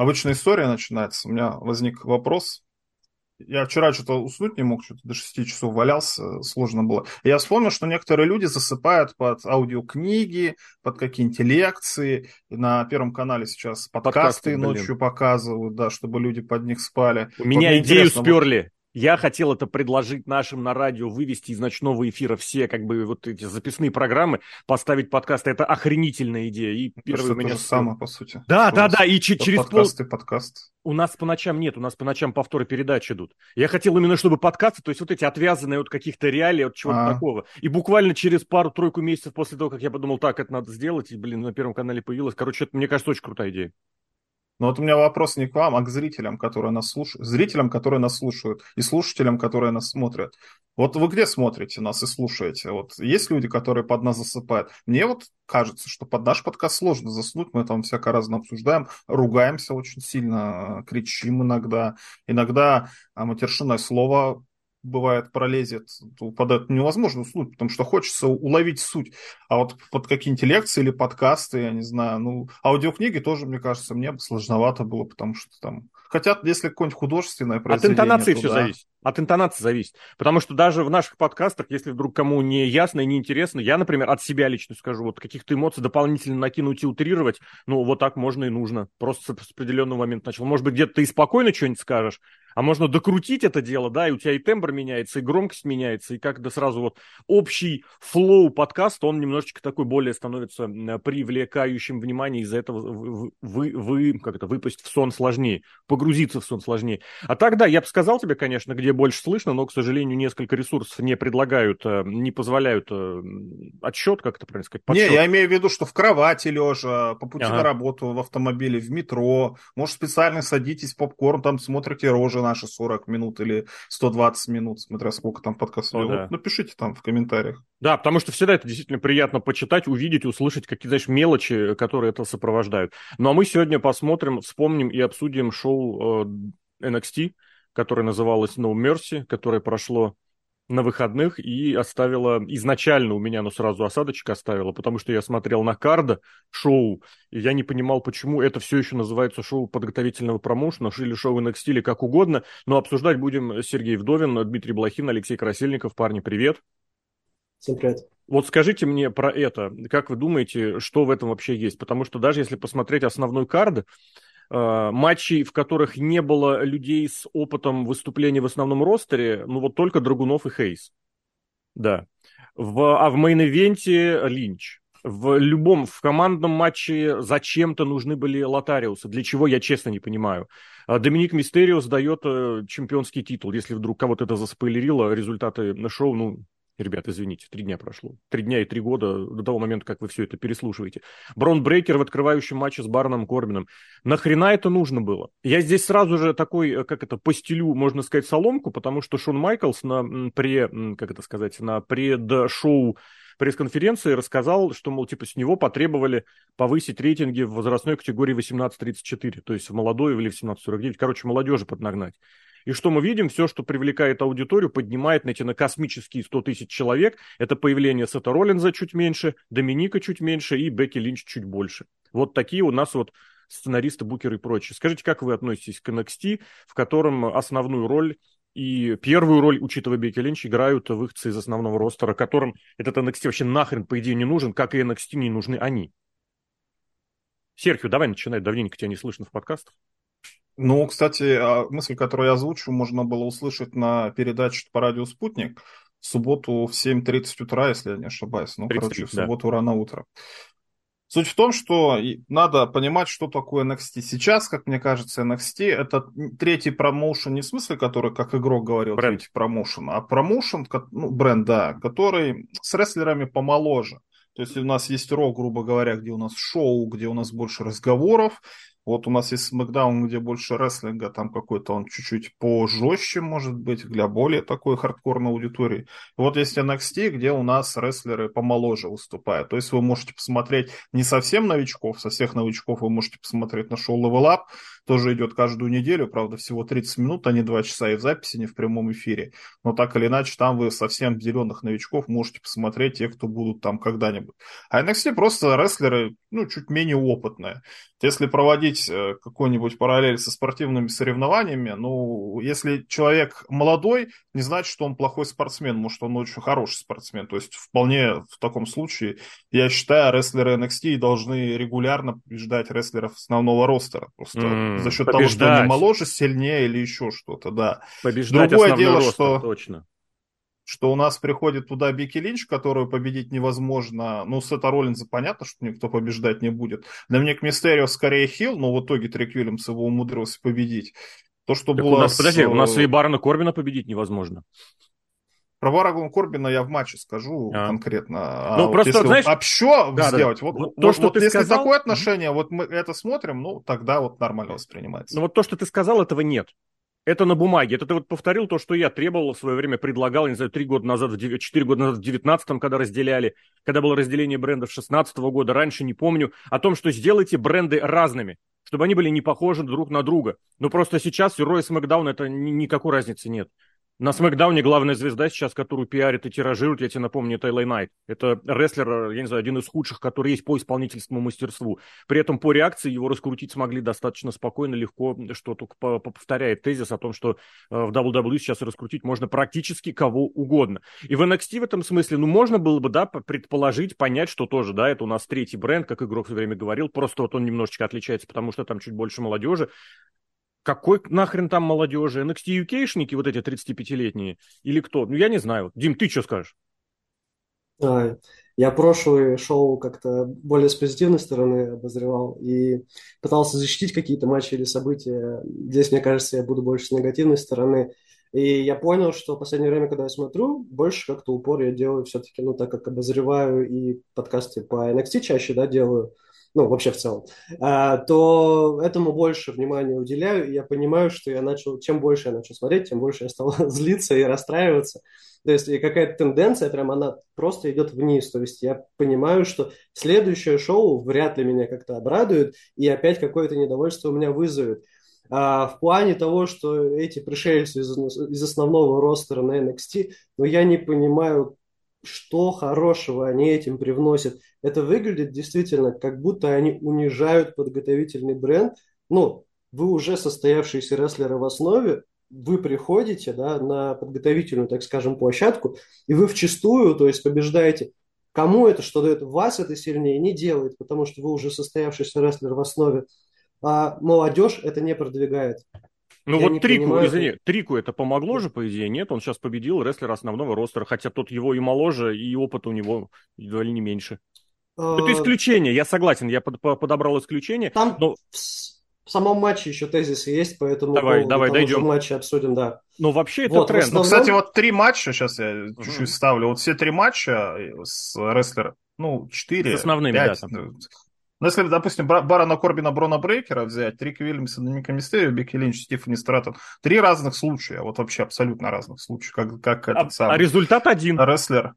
обычная история начинается. У меня возник вопрос. Я вчера что-то уснуть не мог, что-то до 6 часов валялся, сложно было. Я вспомнил, что некоторые люди засыпают под аудиокниги, под какие-нибудь лекции. На Первом канале сейчас подкасты, подкасты ночью показывают, да, чтобы люди под них спали. У вот меня идею сперли. Я хотел это предложить нашим на радио вывести из ночного эфира все как бы вот эти записные программы, поставить подкасты. Это охренительная идея. И первый меня... Же самое, по сути. Да, да, да. И через подкаст пол... и подкаст. У нас по ночам нет, у нас по ночам повторы передач идут. Я хотел именно, чтобы подкасты, то есть вот эти отвязанные от каких-то реалий, от чего-то а. такого. И буквально через пару-тройку месяцев после того, как я подумал, так, это надо сделать, и, блин, на Первом канале появилось. Короче, это, мне кажется, очень крутая идея. Но вот у меня вопрос не к вам, а к зрителям, которые нас слушают, зрителям, которые нас слушают, и слушателям, которые нас смотрят. Вот вы где смотрите нас и слушаете? Вот есть люди, которые под нас засыпают. Мне вот кажется, что под наш подкаст сложно заснуть. Мы там всяко разно обсуждаем, ругаемся очень сильно, кричим иногда. Иногда а, матершинное слово бывает пролезет, под это невозможно уснуть, потому что хочется уловить суть. А вот под какие-нибудь лекции или подкасты, я не знаю, ну, аудиокниги тоже, мне кажется, мне бы сложновато было, потому что там... Хотя, если какое-нибудь художественное произведение... От интонации то, все да. зависит. От интонации зависит. Потому что даже в наших подкастах, если вдруг кому не ясно и не интересно, я, например, от себя лично скажу, вот каких-то эмоций дополнительно накинуть и утрировать, ну, вот так можно и нужно. Просто с определенного момента начал. Может быть, где-то ты и спокойно что-нибудь скажешь, а можно докрутить это дело, да, и у тебя и тембр меняется, и громкость меняется, и как-то сразу вот общий флоу подкаста, он немножечко такой более становится привлекающим внимание, из-за этого вы, вы, вы как это, выпасть в сон сложнее, погрузиться в сон сложнее. А тогда я бы сказал тебе, конечно, где больше слышно, но, к сожалению, несколько ресурсов не предлагают, э, не позволяют э, отсчет, как это правильно сказать, подсчет. Не, я имею в виду, что в кровати лежа, по пути ага. на работу, в автомобиле, в метро, может, специально садитесь, попкорн, там смотрите рожи уже наши 40 минут или 120 минут, смотря сколько там подкастов. Ну, да. вот напишите там в комментариях. Да, потому что всегда это действительно приятно почитать, увидеть, услышать какие-то, знаешь, мелочи, которые это сопровождают. Ну, а мы сегодня посмотрим, вспомним и обсудим шоу э, NXT, которое называлось No Mercy, которое прошло на выходных и оставила изначально у меня, ну, сразу осадочек оставила, потому что я смотрел на Карда шоу, и я не понимал, почему это все еще называется шоу подготовительного промоушена или шоу NXT или как угодно, но обсуждать будем Сергей Вдовин, Дмитрий Блохин, Алексей Красильников. Парни, привет. Всем привет. Вот скажите мне про это. Как вы думаете, что в этом вообще есть? Потому что даже если посмотреть основной кард, матчей, в которых не было людей с опытом выступления в основном ростере, ну вот только Драгунов и Хейс. Да. В, а в мейн-ивенте Линч. В любом, в командном матче зачем-то нужны были Лотариосы. Для чего, я честно не понимаю. А Доминик Мистерио сдает э, чемпионский титул. Если вдруг кого-то это заспойлерило, результаты шоу, ну, Ребят, извините, три дня прошло. Три дня и три года до того момента, как вы все это переслушиваете. Брон Брейкер в открывающем матче с Бароном Корбином. Нахрена это нужно было? Я здесь сразу же такой, э, как это, постелю, можно сказать, соломку, потому что Шон Майклс на пре, как это сказать, на пред-шоу пресс-конференции рассказал, что, мол, типа, с него потребовали повысить рейтинги в возрастной категории 18-34, то есть в молодой или в 17-49, короче, молодежи поднагнать. И что мы видим? Все, что привлекает аудиторию, поднимает на эти на космические 100 тысяч человек. Это появление Сета Роллинза чуть меньше, Доминика чуть меньше и Бекки Линч чуть больше. Вот такие у нас вот сценаристы, букеры и прочее. Скажите, как вы относитесь к NXT, в котором основную роль и первую роль, учитывая Бекки Линч, играют выходцы из основного ростера, которым этот NXT вообще нахрен, по идее, не нужен, как и NXT не нужны они. Серхио, давай начинай, давненько тебя не слышно в подкастах. Ну, кстати, а, мысль, которую я озвучу, можно было услышать на передаче по радио «Спутник» в субботу в 7.30 утра, если я не ошибаюсь. Ну, 30, короче, в субботу да. рано утро. Суть в том, что надо понимать, что такое NXT. Сейчас, как мне кажется, NXT это третий промоушен, не в смысле, который, как игрок говорил, бренд. третий промоушен, а промоушен, ну, бренд, да, который с рестлерами помоложе. То есть у нас есть рок, грубо говоря, где у нас шоу, где у нас больше разговоров, вот у нас есть Смакдаун, где больше рестлинга, там какой-то он чуть-чуть пожестче, может быть, для более такой хардкорной аудитории. И вот есть NXT, где у нас рестлеры помоложе выступают. То есть вы можете посмотреть не совсем новичков, со всех новичков вы можете посмотреть на шоу Level Up, тоже идет каждую неделю, правда, всего 30 минут, а не 2 часа и в записи, не в прямом эфире. Но так или иначе, там вы совсем зеленых новичков можете посмотреть, те, кто будут там когда-нибудь. А NXT просто рестлеры, ну, чуть менее опытные. Если проводить э, какой-нибудь параллель со спортивными соревнованиями, ну, если человек молодой, не значит, что он плохой спортсмен, может, он очень хороший спортсмен. То есть вполне в таком случае, я считаю, рестлеры NXT должны регулярно побеждать рестлеров основного ростера. Просто mm, за счет побеждать. того, что они моложе, сильнее или еще что-то, да. Побеждать Другое дело, ростер, что... Точно что у нас приходит туда Бики Линч, которую победить невозможно. Ну, Сета Роллинза понятно, что никто побеждать не будет. Доминик Мистерио скорее хил, но в итоге Трик Уильямс его умудрился победить. То, что так было... У нас, с... подожди, у нас и Барона Корбина победить невозможно. Про Варагун Корбина я в матче скажу а. конкретно. А ну, а просто, вот знаешь... общо да, сделать, да. вот, вот, то, вот, что вот ты если сказал... такое отношение, вот мы это смотрим, ну, тогда вот нормально воспринимается. Ну, вот то, что ты сказал, этого нет. Это на бумаге. Это ты вот повторил то, что я требовал в свое время, предлагал, не знаю, три года назад, четыре года назад, в девятнадцатом, когда разделяли, когда было разделение брендов шестнадцатого года, раньше не помню, о том, что сделайте бренды разными, чтобы они были не похожи друг на друга. Но просто сейчас Рой и Смакдаун это никакой разницы нет. На Смакдауне главная звезда сейчас, которую пиарит и тиражирует, я тебе напомню, это Элай Найт. Это рестлер, я не знаю, один из худших, который есть по исполнительскому мастерству. При этом по реакции его раскрутить смогли достаточно спокойно, легко, что только повторяет тезис о том, что э, в WWE сейчас раскрутить можно практически кого угодно. И в NXT в этом смысле, ну, можно было бы, да, предположить, понять, что тоже, да, это у нас третий бренд, как игрок все время говорил, просто вот он немножечко отличается, потому что там чуть больше молодежи. Какой нахрен там молодежи? NXT UK-шники, вот эти 35-летние? Или кто? Ну, я не знаю. Дим, ты что скажешь? Я прошлое шоу как-то более с позитивной стороны обозревал и пытался защитить какие-то матчи или события. Здесь, мне кажется, я буду больше с негативной стороны. И я понял, что в последнее время, когда я смотрю, больше как-то упор я делаю все-таки, ну, так как обозреваю и подкасты по NXT чаще, да, делаю, ну, вообще в целом, а, то этому больше внимания уделяю, и я понимаю, что я начал, чем больше я начал смотреть, тем больше я стал злиться и расстраиваться. То есть и какая-то тенденция, прям она просто идет вниз. То есть я понимаю, что следующее шоу вряд ли меня как-то обрадует, и опять какое-то недовольство у меня вызовет. А в плане того, что эти пришельцы из, из основного ростера на NXT, но ну, я не понимаю, что хорошего они этим привносят. Это выглядит действительно, как будто они унижают подготовительный бренд. Ну, вы уже состоявшиеся рестлеры в основе, вы приходите да, на подготовительную, так скажем, площадку, и вы вчастую, то есть побеждаете. Кому это что дает? Вас это сильнее не делает, потому что вы уже состоявшийся рестлер в основе. А молодежь это не продвигает. Ну я вот Трику, понимаю, извини, Трику это помогло же, по идее, нет? Он сейчас победил рестлера основного ростера, хотя тот его и моложе, и опыт у него едва ли не меньше. А... Это исключение, я согласен, я под, подобрал исключение. Там но... в самом матче еще тезисы есть, поэтому давай, давай, дойдем. матче обсудим, да. Ну, вообще это вот, тренд. Основном... Ну, кстати, вот три матча, сейчас я чуть-чуть ставлю, вот все три матча с рестлера, ну, четыре, С основными, пять, да. Там. Ну, если, допустим, Барона Корбина, Брона Брейкера взять, Трика Вильямса, Доминика Мистерио, Бекки Линч, Стефани Стратон, три разных случая, вот вообще абсолютно разных случаев, как, как этот а, самый... А результат один. Рестлер.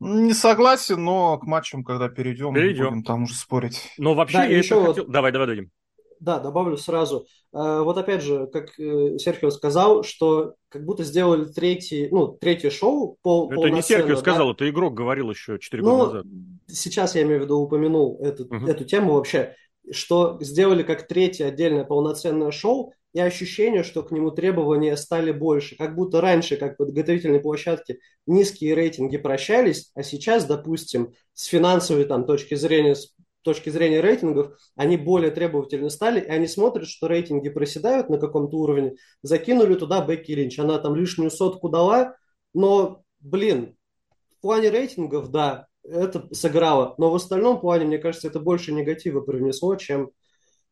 Не согласен, но к матчам, когда перейдем, перейдем. будем там уже спорить. Но вообще да, я еще вот... хотел... Давай, давай, дадим. Да, добавлю сразу. Э, вот опять же, как э, Серхио сказал, что как будто сделали третий, ну, третье шоу пол, Это не Серхио да? сказал, это игрок говорил еще 4 ну, года назад. Сейчас я имею в виду упомянул эту, угу. эту тему вообще, что сделали как третье отдельное полноценное шоу, и ощущение, что к нему требования стали больше. Как будто раньше, как подготовительной площадке, низкие рейтинги прощались, а сейчас, допустим, с финансовой там, точки зрения, с точки зрения рейтингов, они более требовательны стали, и они смотрят, что рейтинги проседают на каком-то уровне, закинули туда Бекки Линч. Она там лишнюю сотку дала, но, блин, в плане рейтингов, да, это сыграло. Но в остальном плане, мне кажется, это больше негатива привнесло, чем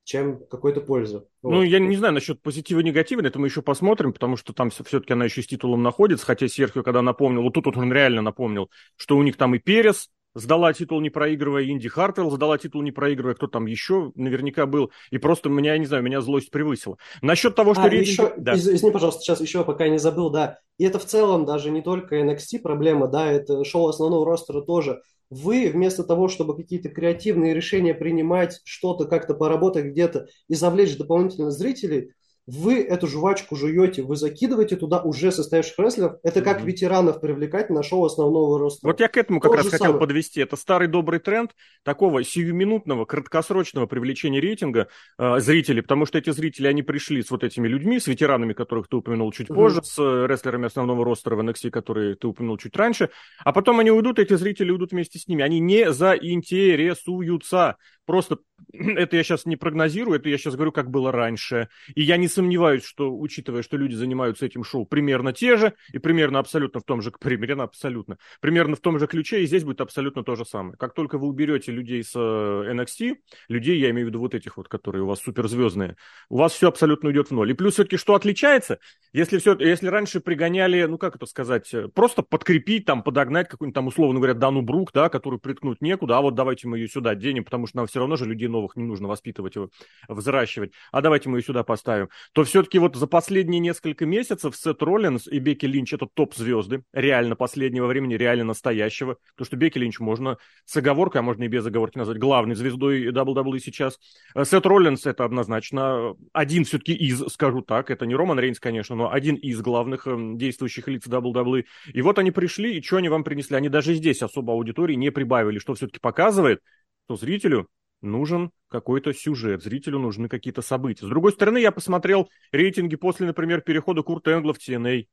чем какой-то пользу. Ну, вот. я не знаю насчет позитива и негатива, это мы еще посмотрим, потому что там все-таки она еще с титулом находится, хотя Серхио, когда напомнил, вот тут вот он реально напомнил, что у них там и Перес, сдала титул, не проигрывая Инди Хартвелл, сдала титул, не проигрывая, кто там еще наверняка был. И просто меня, не знаю, меня злость превысила. Насчет того, что... А, рейтинг... еще, да. извини, пожалуйста, сейчас еще, пока не забыл, да. И это в целом даже не только NXT проблема, да, это шоу основного ростера тоже. Вы вместо того, чтобы какие-то креативные решения принимать, что-то как-то поработать где-то и завлечь дополнительно зрителей, вы эту жвачку жуете, вы закидываете туда уже состоявших рестлеров. Это как mm-hmm. ветеранов привлекать на шоу основного роста. Вот я к этому как То раз хотел самое. подвести. Это старый добрый тренд такого сиюминутного, краткосрочного привлечения рейтинга э, зрителей, потому что эти зрители, они пришли с вот этими людьми, с ветеранами, которых ты упомянул чуть mm-hmm. позже, с э, рестлерами основного роста в NXT, которые ты упомянул чуть раньше, а потом они уйдут, эти зрители уйдут вместе с ними. Они не заинтересуются Просто это я сейчас не прогнозирую, это я сейчас говорю, как было раньше. И я не сомневаюсь, что, учитывая, что люди занимаются этим шоу примерно те же, и примерно абсолютно в том же, примерно абсолютно, примерно в том же ключе, и здесь будет абсолютно то же самое. Как только вы уберете людей с э, NXT, людей, я имею в виду вот этих вот, которые у вас суперзвездные, у вас все абсолютно уйдет в ноль. И плюс все-таки что отличается? Если, все, если раньше пригоняли, ну как это сказать, э, просто подкрепить, там, подогнать какую-нибудь там, условно говоря, Дану Брук, да, которую приткнуть некуда, а вот давайте мы ее сюда денем, потому что нам все равно же людей новых не нужно воспитывать и взращивать, а давайте мы ее сюда поставим, то все-таки вот за последние несколько месяцев Сет Роллинс и Бекки Линч это топ-звезды, реально последнего времени, реально настоящего, потому что Бекки Линч можно с оговоркой, а можно и без оговорки назвать главной звездой WWE сейчас. Э, Сет Роллинс это однозначно один все-таки из, скажу так, это не Роман Рейнс, конечно, но один из главных эм, действующих лиц WWE. И вот они пришли, и что они вам принесли? Они даже здесь особо аудитории не прибавили, что все-таки показывает, что зрителю нужен какой-то сюжет, зрителю нужны какие-то события. С другой стороны, я посмотрел рейтинги после, например, перехода Курта Энгла в TNA,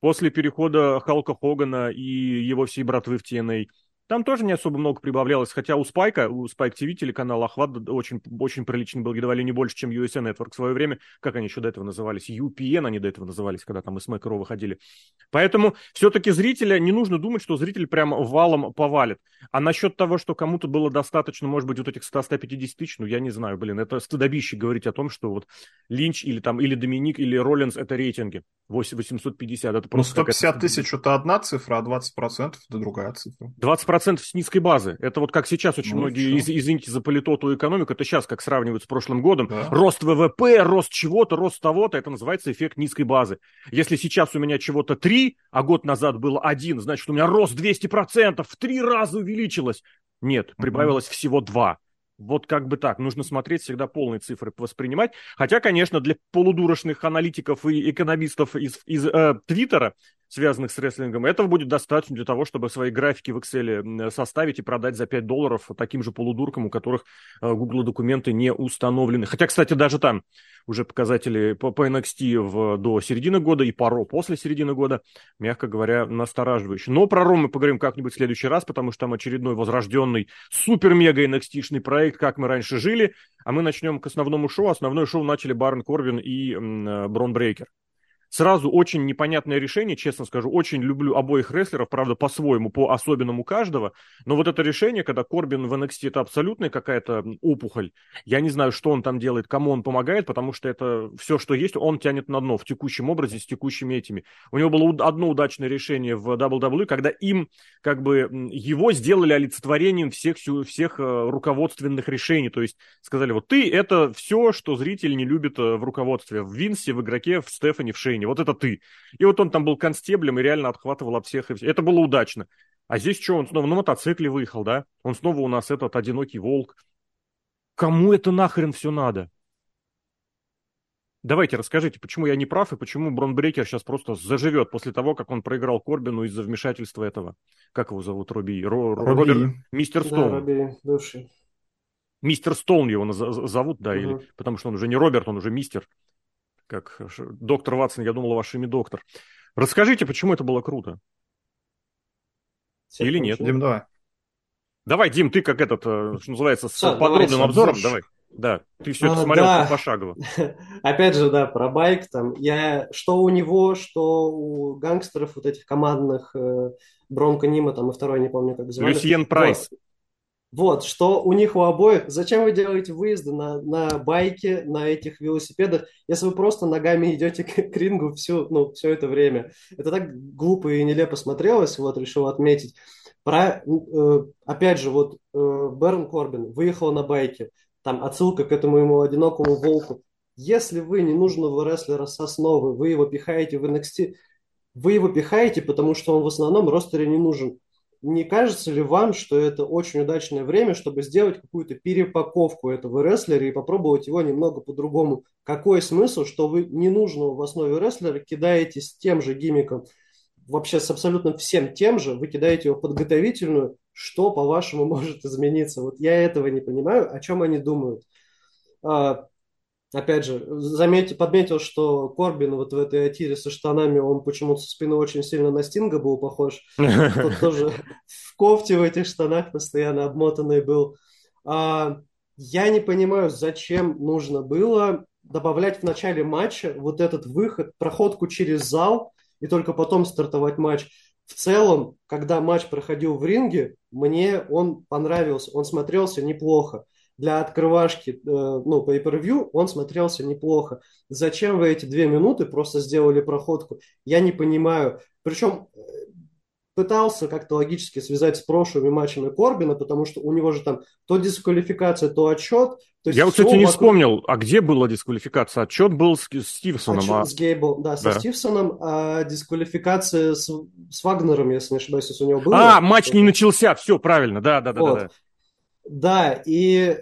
после перехода Халка Хогана и его всей братвы в TNA. Там тоже не особо много прибавлялось, хотя у Спайка, у Spike TV телеканала Охват очень, очень приличный был, едва ли не больше, чем USA Network в свое время. Как они еще до этого назывались? UPN они до этого назывались, когда там из Мэкро выходили. Поэтому все-таки зрителя, не нужно думать, что зритель прям валом повалит. А насчет того, что кому-то было достаточно, может быть, вот этих 100-150 тысяч, ну, я не знаю, блин, это стыдобище говорить о том, что вот Линч или там, или Доминик, или Роллинс это рейтинги. 850, это ну, просто... Ну, 150 тысяч это одна цифра, а 20% это другая цифра. 20% процентов с низкой базы. Это вот как сейчас очень ну, многие, из, извините за политоту экономику, это сейчас как сравнивают с прошлым годом. Да. Рост ВВП, рост чего-то, рост того-то, это называется эффект низкой базы. Если сейчас у меня чего-то 3, а год назад было 1, значит, у меня рост 200%, в три раза увеличилось. Нет, прибавилось mm-hmm. всего 2. Вот как бы так. Нужно смотреть всегда полные цифры воспринимать. Хотя, конечно, для полудурочных аналитиков и экономистов из, из э, Твиттера связанных с рестлингом. Этого будет достаточно для того, чтобы свои графики в Excel составить и продать за 5 долларов таким же полудуркам, у которых э, Google документы не установлены. Хотя, кстати, даже там уже показатели по, по NXT в, до середины года и RAW после середины года, мягко говоря, настораживающие. Но про RAW мы поговорим как-нибудь в следующий раз, потому что там очередной возрожденный супер-мега NXT-шный проект, как мы раньше жили. А мы начнем к основному шоу. Основное шоу начали Барн Корбин и э, Брон Брейкер. Сразу очень непонятное решение, честно скажу. Очень люблю обоих рестлеров, правда, по-своему, по-особенному каждого. Но вот это решение, когда Корбин в NXT это абсолютная какая-то опухоль. Я не знаю, что он там делает, кому он помогает, потому что это все, что есть, он тянет на дно в текущем образе с текущими этими. У него было одно удачное решение в WWE, когда им, как бы, его сделали олицетворением всех, всех э, руководственных решений. То есть сказали, вот ты это все, что зритель не любит э, в руководстве. В Винсе, в игроке, в Стефане, в Шейне Украине, вот это ты. И вот он там был констеблем и реально отхватывал от всех. И все. Это было удачно. А здесь что, он снова на мотоцикле выехал, да? Он снова у нас этот одинокий волк. Кому это нахрен все надо? Давайте расскажите, почему я не прав и почему Бронбрекер сейчас просто заживет после того, как он проиграл Корбину из-за вмешательства этого. Как его зовут? Робби? Ро, Робби. Роберт? Мистер Стоун. Да, Робби, души. Мистер Стоун его зовут, да, угу. или потому что он уже не Роберт, он уже мистер как доктор Ватсон, я думал, ваш имя доктор. Расскажите, почему это было круто? Всех Или нет? Дим, давай. Давай, Дим, ты как этот, э, что называется, с а, подробным давай, обзором, давай. Да, ты все это а, смотрел да. пошагово. Опять же, да, про байк там. Я что у него, что у гангстеров вот этих командных э, Бронко Нима, там и второй, не помню, как звали. Люсьен Прайс. Вот. Вот, что у них у обоих. Зачем вы делаете выезды на, на байке, на этих велосипедах, если вы просто ногами идете к, к рингу всю, ну, все это время? Это так глупо и нелепо смотрелось, вот, решил отметить. Про, э, опять же, вот э, Берн Корбин выехал на байке, там отсылка к этому ему одинокому волку. Если вы ненужного рестлера с основы, вы его пихаете в NXT, вы его пихаете, потому что он в основном ростере не нужен. Не кажется ли вам, что это очень удачное время, чтобы сделать какую-то перепаковку этого рестлера и попробовать его немного по-другому? Какой смысл, что вы ненужного в основе рестлера кидаете с тем же гиммиком, вообще с абсолютно всем тем же, вы кидаете его подготовительную, что, по-вашему, может измениться? Вот я этого не понимаю, о чем они думают. А, опять же, заметь, подметил, что Корбин вот в этой атире со штанами, он почему-то со спины очень сильно на Стинга был похож. Тот тоже в кофте в этих штанах постоянно обмотанный был. А, я не понимаю, зачем нужно было добавлять в начале матча вот этот выход, проходку через зал, и только потом стартовать матч. В целом, когда матч проходил в ринге, мне он понравился, он смотрелся неплохо. Для открывашки, э, ну, по per он смотрелся неплохо. Зачем вы эти две минуты просто сделали проходку? Я не понимаю. Причем э, пытался как-то логически связать с прошлыми матчами Корбина, потому что у него же там то дисквалификация, то отчет. То Я вот, кстати, не вокруг... вспомнил, а где была дисквалификация? Отчет был с, с Стивсоном. Отчет а... с Гейбл, да, со да. Стивсоном, а дисквалификация с, с Вагнером, если не ошибаюсь, если у него была. А, матч не начался, все, правильно, да, да, да. Вот. Да, да. да, и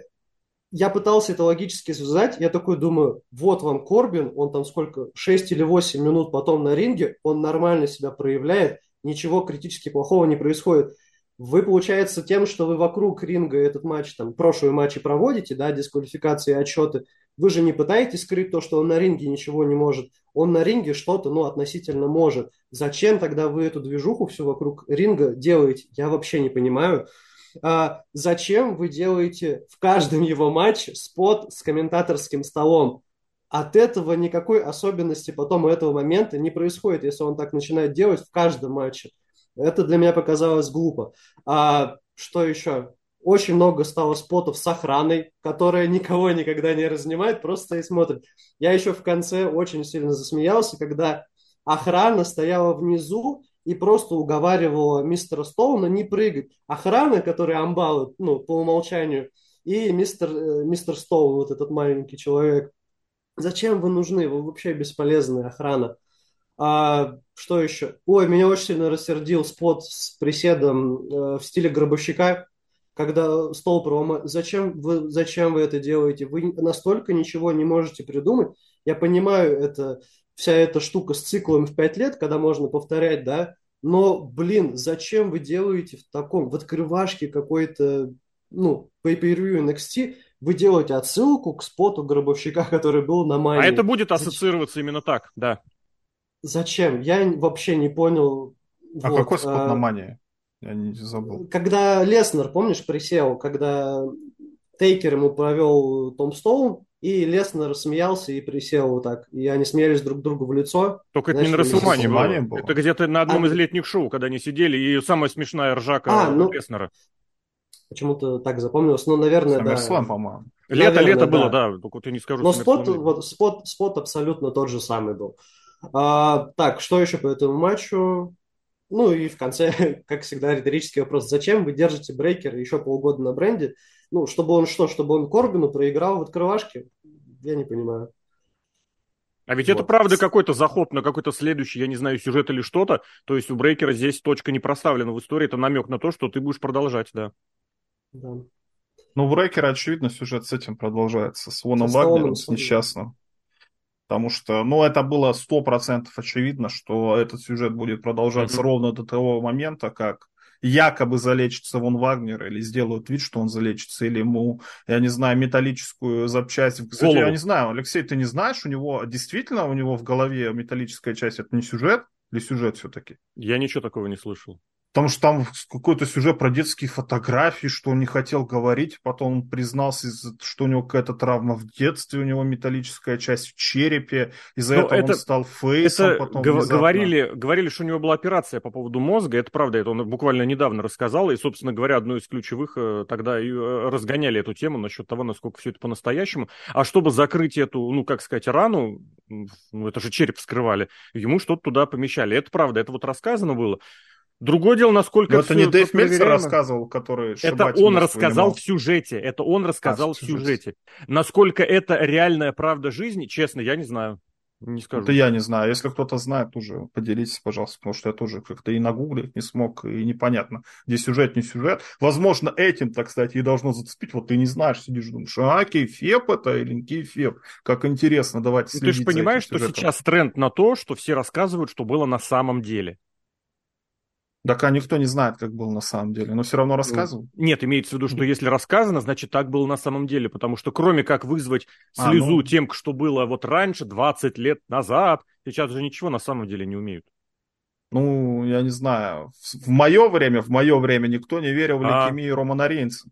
я пытался это логически связать, я такой думаю, вот вам Корбин, он там сколько, 6 или 8 минут потом на ринге, он нормально себя проявляет, ничего критически плохого не происходит. Вы, получается, тем, что вы вокруг ринга этот матч, там, прошлые матчи проводите, да, дисквалификации, отчеты, вы же не пытаетесь скрыть то, что он на ринге ничего не может. Он на ринге что-то, ну, относительно может. Зачем тогда вы эту движуху всю вокруг ринга делаете? Я вообще не понимаю. А, зачем вы делаете в каждом его матче спот с комментаторским столом? от этого никакой особенности потом у этого момента не происходит, если он так начинает делать в каждом матче. Это для меня показалось глупо. А что еще? Очень много стало спотов с охраной, которая никого никогда не разнимает, просто и смотрит. Я еще в конце очень сильно засмеялся, когда охрана стояла внизу и просто уговаривала мистера Стоуна не прыгать. Охрана, которая амбалы, ну, по умолчанию, и мистер, э, мистер Стоун, вот этот маленький человек, Зачем вы нужны? Вы вообще бесполезная охрана. А, что еще? Ой, меня очень сильно рассердил спот с приседом э, в стиле гробовщика, когда стол проломает. Зачем вы, зачем вы это делаете? Вы настолько ничего не можете придумать. Я понимаю, это вся эта штука с циклом в 5 лет, когда можно повторять, да, но, блин, зачем вы делаете в таком, в открывашке какой-то, ну, pay-per-view NXT, вы делаете отсылку к споту гробовщика, который был на Мане. А это будет ассоциироваться Зачем? именно так, да. Зачем? Я вообще не понял. А вот. какой спот а, на Мане? Я не забыл. Когда Леснер, помнишь, присел, когда Тейкер ему провел Том Стоун, и Леснер смеялся и присел вот так. И они смеялись друг другу в лицо. Только это не на Расселмане было. было. Это где-то на одном а... из летних шоу, когда они сидели, и самая смешная ржака а, ну... Леснера. Почему-то так запомнилось. Ну, наверное, SummerSlam, да. по-моему. Лето, лето было, да. Только ты не скажу. Но спот, вот, спот, спот абсолютно тот же самый был. А, так, что еще по этому матчу? Ну и в конце, как всегда, риторический вопрос. Зачем вы держите брейкер еще полгода на бренде? Ну, чтобы он что? Чтобы он Корбину проиграл в открывашке? Я не понимаю. А ведь вот. это правда какой-то заход на какой-то следующий, я не знаю, сюжет или что-то. То есть у Брейкера здесь точка не проставлена в истории. Это намек на то, что ты будешь продолжать, да. Да. Ну, в Брейкера, очевидно, сюжет с этим продолжается, с Воном Вагнером, с несчастным. Потому что, ну, это было сто процентов очевидно, что этот сюжет будет продолжаться mm-hmm. ровно до того момента, как якобы залечится Вон Вагнер, или сделают вид, что он залечится, или ему, я не знаю, металлическую запчасть. Кстати, Голову. я не знаю, Алексей, ты не знаешь, у него действительно у него в голове металлическая часть, это не сюжет или сюжет все-таки? Я ничего такого не слышал. Потому что там какой-то сюжет про детские фотографии, что он не хотел говорить. Потом он признался, что у него какая-то травма в детстве, у него металлическая часть в черепе. Из-за ну, этого это, он стал фейсом. Это потом г- говорили, говорили, что у него была операция по поводу мозга. Это правда, это он буквально недавно рассказал. И, собственно говоря, одну из ключевых э, тогда и э, разгоняли эту тему насчет того, насколько все это по-настоящему. А чтобы закрыть эту, ну, как сказать, рану, ну, это же череп вскрывали, ему что-то туда помещали. Это правда, это вот рассказано было. Другое дело, насколько Но это не Дэйв Мельцер рассказывал, который Это он рассказал в сюжете. Это он рассказал а, в сюжете. Насколько это реальная правда жизни, честно, я не знаю. Не скажу. Это я не знаю. Если кто-то знает, тоже поделитесь, пожалуйста, потому что я тоже как-то и нагуглить не смог, и непонятно, где сюжет, не сюжет. Возможно, этим-то, кстати, и должно зацепить. Вот ты не знаешь, сидишь, думаешь, а, кейфеп это или кейфеп? Как интересно, давайте ну, Ты же понимаешь, что сейчас тренд на то, что все рассказывают, что было на самом деле. Так а никто не знает, как было на самом деле, но все равно ну, рассказывал. Нет, имеется в виду, что если рассказано, значит так было на самом деле, потому что кроме как вызвать слезу а, ну... тем, что было вот раньше, 20 лет назад, сейчас же ничего на самом деле не умеют. Ну, я не знаю. В мое время, в мое время никто не верил в а... лейкемию Романа Рейнса.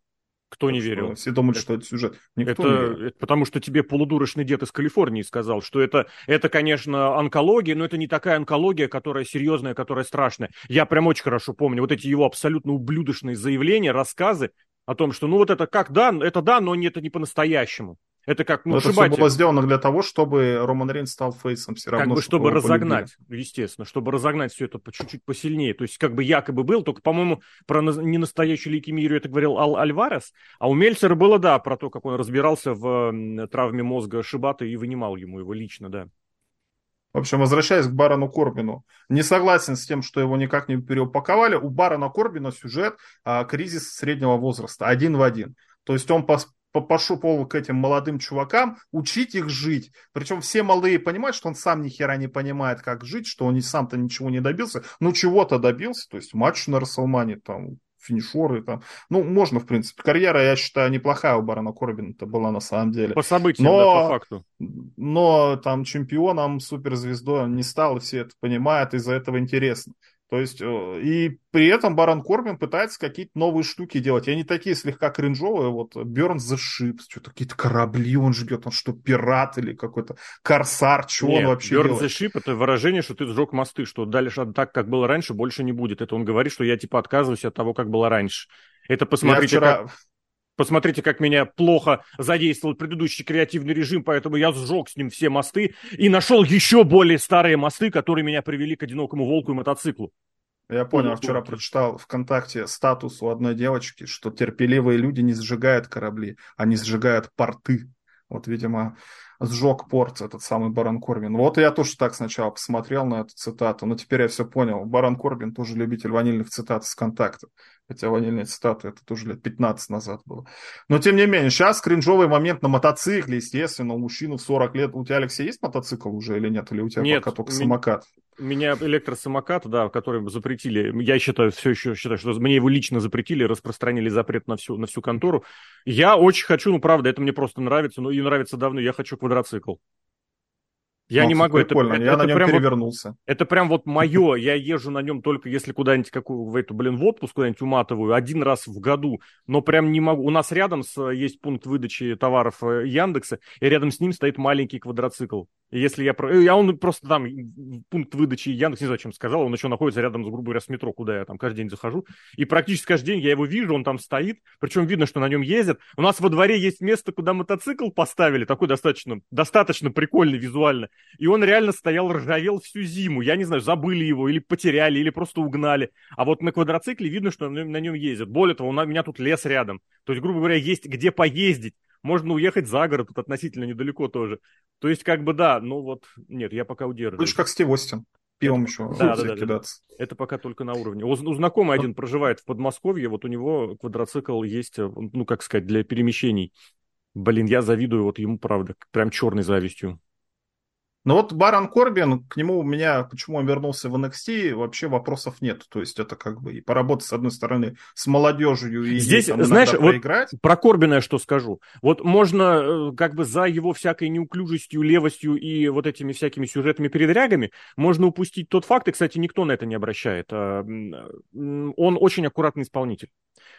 Кто не верил? Все думают, это, что это сюжет. Никто это, не верил. это потому, что тебе полудурочный дед из Калифорнии сказал, что это, это, конечно, онкология, но это не такая онкология, которая серьезная, которая страшная. Я прям очень хорошо помню вот эти его абсолютно ублюдочные заявления, рассказы о том, что ну вот это как да, это да, но это не по-настоящему. Это как, ну, Это все было сделано для того, чтобы Роман Рейнс стал фейсом все равно. Как бы, чтобы разогнать, полюбили. естественно, чтобы разогнать все это по чуть-чуть посильнее. То есть, как бы якобы был, только, по-моему, про ненастоящую лейкемию это говорил Ал Альварес, а у Мельцера было, да, про то, как он разбирался в травме мозга Шибата и вынимал ему его лично, да. В общем, возвращаясь к Барону Корбину, не согласен с тем, что его никак не переупаковали. У Барона Корбина сюжет а, кризис среднего возраста, один в один. То есть он пос пошел к этим молодым чувакам, учить их жить. Причем все молодые понимают, что он сам ни хера не понимает, как жить, что он сам-то ничего не добился. Ну, чего-то добился, то есть матч на Расселмане, там, финишеры там. Ну, можно, в принципе. Карьера, я считаю, неплохая у Барона Корбина-то была на самом деле. По событиям, но, да, по факту. Но там чемпионом, суперзвездой не стал, и все это понимают, из-за этого интересно. То есть, э, и при этом Барон Корбин пытается какие-то новые штуки делать. И они такие слегка кринжовые. Вот Берн the Ships, что-то какие-то корабли он жгет. Он что, пират или какой-то корсар? Что он вообще Burn делает? Ship это выражение, что ты сжег мосты, что дальше так, как было раньше, больше не будет. Это он говорит, что я типа отказываюсь от того, как было раньше. Это посмотрите, я вчера... как... Посмотрите, как меня плохо задействовал предыдущий креативный режим, поэтому я сжег с ним все мосты и нашел еще более старые мосты, которые меня привели к одинокому волку и мотоциклу. Я понял, вчера прочитал ВКонтакте статус у одной девочки, что терпеливые люди не сжигают корабли, они сжигают порты. Вот, видимо, сжег порт этот самый Барон Корбин. Вот я тоже так сначала посмотрел на эту цитату, но теперь я все понял. Барон Корбин тоже любитель ванильных цитат с контакта. Хотя ванильные цитаты это тоже лет 15 назад было. Но тем не менее, сейчас кринжовый момент на мотоцикле, естественно, у мужчины в 40 лет. У тебя, Алексей, есть мотоцикл уже или нет? Или у тебя нет, пока только самокат? У меня электросамокат, да, который запретили. Я считаю, все еще считаю, что мне его лично запретили, распространили запрет на всю, на всю контору. Я очень хочу, ну правда, это мне просто нравится, ну и нравится давно, я хочу квадроцикл. Я ну, не могу, это, это, я это на нем прям перевернулся. Вот, это прям вот мое, я езжу на нем только если куда-нибудь какую, в эту, блин, в отпуск куда-нибудь уматываю, один раз в году, но прям не могу. У нас рядом с, есть пункт выдачи товаров э, Яндекса, и рядом с ним стоит маленький квадроцикл. Если я... А он просто там, пункт выдачи Яндекс, не знаю, чем сказал, он еще находится рядом, с, грубо говоря, с метро, куда я там каждый день захожу. И практически каждый день я его вижу, он там стоит, причем видно, что на нем ездят. У нас во дворе есть место, куда мотоцикл поставили, такой достаточно, достаточно прикольный визуально. И он реально стоял, ржавел всю зиму. Я не знаю, забыли его, или потеряли, или просто угнали. А вот на квадроцикле видно, что на нем ездят. Более того, у меня тут лес рядом. То есть, грубо говоря, есть где поездить. Можно уехать за город, тут относительно недалеко тоже. То есть, как бы да, ну вот, нет, я пока удерживаю. Будешь как Стив Остин, пивом это, еще да, да, да, кидаться. Да. Это пока только на уровне. У, у знакомый один проживает в Подмосковье, вот у него квадроцикл есть, ну, как сказать, для перемещений. Блин, я завидую вот ему, правда, прям черной завистью. Но вот Барон Корбин, к нему у меня, почему он вернулся в NXT, вообще вопросов нет. То есть это как бы и поработать, с одной стороны, с молодежью и Здесь, там, знаешь, проиграть. Вот про Корбина я что скажу. Вот можно э, как бы за его всякой неуклюжестью, левостью и вот этими всякими сюжетными передрягами можно упустить тот факт, и, кстати, никто на это не обращает. А, он очень аккуратный исполнитель.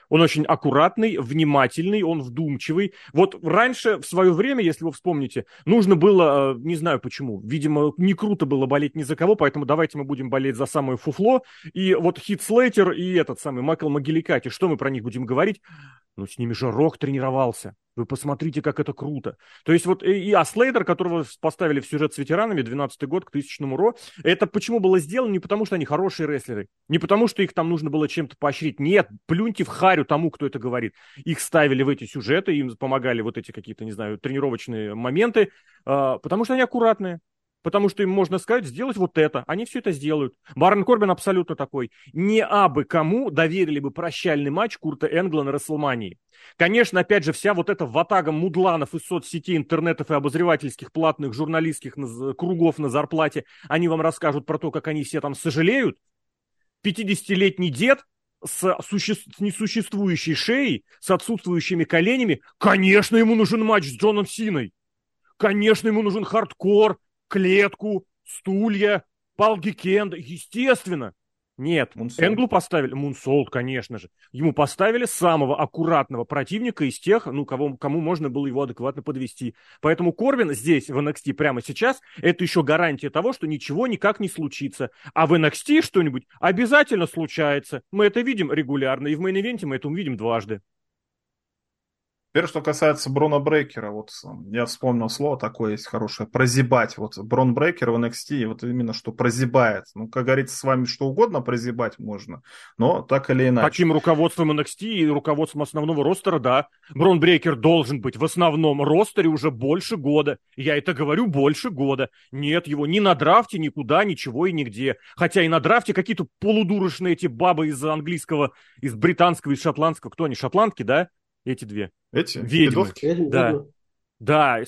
Он очень аккуратный, внимательный, он вдумчивый. Вот раньше, в свое время, если вы вспомните, нужно было, э, не знаю почему, видимо, не круто было болеть ни за кого, поэтому давайте мы будем болеть за самое фуфло. И вот Хит Слейтер и этот самый Майкл Могиликати, что мы про них будем говорить? Ну, с ними же Рок тренировался. Вы посмотрите, как это круто. То есть вот и, и а Слейдер, которого поставили в сюжет с ветеранами, 12-й год к тысячному ро, это почему было сделано? Не потому, что они хорошие рестлеры, не потому, что их там нужно было чем-то поощрить. Нет, плюньте в харю тому, кто это говорит. Их ставили в эти сюжеты, им помогали вот эти какие-то, не знаю, тренировочные моменты, э, потому что они аккуратные потому что им можно сказать, сделать вот это. Они все это сделают. Барон Корбин абсолютно такой. Не абы кому доверили бы прощальный матч Курта Энгла на Расселмании. Конечно, опять же, вся вот эта ватага мудланов из соцсетей, интернетов и обозревательских платных журналистских кругов на зарплате, они вам расскажут про то, как они все там сожалеют. 50-летний дед с, суще... с несуществующей шеей, с отсутствующими коленями, конечно, ему нужен матч с Джоном Синой. Конечно, ему нужен хардкор, клетку, стулья, палки Кенда. Естественно. Нет, Мунсолт. Энглу поставили, Мунсолт, конечно же. Ему поставили самого аккуратного противника из тех, ну, кого, кому можно было его адекватно подвести. Поэтому Корбин здесь, в NXT, прямо сейчас, это еще гарантия того, что ничего никак не случится. А в NXT что-нибудь обязательно случается. Мы это видим регулярно, и в мейн-ивенте мы это увидим дважды. Теперь, что касается Брона Брейкера, вот я вспомнил слово такое есть хорошее, прозябать. Вот Брон Брейкер в NXT, вот именно что прозябает. Ну, как говорится, с вами что угодно прозябать можно, но так или иначе. Таким руководством NXT и руководством основного ростера, да. Брон Брейкер должен быть в основном ростере уже больше года. Я это говорю больше года. Нет его ни на драфте, никуда, ничего и нигде. Хотя и на драфте какие-то полудурочные эти бабы из английского, из британского, из шотландского. Кто они, шотландки, да? Эти две. Эти? Ведьмы. Да. Да,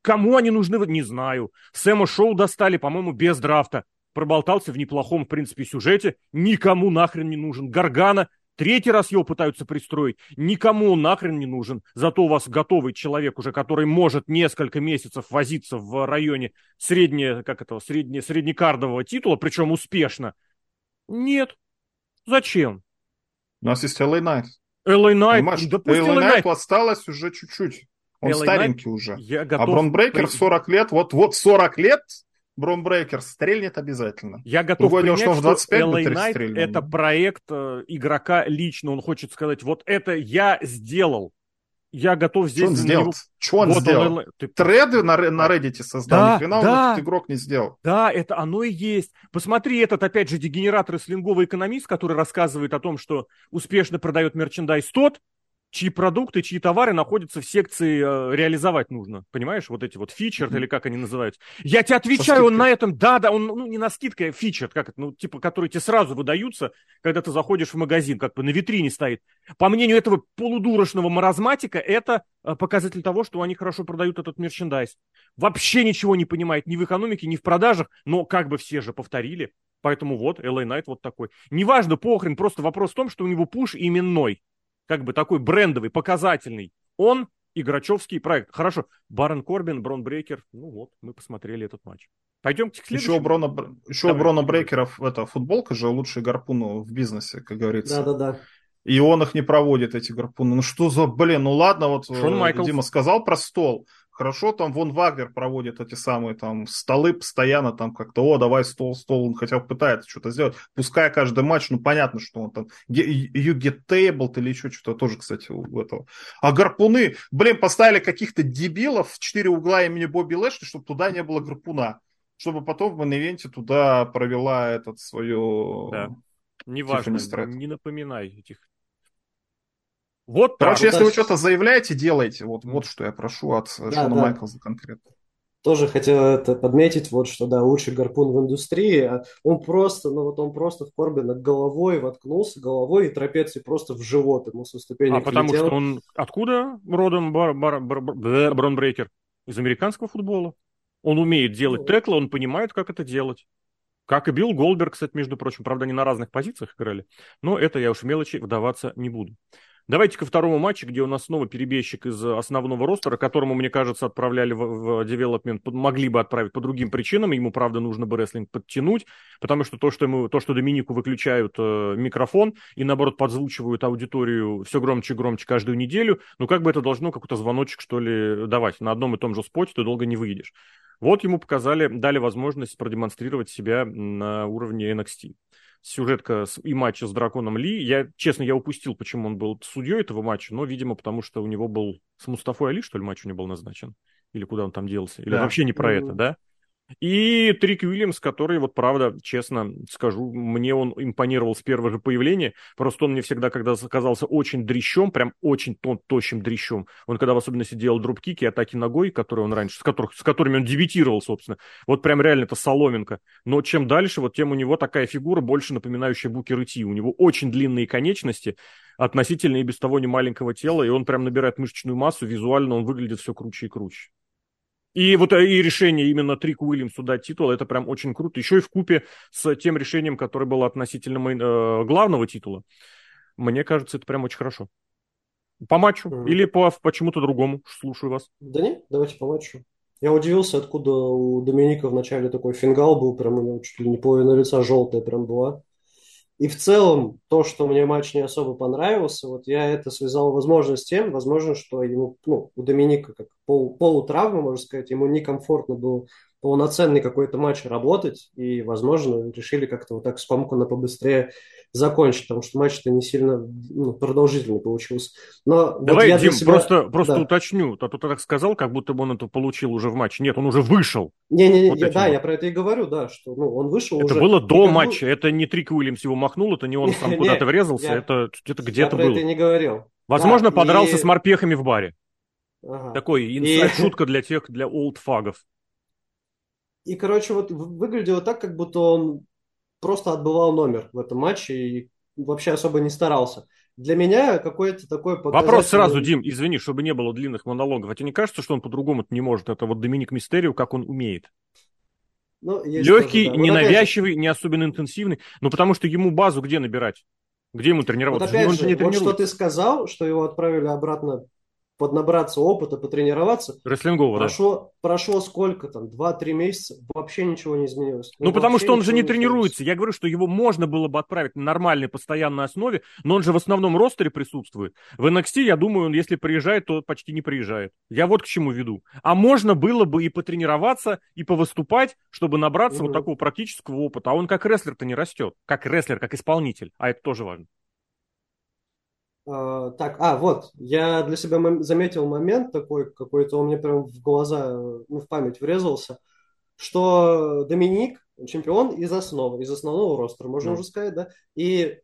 кому они нужны, не знаю. Сэма Шоу достали, по-моему, без драфта. Проболтался в неплохом, в принципе, сюжете. Никому нахрен не нужен. Гаргана, третий раз его пытаются пристроить. Никому он нахрен не нужен. Зато у вас готовый человек уже, который может несколько месяцев возиться в районе средне, как это, средне, среднекардового титула, причем успешно. Нет. Зачем? У нас есть LA Knight. LA Knight, да пусть LA Knight осталось уже чуть-чуть. Он LA старенький Knight, уже. Я готов... А Брон Брейкер 40 лет, вот, вот 40 лет Брон Брейкер стрельнет обязательно. Я готов Другое принять, дело, что, в 25 что LA Knight это проект э, игрока лично. Он хочет сказать, вот это я сделал я готов здесь... Что он сделал? Него... Что он вот сделал? Он... Ты... Треды на, на Reddit создал, да, ни хрена да, этот игрок не сделал. Да, это оно и есть. Посмотри этот, опять же, дегенерат рестлинговый экономист, который рассказывает о том, что успешно продает мерчендайз тот, чьи продукты, чьи товары находятся в секции э, реализовать нужно. Понимаешь, вот эти вот фичер mm-hmm. или как они называются. Я тебе отвечаю, он на этом, да, да, он, ну, не на скидке, а фичер, как это, ну, типа, которые тебе сразу выдаются, когда ты заходишь в магазин, как бы на витрине стоит. По мнению этого полудурочного маразматика, это э, показатель того, что они хорошо продают этот мерчендайз. Вообще ничего не понимает ни в экономике, ни в продажах, но как бы все же повторили. Поэтому вот, LA Knight вот такой. Неважно, похрен, просто вопрос в том, что у него пуш именной как бы такой брендовый, показательный. Он игрочевский проект. Хорошо, Барон Корбин, Брон Брейкер. Ну вот, мы посмотрели этот матч. Пойдемте к следующему. Еще у Брона, еще Давай, Брона Брейкеров это футболка же лучший гарпун в бизнесе, как говорится. Да-да-да. И он их не проводит, эти гарпуны. Ну что за, блин, ну ладно, вот Шон э, Майклс. Дима сказал про стол. Хорошо, там Вон Вагнер проводит эти самые там столы постоянно, там как-то, о, давай стол, стол, он хотя бы пытается что-то сделать. Пускай каждый матч, ну понятно, что он там, you get tabled или еще что-то тоже, кстати, у этого. А гарпуны, блин, поставили каких-то дебилов в четыре угла имени Бобби Лэшли, чтобы туда не было гарпуна. Чтобы потом в инвенте туда провела этот свое... Да. Неважно, не напоминай этих вот Короче, так, если вы что-то заявляете, делайте. Вот, вот что я прошу от да, Шона да. Майклса конкретно. Тоже хотел это подметить, вот что, да, лучший гарпун в индустрии. А он просто, ну вот он просто в Корбина головой воткнулся, головой и трапецией просто в живот ему со ступенек А потому летел. что он откуда родом бар, бар, бар, бар, Бронбрейкер? Из американского футбола. Он умеет делать ну, теклы, он понимает, как это делать. Как и Билл Голдберг, кстати, между прочим. Правда, они на разных позициях играли. Но это я уж мелочи вдаваться не буду. Давайте ко второму матчу, где у нас снова перебежчик из основного ростера, которому, мне кажется, отправляли в, в девелопмент, могли бы отправить по другим причинам. Ему, правда, нужно бы рестлинг подтянуть, потому что то, что, ему, то, что Доминику выключают э, микрофон и, наоборот, подзвучивают аудиторию все громче и громче каждую неделю, ну, как бы это должно какой-то звоночек, что ли, давать. На одном и том же споте ты долго не выйдешь. Вот ему показали, дали возможность продемонстрировать себя на уровне NXT. сюжетка и матча с Драконом Ли. Я, честно, я упустил, почему он был судьей этого матча, но, видимо, потому что у него был с Мустафой Али, что ли, матч у него был назначен. Или куда он там делся. Или да. вообще не про это, да? И Трик Уильямс, который, вот правда, честно скажу, мне он импонировал с первого же появления. Просто он мне всегда, когда казался очень дрищом, прям очень тон, тощим дрищом. Он когда в особенности делал дропкики, атаки ногой, которые он раньше, с, которых, с которыми он дебютировал, собственно. Вот прям реально это соломинка. Но чем дальше, вот тем у него такая фигура, больше напоминающая Букер Ти. У него очень длинные конечности, относительно и без того не маленького тела, и он прям набирает мышечную массу, визуально он выглядит все круче и круче. И вот э, и решение именно Трик Уильямсу дать титул, это прям очень круто. Еще и в купе с тем решением, которое было относительно мейн, э, главного титула. Мне кажется, это прям очень хорошо. По матчу mm-hmm. или по почему-то другому? Слушаю вас. Да нет, давайте по матчу. Я удивился, откуда у Доминика вначале такой фингал был, прям у него чуть ли не половина лица желтая прям была. И в целом, то, что мне матч не особо понравился, вот я это связал, возможно, с тем, возможно, что ему, ну, у Доминика как пол, полутравма, можно сказать, ему некомфортно было полноценный какой-то матч работать, и, возможно, решили как-то вот так спомканно побыстрее закончить, потому что матч-то не сильно ну, продолжительный получился. Но Давай, вот Дим, себя... просто, просто да. уточню, а то ты так сказал, как будто бы он это получил уже в матче. Нет, он уже вышел. Не-не-не, вот да, я про это и говорю, да, что ну, он вышел это уже. Это было до никому... матча, это не Трик Уильямс его махнул, это не он сам куда-то врезался, это где-то было. Я про это не говорил. Возможно, подрался с морпехами в баре. Такой инсайд-шутка для тех, для олдфагов. И, короче, вот выглядело так, как будто он просто отбывал номер в этом матче и вообще особо не старался. Для меня какой-то такой показатель... Вопрос сразу, Дим, извини, чтобы не было длинных монологов. А тебе не кажется, что он по-другому не может? Это вот Доминик Мистерио, как он умеет. Ну, Легкий, тоже, да. ненавязчивый, не особенно интенсивный. Ну, потому что ему базу где набирать? Где ему тренироваться? Вот опять он же, не вот что ты сказал, что его отправили обратно поднабраться опыта, потренироваться. Рестлингового, прошло, да. Прошло сколько там, 2-3 месяца, вообще ничего не изменилось. Ну, ну потому что он же не, не тренируется. Я говорю, что его можно было бы отправить на нормальной постоянной основе, но он же в основном ростере присутствует. В NXT, я думаю, он если приезжает, то почти не приезжает. Я вот к чему веду. А можно было бы и потренироваться, и повыступать, чтобы набраться угу. вот такого практического опыта. А он как рестлер-то не растет. Как рестлер, как исполнитель. А это тоже важно. Uh, так, а, вот, я для себя заметил момент такой, какой-то он мне прям в глаза, ну, в память врезался, что Доминик чемпион из основы, из основного ростера, можно mm. уже сказать, да, и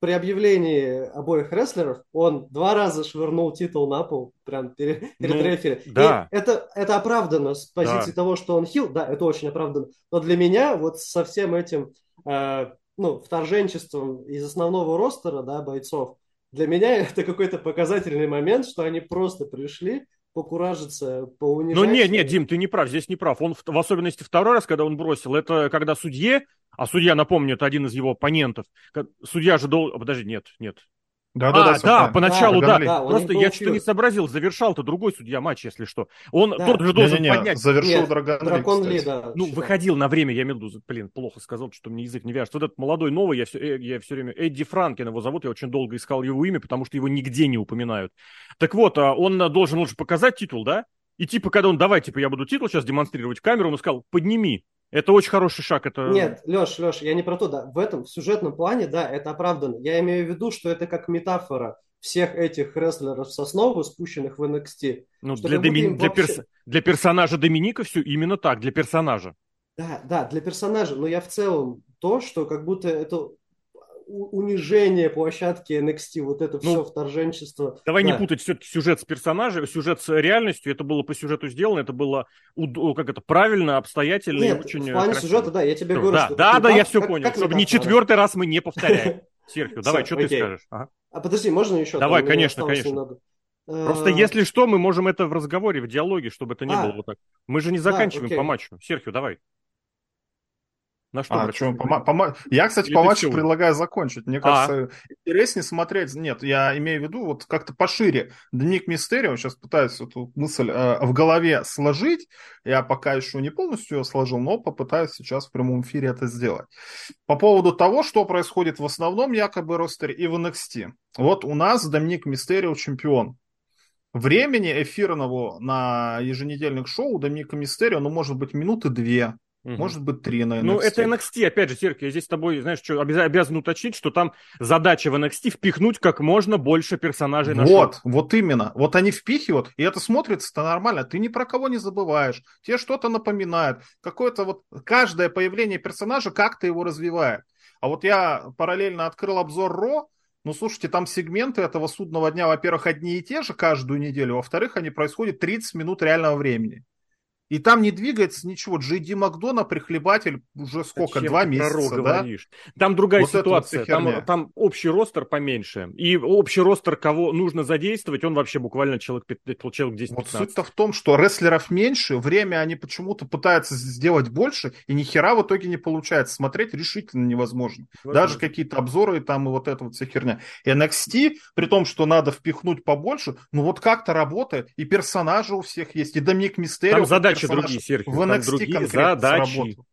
при объявлении обоих рестлеров он два раза швырнул титул на пол, прям перед, перед ну, рефери. Да. И это, это оправдано с позиции да. того, что он хил, да, это очень оправдано, но для меня вот со всем этим, э, ну, вторженчеством из основного ростера, да, бойцов, для меня это какой-то показательный момент, что они просто пришли покуражиться, поунижать. Ну нет, нет, Дим, ты не прав, здесь не прав. Он в особенности второй раз, когда он бросил, это когда судье, а судья, напомню, это один из его оппонентов, судья же должен... Подожди, нет, нет, да, да, а, да, да, поначалу, да. да. Просто я что-то не сообразил, завершал-то другой судья матч, если что. Он да. тот же должен не, не, не, поднять. Завершил Нет, Драгон, Дракон Ли, да. Ну, выходил на время, я имею в виду, блин, плохо сказал, что мне язык не вяжет. Вот этот молодой новый, я все, э, я все время, Эдди Франкен его зовут, я очень долго искал его имя, потому что его нигде не упоминают. Так вот, а он должен лучше показать титул, да? И типа, когда он, давай, типа, я буду титул сейчас демонстрировать в камеру, он сказал, подними. Это очень хороший шаг. Это... Нет, Леш, Леш, я не про то, да. В этом, в сюжетном плане, да, это оправдано. Я имею в виду, что это как метафора всех этих рестлеров с основы, спущенных в NXT. Ну, для, Доми... для, вообще... перс... для персонажа Доминика все именно так, для персонажа. Да, да, для персонажа. Но я в целом то, что как будто это унижение площадки NXT, вот это ну, все вторженчество. Давай да. не путать все-таки сюжет с персонажем, сюжет с реальностью. Это было по сюжету сделано, это было как это правильно, обстоятельно Нет, и очень в плане красиво. сюжета, да, я тебе говорю, да, что... Да, да, я все как, понял, как чтобы не четвертый раз мы не повторяем. Серхио, давай, что ты скажешь? А подожди, можно еще? Давай, конечно, конечно. Просто если что, мы можем это в разговоре, в диалоге, чтобы это не а, было вот так. Мы же не заканчиваем да, по матчу. Серхио, давай. На что? А, что по, по, я, кстати, Или по матчу предлагаю закончить. Мне а. кажется, интереснее смотреть. Нет, я имею в виду вот как-то пошире. Дник Мистерио, сейчас пытаюсь эту мысль э, в голове сложить. Я пока еще не полностью ее сложил, но попытаюсь сейчас в прямом эфире это сделать. По поводу того, что происходит в основном якобы ростере и в NXT. Вот у нас Доминик Мистерио чемпион. Времени эфирного на еженедельных шоу Доминика Мистерио, ну, может быть, минуты две Угу. Может быть, три на NXT. Ну, это NXT, опять же, Серк, я здесь с тобой, знаешь, что, обязан уточнить, что там задача в NXT впихнуть как можно больше персонажей на Вот, шоу. вот именно. Вот они впихивают, и это смотрится-то нормально. Ты ни про кого не забываешь. Тебе что-то напоминает. Какое-то вот каждое появление персонажа как-то его развивает. А вот я параллельно открыл обзор Ро, ну, слушайте, там сегменты этого судного дня, во-первых, одни и те же каждую неделю, во-вторых, они происходят 30 минут реального времени. И там не двигается ничего. Джей Ди Макдона, прихлебатель, уже сколько, два месяца, да? Говоришь? Там другая вот ситуация. Вот там, там общий ростер поменьше. И общий ростер, кого нужно задействовать, он вообще буквально человек, человек 10-15. Вот суть-то в том, что рестлеров меньше, время они почему-то пытаются сделать больше, и ни хера в итоге не получается. Смотреть решительно невозможно. Возможно. Даже какие-то обзоры там и вот эта вот вся херня. NXT, при том, что надо впихнуть побольше, ну вот как-то работает. И персонажи у всех есть, и Доминик Мистерио. Там задача задачи другие, Серхио. В NXT другие задачи. Сработал.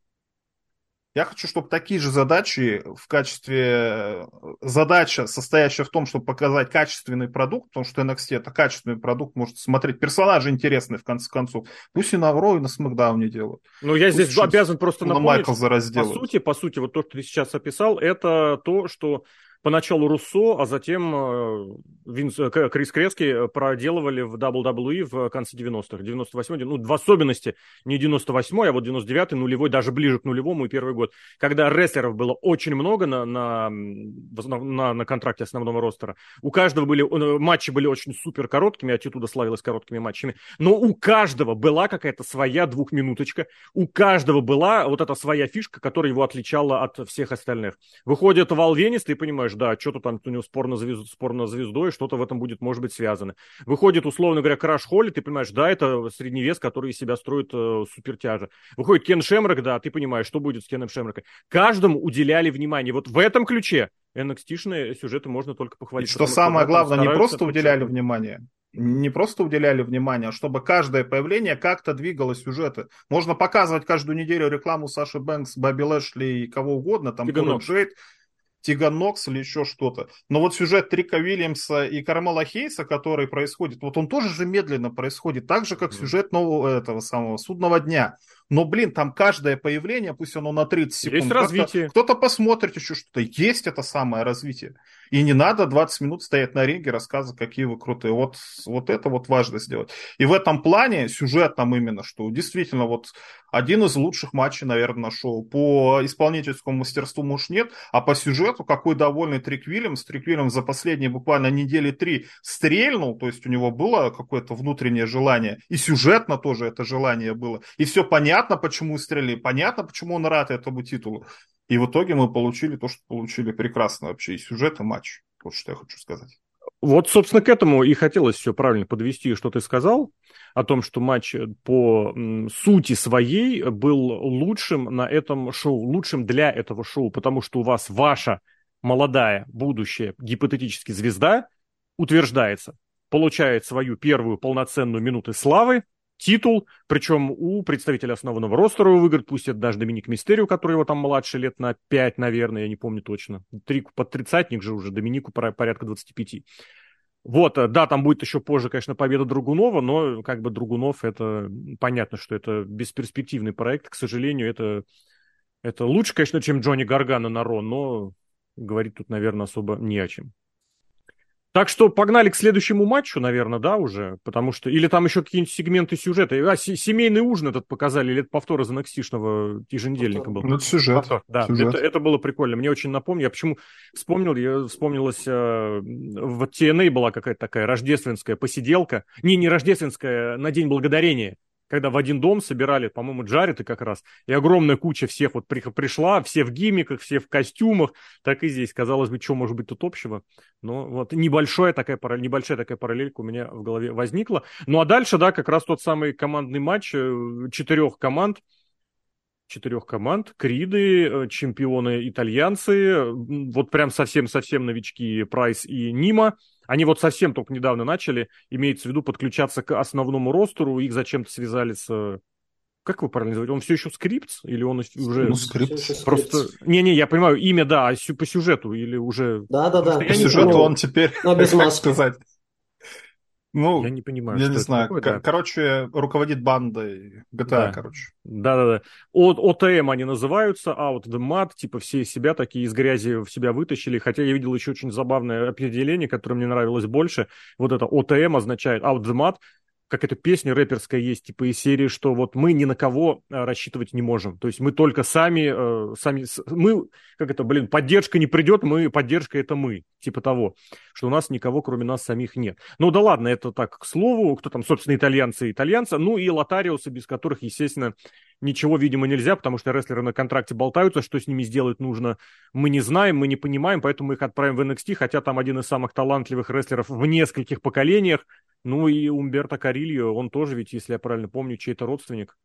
Я хочу, чтобы такие же задачи в качестве... Задача, состоящая в том, чтобы показать качественный продукт, потому что NXT это качественный продукт, может смотреть персонажи интересные, в конце концов. Пусть и на Ро, и на Смакдауне делают. Ну, я здесь Пусть обязан просто напомнить, по сути, по сути, вот то, что ты сейчас описал, это то, что поначалу Руссо, а затем э, Винс, э, Крис Крески проделывали в WWE в конце 90-х, 98-й, ну, в особенности не 98-й, а вот 99-й, нулевой, даже ближе к нулевому и первый год, когда рестлеров было очень много на, на, на, на контракте основного ростера. У каждого были, э, матчи были очень супер короткими, Аттитуда славилась короткими матчами, но у каждого была какая-то своя двухминуточка, у каждого была вот эта своя фишка, которая его отличала от всех остальных. Выходит Вал Венис, ты понимаешь, да, что-то там у него спор на, звезд, спор на звездой, что-то в этом будет, может быть, связано. Выходит, условно говоря, Краш Холли, ты понимаешь, да, это средний вес, который из себя строит э, супертяжа. Выходит Кен Шемрак, да, ты понимаешь, что будет с Кеном Шемраком. Каждому уделяли внимание. Вот в этом ключе NXT-шные сюжеты можно только похвалить. И что самое главное, не просто уделяли внимание, не просто уделяли внимание, а чтобы каждое появление как-то двигало сюжеты. Можно показывать каждую неделю рекламу Саши Бэнкс, Бобби Лэшли и кого угодно, там Коля Джейд, Тиган Нокс или еще что-то. Но вот сюжет Трика Уильямса и Кармела Хейса, который происходит, вот он тоже же медленно происходит, так же, как сюжет нового этого самого судного дня. Но, блин, там каждое появление, пусть оно на 30 секунд. Есть развитие. Кто-то посмотрит еще что-то. Есть это самое развитие. И не надо 20 минут стоять на ринге, рассказывать, какие вы крутые. Вот, вот это вот важно сделать. И в этом плане сюжет там именно, что действительно вот один из лучших матчей, наверное, на шоу. По исполнительскому мастерству, может, нет, а по сюжету какой довольный Трик Вильямс. Трик Вильямс за последние буквально недели три стрельнул, то есть у него было какое-то внутреннее желание. И сюжетно тоже это желание было. И все понятно, почему стрелили, понятно, почему он рад этому титулу. И в итоге мы получили то, что получили прекрасно вообще и сюжет, и матч. Вот что я хочу сказать. Вот, собственно, к этому и хотелось все правильно подвести, что ты сказал, о том, что матч по сути своей был лучшим на этом шоу, лучшим для этого шоу, потому что у вас ваша молодая, будущая, гипотетически звезда утверждается, получает свою первую полноценную минуту славы, титул, причем у представителя основного ростера выиграет, пусть это даже Доминик Мистерио, который его там младше лет на 5, наверное, я не помню точно. Три, под тридцатник же уже, Доминику порядка 25. Вот, э, да, там будет еще позже, конечно, победа Другунова, но как бы Другунов, это понятно, что это бесперспективный проект, к сожалению, это, это лучше, конечно, чем Джонни Гаргана на Рон, но говорить тут, наверное, особо не о чем. Так что погнали к следующему матчу, наверное, да, уже, потому что... Или там еще какие-нибудь сегменты сюжета. А, семейный ужин этот показали, или это повтор из NXT-шного еженедельника был? Ну, это сюжет. Повтор, да, сюжет. Это, это было прикольно. Мне очень напомнил. Я почему вспомнил, я вспомнилась, э, в TNA была какая-то такая рождественская посиделка. Не, не рождественская, на День Благодарения когда в один дом собирали, по-моему, Джареты как раз, и огромная куча всех вот при, пришла, все в гиммиках, все в костюмах, так и здесь. Казалось бы, что может быть тут общего? Но вот небольшая такая, небольшая такая параллелька у меня в голове возникла. Ну а дальше, да, как раз тот самый командный матч э, четырех команд, четырех команд. Криды, э, чемпионы итальянцы, вот прям совсем-совсем новички Прайс и Нима. Они вот совсем только недавно начали, имеется в виду, подключаться к основному ростеру, их зачем-то связали с... Как вы правильно называете? Он все еще скрипт? Или он уже... Ну, скрипт. Просто... Не-не, я понимаю, имя, да, а по сюжету или уже... Да-да-да. По сюжету он теперь... Но без маски. сказать. Ну, я не понимаю, я не знаю. Такое, да. Короче, руководит бандой GTA, да. короче. Да-да-да. От ОТМ они называются, Out the Mud, типа все себя такие из грязи в себя вытащили. Хотя я видел еще очень забавное определение, которое мне нравилось больше. Вот это ОТМ означает Out the Mud, как эта песня рэперская есть, типа из серии, что вот мы ни на кого э, рассчитывать не можем. То есть мы только сами, э, сами, мы, как это, блин, поддержка не придет, мы, поддержка это мы, типа того, что у нас никого кроме нас самих нет. Ну да ладно, это так, к слову, кто там, собственно, итальянцы и итальянцы, ну и лотариусы, без которых, естественно, ничего, видимо, нельзя, потому что рестлеры на контракте болтаются, что с ними сделать нужно, мы не знаем, мы не понимаем, поэтому мы их отправим в NXT, хотя там один из самых талантливых рестлеров в нескольких поколениях, ну и Умберто Карильо, он тоже ведь, если я правильно помню, чей-то родственник.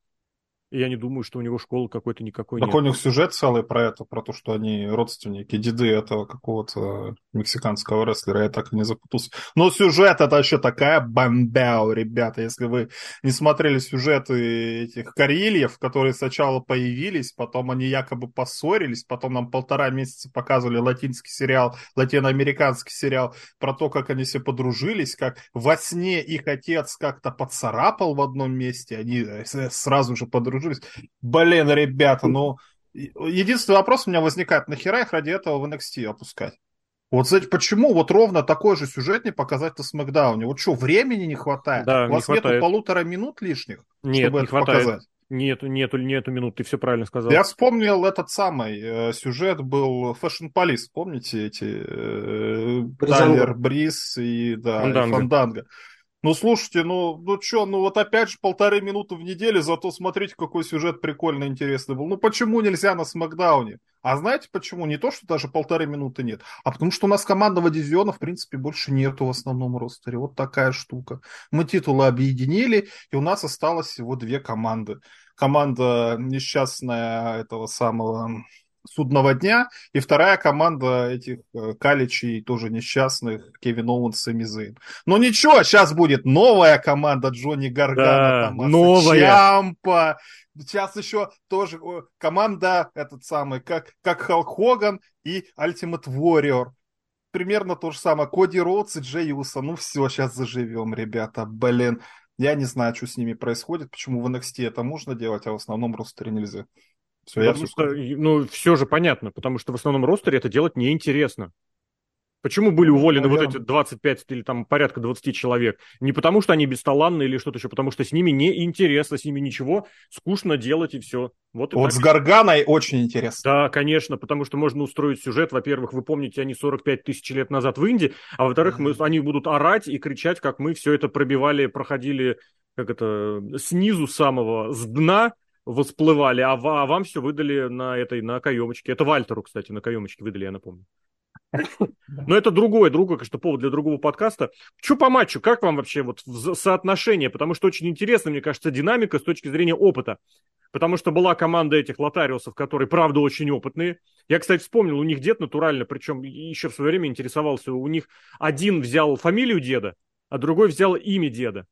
Я не думаю, что у него школы какой-то никакой так нет. у них сюжет целый про это, про то, что они родственники, деды этого какого-то мексиканского рестлера, я так и не запутался. Но сюжет это вообще такая бомбяу, ребята, если вы не смотрели сюжеты этих Карельев, которые сначала появились, потом они якобы поссорились, потом нам полтора месяца показывали латинский сериал, латиноамериканский сериал про то, как они все подружились, как во сне их отец как-то поцарапал в одном месте, они э, сразу же подружились подружились. Блин, ребята, ну... Единственный вопрос у меня возникает, нахера их ради этого в NXT опускать? Вот, кстати, почему вот ровно такой же сюжет не показать на Смакдауне? Вот что, времени не хватает? Да, У вас не нету полутора минут лишних, Нет, чтобы не это хватает. показать? Нету, нету, нету минут, ты все правильно сказал. Я вспомнил этот самый э, сюжет был Fashion Police, помните эти э, Тайлер Брис и да, Фанданго. И Фанданго. Ну, слушайте, ну, ну что, ну вот опять же полторы минуты в неделю, зато смотрите, какой сюжет прикольно интересный был. Ну, почему нельзя на Смакдауне? А знаете почему? Не то, что даже полторы минуты нет, а потому что у нас командного дивизиона, в принципе, больше нету в основном ростере. Вот такая штука. Мы титулы объединили, и у нас осталось всего две команды. Команда несчастная этого самого судного дня, и вторая команда этих э, каличей, тоже несчастных, Кевин Оуэнс и Мизейн. Но ничего, сейчас будет новая команда Джонни Гаргана, да, новая. Чампа, сейчас еще тоже команда этот самый, как, как Халк Хоган и Ultimate Warrior. Примерно то же самое. Коди Роудс и Джей Юса. Ну все, сейчас заживем, ребята. Блин, я не знаю, что с ними происходит, почему в NXT это можно делать, а в основном ростере нельзя. Все, все что, ну, все же понятно, потому что в основном ростере это делать неинтересно. Почему были уволены Наверное. вот эти 25 или там порядка 20 человек? Не потому, что они бесталанны или что-то еще, потому что с ними неинтересно, с ними ничего, скучно делать и все. Вот, и вот с Гарганой очень интересно. Да, конечно, потому что можно устроить сюжет. Во-первых, вы помните, они 45 тысяч лет назад в Индии, а во-вторых, мы, они будут орать и кричать, как мы все это пробивали, проходили, как это, снизу самого, с дна, восплывали, а, а вам все выдали на этой, на каемочке. Это Вальтеру, кстати, на каемочке выдали, я напомню. Но это другое, другое, конечно, повод для другого подкаста. Что по матчу? Как вам вообще вот соотношение? Потому что очень интересно, мне кажется, динамика с точки зрения опыта. Потому что была команда этих лотариусов, которые, правда, очень опытные. Я, кстати, вспомнил, у них дед натурально, причем еще в свое время интересовался. У них один взял фамилию деда, а другой взял имя деда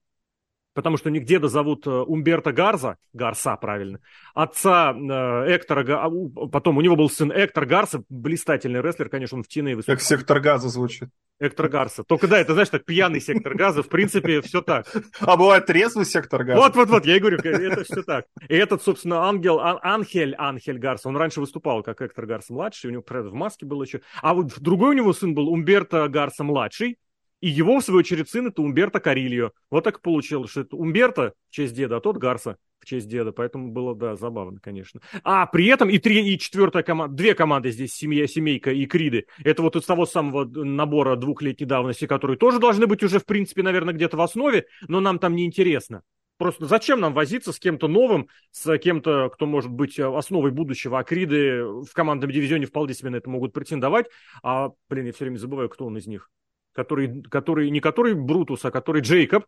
потому что у них деда зовут э, Умберто Гарза, Гарса, правильно, отца э, Эктора, а, потом у него был сын Эктор Гарса, блистательный рестлер, конечно, он в TNA выступал. Как сектор газа звучит. Эктор Гарса. Только да, это, знаешь, так пьяный сектор газа, в принципе, все так. А бывает трезвый сектор газа. Вот-вот-вот, я и говорю, это все так. И этот, собственно, ангел, Ан, Анхель, Анхель Гарса, он раньше выступал как Эктор Гарса младший, у него, правда, в маске был еще. А вот другой у него сын был Умберто Гарса младший, и его, в свою очередь, сын это Умберто Карильо. Вот так получилось, что это Умберто в честь деда, а тот Гарса в честь деда. Поэтому было, да, забавно, конечно. А при этом и три, и четвертая команда, две команды здесь, семья, семейка и Криды. Это вот из того самого набора двухлетней давности, которые тоже должны быть уже, в принципе, наверное, где-то в основе, но нам там не интересно. Просто зачем нам возиться с кем-то новым, с кем-то, кто может быть основой будущего, а Криды в командном дивизионе вполне себе на это могут претендовать. А, блин, я все время забываю, кто он из них который, который не который Брутус, а который Джейкоб.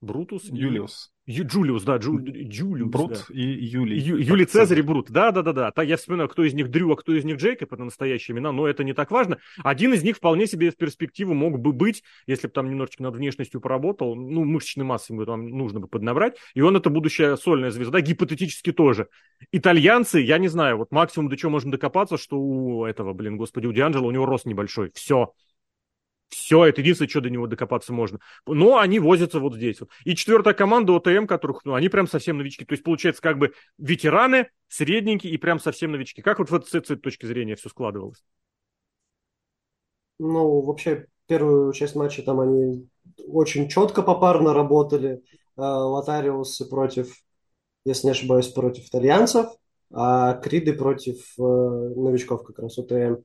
Брутус? Юлиус. Ю, Джулиус, да, Джу, Джулиус. Брут да. и Юлий. Ю, Юлий Цезарь и Брут, да, да, да, да. Так, я вспоминаю, кто из них Дрю, а кто из них Джейкоб, это настоящие имена, но это не так важно. Один из них вполне себе в перспективу мог бы быть, если бы там немножечко над внешностью поработал, ну, мышечной массой ему там нужно бы поднабрать, и он это будущая сольная звезда, гипотетически тоже. Итальянцы, я не знаю, вот максимум до чего можно докопаться, что у этого, блин, господи, у Дианджела у него рост небольшой, все Все, это единственное, что до него докопаться можно. Но они возятся вот здесь. Вот. И четвертая команда ОТМ, которых, ну, они прям совсем новички. То есть, получается, как бы ветераны, средненькие и прям совсем новички. Как вот вот с этой точки зрения все складывалось? Ну, вообще, первую часть матча там они очень четко попарно работали. А, Лотариусы против, если не ошибаюсь, против итальянцев, а Криды против э, новичков как раз ОТМ.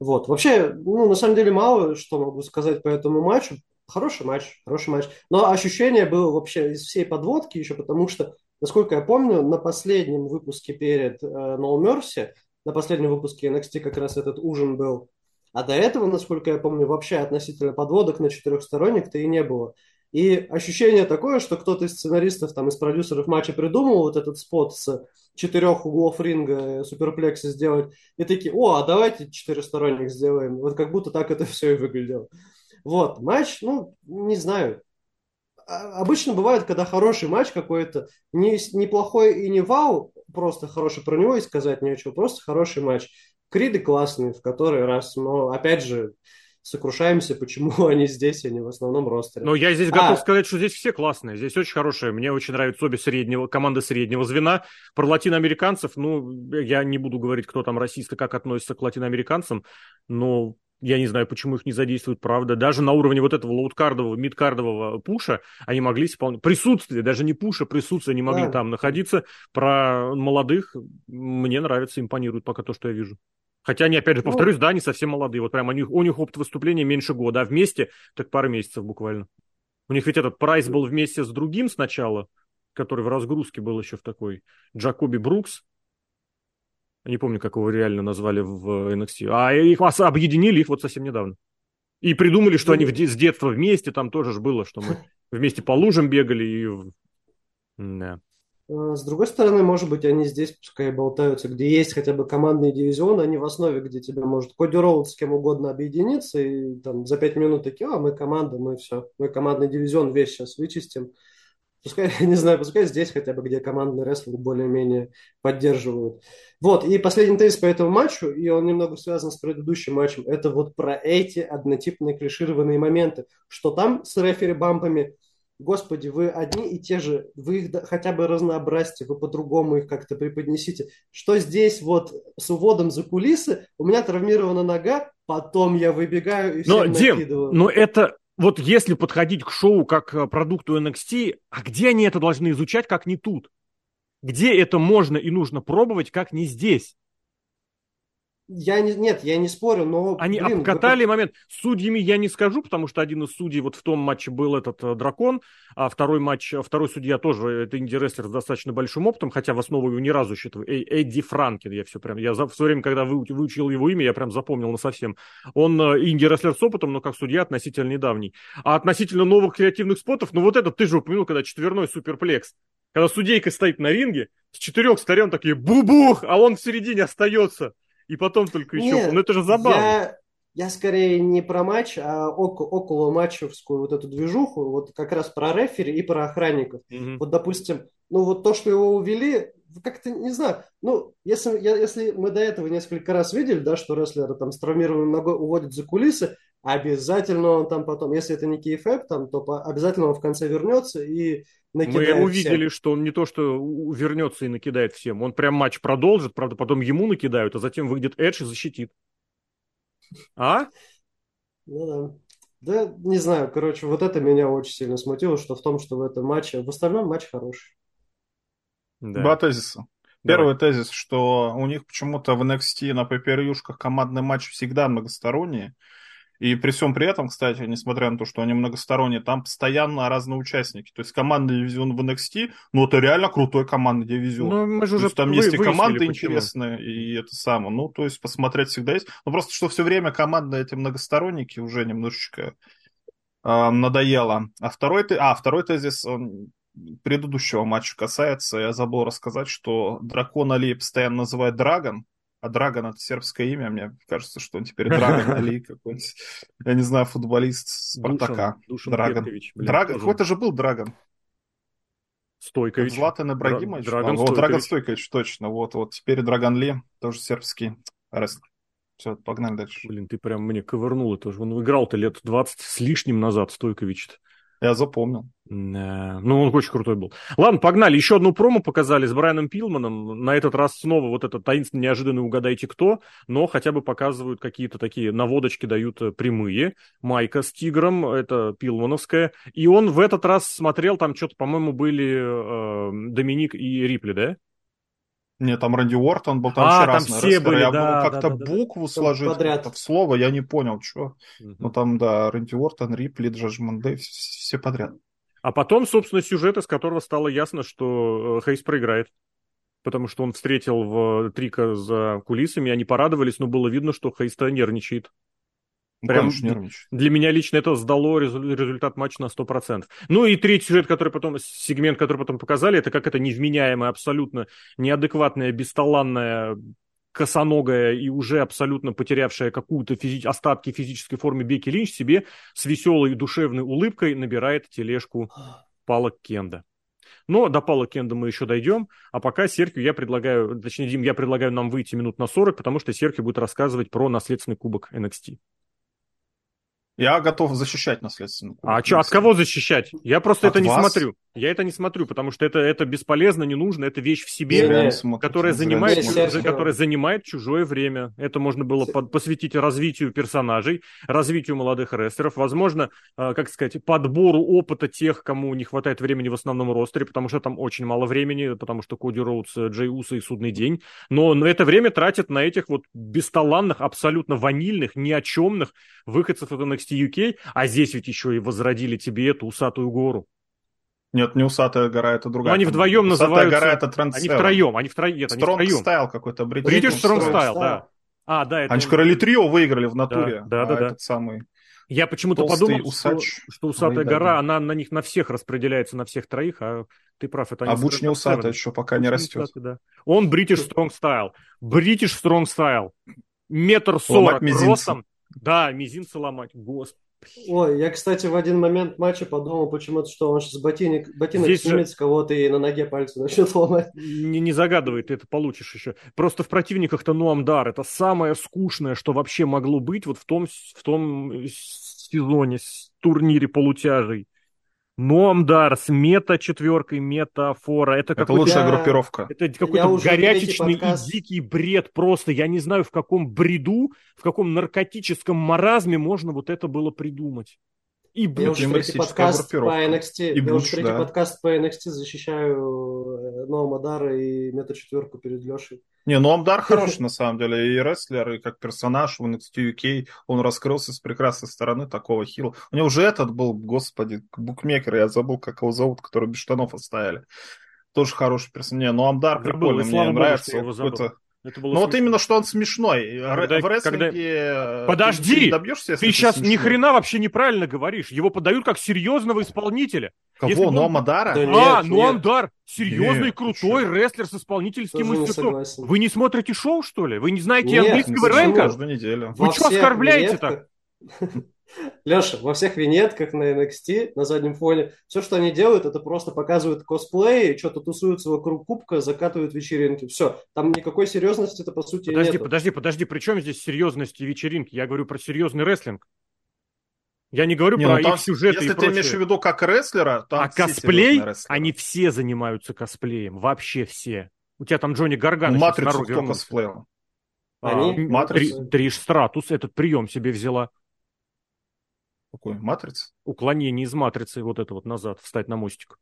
Вот. Вообще, ну, на самом деле, мало что могу сказать по этому матчу. Хороший матч, хороший матч. Но ощущение было вообще из всей подводки еще, потому что, насколько я помню, на последнем выпуске перед э, No Mercy, на последнем выпуске NXT как раз этот ужин был. А до этого, насколько я помню, вообще относительно подводок на четырехсторонник-то и не было. И ощущение такое, что кто-то из сценаристов, там, из продюсеров матча придумал вот этот спот с четырех углов ринга э, суперплекса сделать, и такие, о, а давайте четырехсторонник сделаем. Вот как будто так это все и выглядело. Вот, матч, ну, не знаю. А, обычно бывает, когда хороший матч какой-то, не, неплохой и не вау, просто хороший, про него и сказать нечего, просто хороший матч. Криды классные в который раз, но, опять же, сокрушаемся, почему они здесь, а не в основном ростере. Но я здесь а... готов сказать, что здесь все классные, здесь очень хорошие. Мне очень нравятся обе среднего, команды среднего звена. Про латиноамериканцев, ну, я не буду говорить, кто там расисты, как относится к латиноамериканцам, но я не знаю, почему их не задействуют, правда. Даже на уровне вот этого лоудкардового, мидкардового пуша они могли исполнять. Присутствие, даже не пуша, присутствие, они могли да. там находиться. Про молодых мне нравится, импонирует пока то, что я вижу. Хотя они, опять же, ну, повторюсь, ну, да, они совсем молодые. Вот прям у них, у них опыт выступления меньше года, а вместе так пара месяцев буквально. У них ведь этот прайс был вместе с другим сначала, который в разгрузке был еще в такой. Джакоби Брукс. Не помню, как его реально назвали в NXT. А их объединили их вот совсем недавно. И придумали, что они с детства вместе, там тоже же было, что мы вместе по лужам бегали и... Да. А, с другой стороны, может быть, они здесь пускай болтаются, где есть хотя бы командный дивизион, а не в основе, где тебе может Коди Роуд с кем угодно объединиться, и там за пять минут такие, а, мы команда, мы все, мы командный дивизион весь сейчас вычистим. Пускай, не знаю, пускай здесь хотя бы, где командный рестлинг более-менее поддерживают. Вот, и последний тезис по этому матчу, и он немного связан с предыдущим матчем, это вот про эти однотипные клишированные моменты, что там с рефери-бампами – Господи, вы одни и те же, вы их хотя бы разнообразьте, вы по-другому их как-то преподнесите. Что здесь вот с уводом за кулисы, у меня травмирована нога, потом я выбегаю и но, Дим, накидываю. Но это вот если подходить к шоу как к продукту NXT, а где они это должны изучать, как не тут? Где это можно и нужно пробовать, как не здесь? Я не, нет, я не спорю, но... Они блин, обкатали вы... момент. Судьями я не скажу, потому что один из судей вот в том матче был этот э, дракон, а второй матч, э, второй судья тоже, это инди-рестлер с достаточно большим опытом, хотя в основу его ни разу считаю. Э, Эдди Франкин, я все прям, я за, все время, когда вы, выучил его имя, я прям запомнил на совсем. Он инди-рестлер с опытом, но как судья относительно недавний. А относительно новых креативных спотов, ну вот этот ты же упомянул, когда четверной суперплекс. Когда судейка стоит на ринге, с четырех сторон такие бубух, а он в середине остается и потом только еще. Нет, ну это же забавно. Я, я скорее не про матч, а около, около матчевскую вот эту движуху, вот как раз про рефери и про охранников. Угу. Вот, допустим, ну вот то, что его увели, как-то, не знаю, ну, если, я, если мы до этого несколько раз видели, да, что рестлера там с травмированной ногой уводят за кулисы, обязательно он там потом, если это не кейфэп, там, то по, обязательно он в конце вернется и накидает Мы увидели, всем. что он не то, что вернется и накидает всем, он прям матч продолжит, правда, потом ему накидают, а затем выйдет Эдж и защитит. А? Ну да. Да, не знаю, короче, вот это меня очень сильно смутило, что в том, что в этом матче, в остальном матч хороший. Да. Два тезиса. Первый Давай. тезис, что у них почему-то в NXT на пейперюшках командный матч всегда многосторонний. И при всем при этом, кстати, несмотря на то, что они многосторонние, там постоянно разные участники. То есть командный дивизион в NXT, ну, это реально крутой командный дивизион. Ну, мы же уже там вы, есть и команды почему. интересные, и это самое. Ну, то есть посмотреть всегда есть. Ну, просто что все время команды эти многосторонники уже немножечко э, надоело. А второй, а, второй тезис, он предыдущего матча касается, я забыл рассказать, что дракон Али постоянно называют Драгон, а Драгон это сербское имя, мне кажется, что он теперь Драгон Али какой-нибудь, я не знаю, футболист Спартака. Душан, Драгон. Драгон, какой-то же был Драгон. Стойкович. Златан Ибрагимович. Драгон вот, Драгон Стойкович, точно. Вот, вот теперь Драгон Ли, тоже сербский рестлер. Все, погнали дальше. Блин, ты прям мне ковырнул это. Он играл-то лет 20 с лишним назад, Стойкович. -то. Я запомнил. Да. Ну, он очень крутой был. Ладно, погнали. Еще одну промо показали с Брайаном Пилманом. На этот раз снова вот это таинственно неожиданно угадайте кто, но хотя бы показывают какие-то такие наводочки, дают э, прямые. Майка с тигром, это Пилмановская. И он в этот раз смотрел, там что-то, по-моему, были э, Доминик и Рипли, да? Нет, там Рэнди Уортон был, там а, все там разные все были, Я да, как-то да, да, букву да. сложить Подряд. в слово, я не понял, что. Мгм. Ну там, да, Рэнди Уортон, Рипли, Джаджмент Дэй, все подряд. А потом, собственно, сюжет, из которого стало ясно, что э, Хейс проиграет. Потому что он встретил в Трика за кулисами, они порадовались, но было видно, что Хейс-то нервничает. Ну, Прям нервничает. Для меня лично это сдало резу- результат матча на 100%. Ну и третий сюжет, который потом, сегмент, который потом показали, это как это невменяемая, абсолютно неадекватная, бесталанная, косоногая и уже абсолютно потерявшая какую-то физи- остатки физической формы Бекки Линч себе с веселой и душевной улыбкой набирает тележку палок Кенда. Но до палок Кенда мы еще дойдем, а пока Серхию я предлагаю, точнее, Дим, я предлагаю нам выйти минут на 40, потому что Серхио будет рассказывать про наследственный кубок NXT. Я готов защищать наследственную. А чё, от кого защищать? Я просто От это не вас? смотрю. Я это не смотрю, потому что это, это бесполезно, не нужно, это вещь в себе, Не, Зря смотрите, которая зря занимает. Серхио. которая занимает чужое время. Это можно было под- посвятить развитию персонажей, развитию молодых рестлеров, возможно, э, как сказать, подбору опыта тех, кому не хватает времени в основном ростере, потому что там очень мало времени, потому что Коди Роудс, э, Джей Уса и Судный день. Но на это время тратят на этих вот бесталанных, абсолютно ванильных, ни о чемных выходцев из NXT UK, а здесь ведь еще и возродили тебе эту усатую гору. Нет, не усатая гора, это другая. Ну, они вдвоем Усатая называются- гора это Тренд Они втроем, они втроем, нет, они Стронг втроем. стайл какой-то. British British Strong Strong Style, Style. да. А, да, это Они же короли трио выиграли в натуре. Да, да, а да. Этот самый. Я почему-то подумал, что, усач что усатая выедали. гора, она на них на всех распределяется, на всех троих, а ты прав, это А они Буч не сконцентрированы. еще пока не Буч растет. усатый, да. Он British Strong Style. British Strong Style. Метр сорок ростом. Да, мизинцы ломать. Господи. Ой, я, кстати, в один момент матча подумал почему-то, что он сейчас ботинок, ботинок Здесь же- снимет с кого-то и на ноге пальцы начнет ломать. Не, не загадывай, ты это получишь еще. Просто в противниках-то Нуамдар. Это самое скучное, что вообще могло быть вот в том, в том э, сезоне, турнире полутяжей. Нуамдар с мета-четверкой, мета-фора. Это, Это какой-то лучшая Я- группировка. Это какой-то горячечный и дикий бред просто. Я не знаю, в каком бреду, в каком наркотическом маразме можно вот это было придумать. И, Я блин, уже третий подкаст по группировка. NXT, И я Буч, уже третий да. подкаст по NXT защищаю э, Ноа Мадара и Мета четверку перед Лешей. Не, ну Амдар хороший на самом деле, и рестлер, и как персонаж в NXT UK, он раскрылся с прекрасной стороны такого хила. У него уже этот был, господи, букмекер, я забыл, как его зовут, который без штанов оставили. Тоже хороший персонаж. Не, ну Амдар Забыл, прикольный, мне нравится. я какой-то- это было Ну вот смешно. именно, что он смешной. Когда- в рестлинге э, Подожди! ты не добьешься, если Ты сейчас ни хрена вообще неправильно говоришь. Его подают как серьезного исполнителя. если Кого? он- Ну Амадара? Да а, нет, ну нет. Амдар, серьезный, Нет, крутой рестлер с исполнительским Тоже не мастерством. Вы не смотрите шоу, что ли? Вы не знаете Нет, английского? Каждую неделю. Вы чё оскорбляете так? Леша, во всех винетках на NXT на заднем фоне все, что они делают, это просто показывают косплей, что-то тусуются вокруг кубка, закатывают вечеринки. Все, там никакой серьезности-то по сути Подожди, нет. подожди, подожди, при чем здесь серьезность и вечеринки? Я говорю про серьезный рестлинг. Я не говорю Не, про ну там, их сюжеты если и ты прочее. имеешь в виду как рестлера, там а косплей, они все занимаются косплеем. Вообще все. У тебя там Джонни Гарган Ну, Матрицу кто косплеил? А, Они? Матрицу? Три- Триш Стратус этот прием себе взяла. Какой? Матрица? Уклонение из матрицы вот это вот назад, встать на мостик.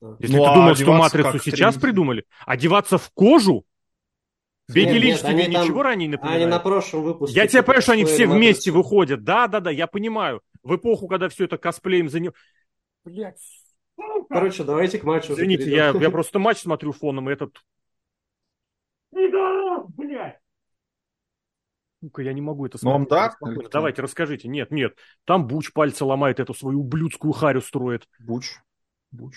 Да. Если Ну, ты а думал, что матрицу сейчас три- придумали, одеваться в кожу? Беги нет, тебе там- ничего ранее не Они на прошлом выпуске. Я тебе понимаю, что они все косплеили вместе Матрицу. выходят. Да, да, да, я понимаю. В эпоху, когда все это косплеем заним... Блять, Короче, давайте к матчу. Извините, я, я просто матч смотрю фоном, и этот... Блядь! Сука, я не могу это Ну, он смотреть. да? Спокойно. Давайте, расскажите. Нет, нет. Там Буч пальцы ломает, эту свою ублюдскую харю строит. Буч. Буч.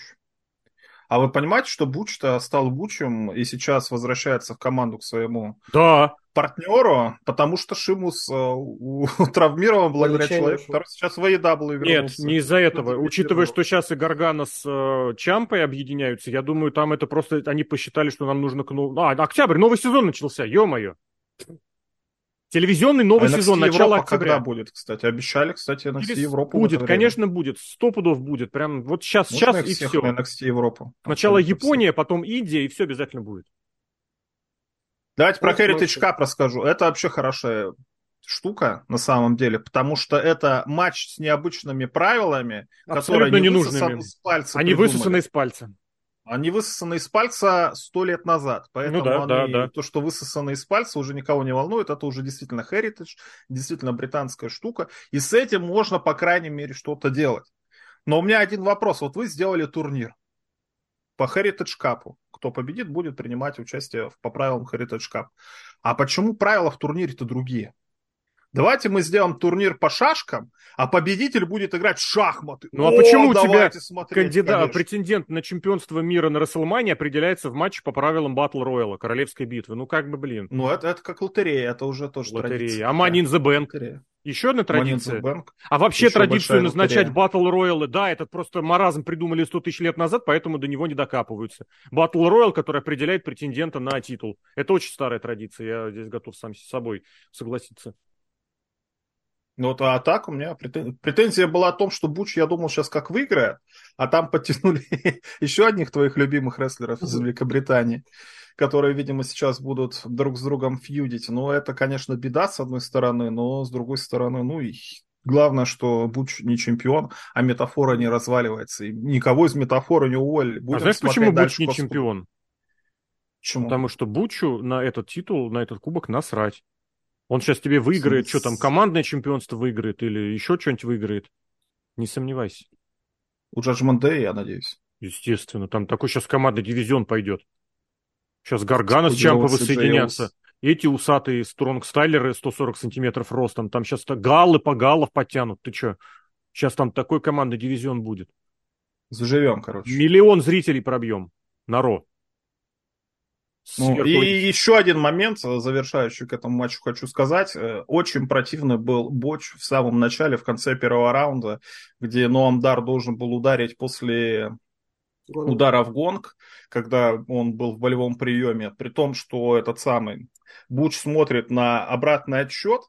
А вы понимаете, что Буч-то стал Бучем и сейчас возвращается в команду к своему Да. партнеру, потому что Шимус э, у- травмирован благодаря человеку, который сейчас в AEW Нет, вернулся. не из-за этого. Ну, Учитывая, что сейчас и Гаргана с э, Чампой объединяются, я думаю, там это просто они посчитали, что нам нужно... к А, октябрь, новый сезон начался, ё-моё. Телевизионный новый а сезон, начало Европа октября. когда будет, кстати? Обещали, кстати, NXT Через... Европу. Будет, конечно, будет. Сто пудов будет. Прям вот сейчас, Можно сейчас и все. NXT Европу. Сначала Япония, потом Индия, и все обязательно будет. Давайте про Heritage Cup расскажу. Это вообще хорошая штука на самом деле, потому что это матч с необычными правилами, Абсолютно которые не пальца Они придумали. высосаны из пальца. Они высосаны из пальца сто лет назад, поэтому ну, да, они, да, да. то, что высосано из пальца, уже никого не волнует, это уже действительно heritage, действительно британская штука, и с этим можно, по крайней мере, что-то делать. Но у меня один вопрос. Вот вы сделали турнир по Heritage Cup. Кто победит, будет принимать участие по правилам Heritage Cup. А почему правила в турнире-то другие? Давайте мы сделаем турнир по шашкам, а победитель будет играть в шахматы. Ну а почему у тебя кандидат, претендент на чемпионство мира на Расселмане определяется в матче по правилам Батл Рояла, королевской битвы? Ну как бы, блин. Ну это, это как лотерея, это уже тоже лотерея. традиция. А Money in the Bank? Лотерея. Еще одна традиция. А вообще Еще традицию назначать батл роялы, да, этот просто маразм придумали 100 тысяч лет назад, поэтому до него не докапываются. Батл роял, который определяет претендента на титул. Это очень старая традиция, я здесь готов сам с собой согласиться. Ну вот, а так у меня претензия была о том, что Буч, я думал, сейчас как выиграет, а там подтянули еще одних твоих любимых рестлеров из Великобритании, которые, видимо, сейчас будут друг с другом фьюдить. Ну, это, конечно, беда, с одной стороны, но с другой стороны, ну и Главное, что Буч не чемпион, а метафора не разваливается. И никого из метафоры не уволили. Будем а знаешь, почему Буч не чемпион? Почему? Потому что Бучу на этот титул, на этот кубок насрать. Он сейчас тебе выиграет, что там, командное чемпионство выиграет или еще что-нибудь выиграет. Не сомневайся. У Judgment Day, я надеюсь. Естественно, там такой сейчас командный дивизион пойдет. Сейчас Гаргана с Чампа воссоединятся. Эти усатые Стронг Стайлеры 140 сантиметров ростом. Там сейчас галлы по галлов подтянут. Ты что? Сейчас там такой командный дивизион будет. Заживем, короче. Миллион зрителей пробьем на Ро. Ну, и еще один момент, завершающий к этому матчу, хочу сказать. Э, очень противный был Боч в самом начале, в конце первого раунда, где Ноамдар должен был ударить после удара в гонг, когда он был в болевом приеме, при том, что этот самый Буч смотрит на обратный отсчет,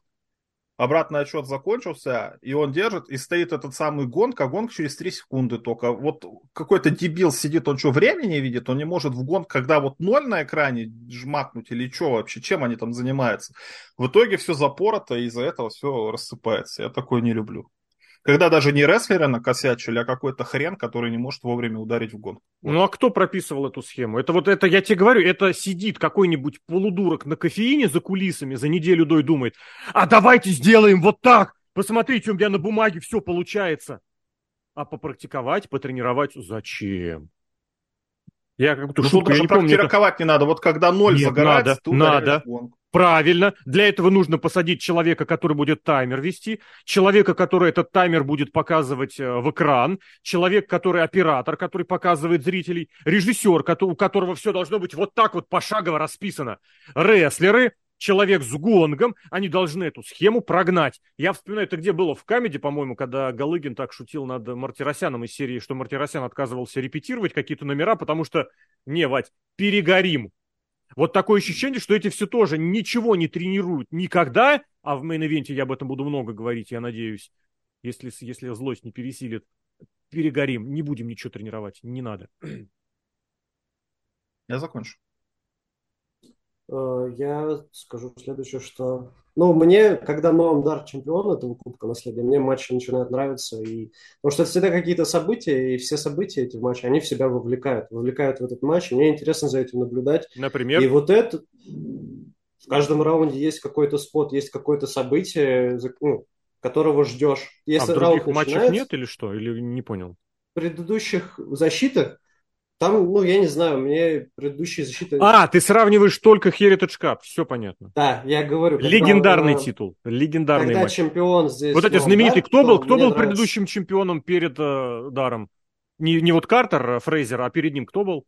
обратный отчет закончился, и он держит, и стоит этот самый гонг, а гонг через 3 секунды только. Вот какой-то дебил сидит, он что, времени видит? Он не может в гонг, когда вот ноль на экране жмакнуть или что вообще? Чем они там занимаются? В итоге все запорото, и из-за этого все рассыпается. Я такое не люблю. Когда даже не рестлера накосячили, а какой-то хрен, который не может вовремя ударить в гон. Вот. Ну а кто прописывал эту схему? Это вот это, я тебе говорю, это сидит какой-нибудь полудурок на кофеине за кулисами за неделю до и думает, а давайте сделаем вот так, посмотрите, у меня на бумаге все получается. А попрактиковать, потренировать зачем? Я как будто ну, шутку, я не практиковать помню, не надо. Вот когда ноль Нет, загорается, надо, надо. Правильно. Для этого нужно посадить человека, который будет таймер вести, человека, который этот таймер будет показывать э, в экран, человек, который оператор, который показывает зрителей, режиссер, у которого все должно быть вот так вот пошагово расписано. Рестлеры, человек с гонгом, они должны эту схему прогнать. Я вспоминаю, это где было в Камеди, по-моему, когда Галыгин так шутил над Мартиросяном из серии, что Мартиросян отказывался репетировать какие-то номера, потому что, не, Вать, перегорим. Вот такое ощущение, что эти все тоже ничего не тренируют никогда, а в мейн-ивенте я об этом буду много говорить, я надеюсь, если, если злость не пересилит, перегорим, не будем ничего тренировать, не надо. Я закончу. Э, я скажу следующее, что ну, мне, когда Ноам Дар чемпион этого Кубка Наследия, мне матчи начинают нравиться. И... Потому что это всегда какие-то события, и все события эти в матче, они в себя вовлекают. Вовлекают в этот матч, и мне интересно за этим наблюдать. Например? И вот это... В каждом раунде есть какой-то спот, есть какое-то событие, ну, которого ждешь. Если а в других матчах нет или что? Или не понял? В предыдущих защитах там, ну, я не знаю, мне предыдущие защиты... А, ты сравниваешь только Heritage Cup, все понятно. Да, я говорю... Легендарный когда, титул, легендарный когда матч. чемпион здесь... Вот эти знаменитый, кто был, кто был нравится. предыдущим чемпионом перед э, Даром? Не, не вот Картер, а Фрейзер, а перед ним кто был?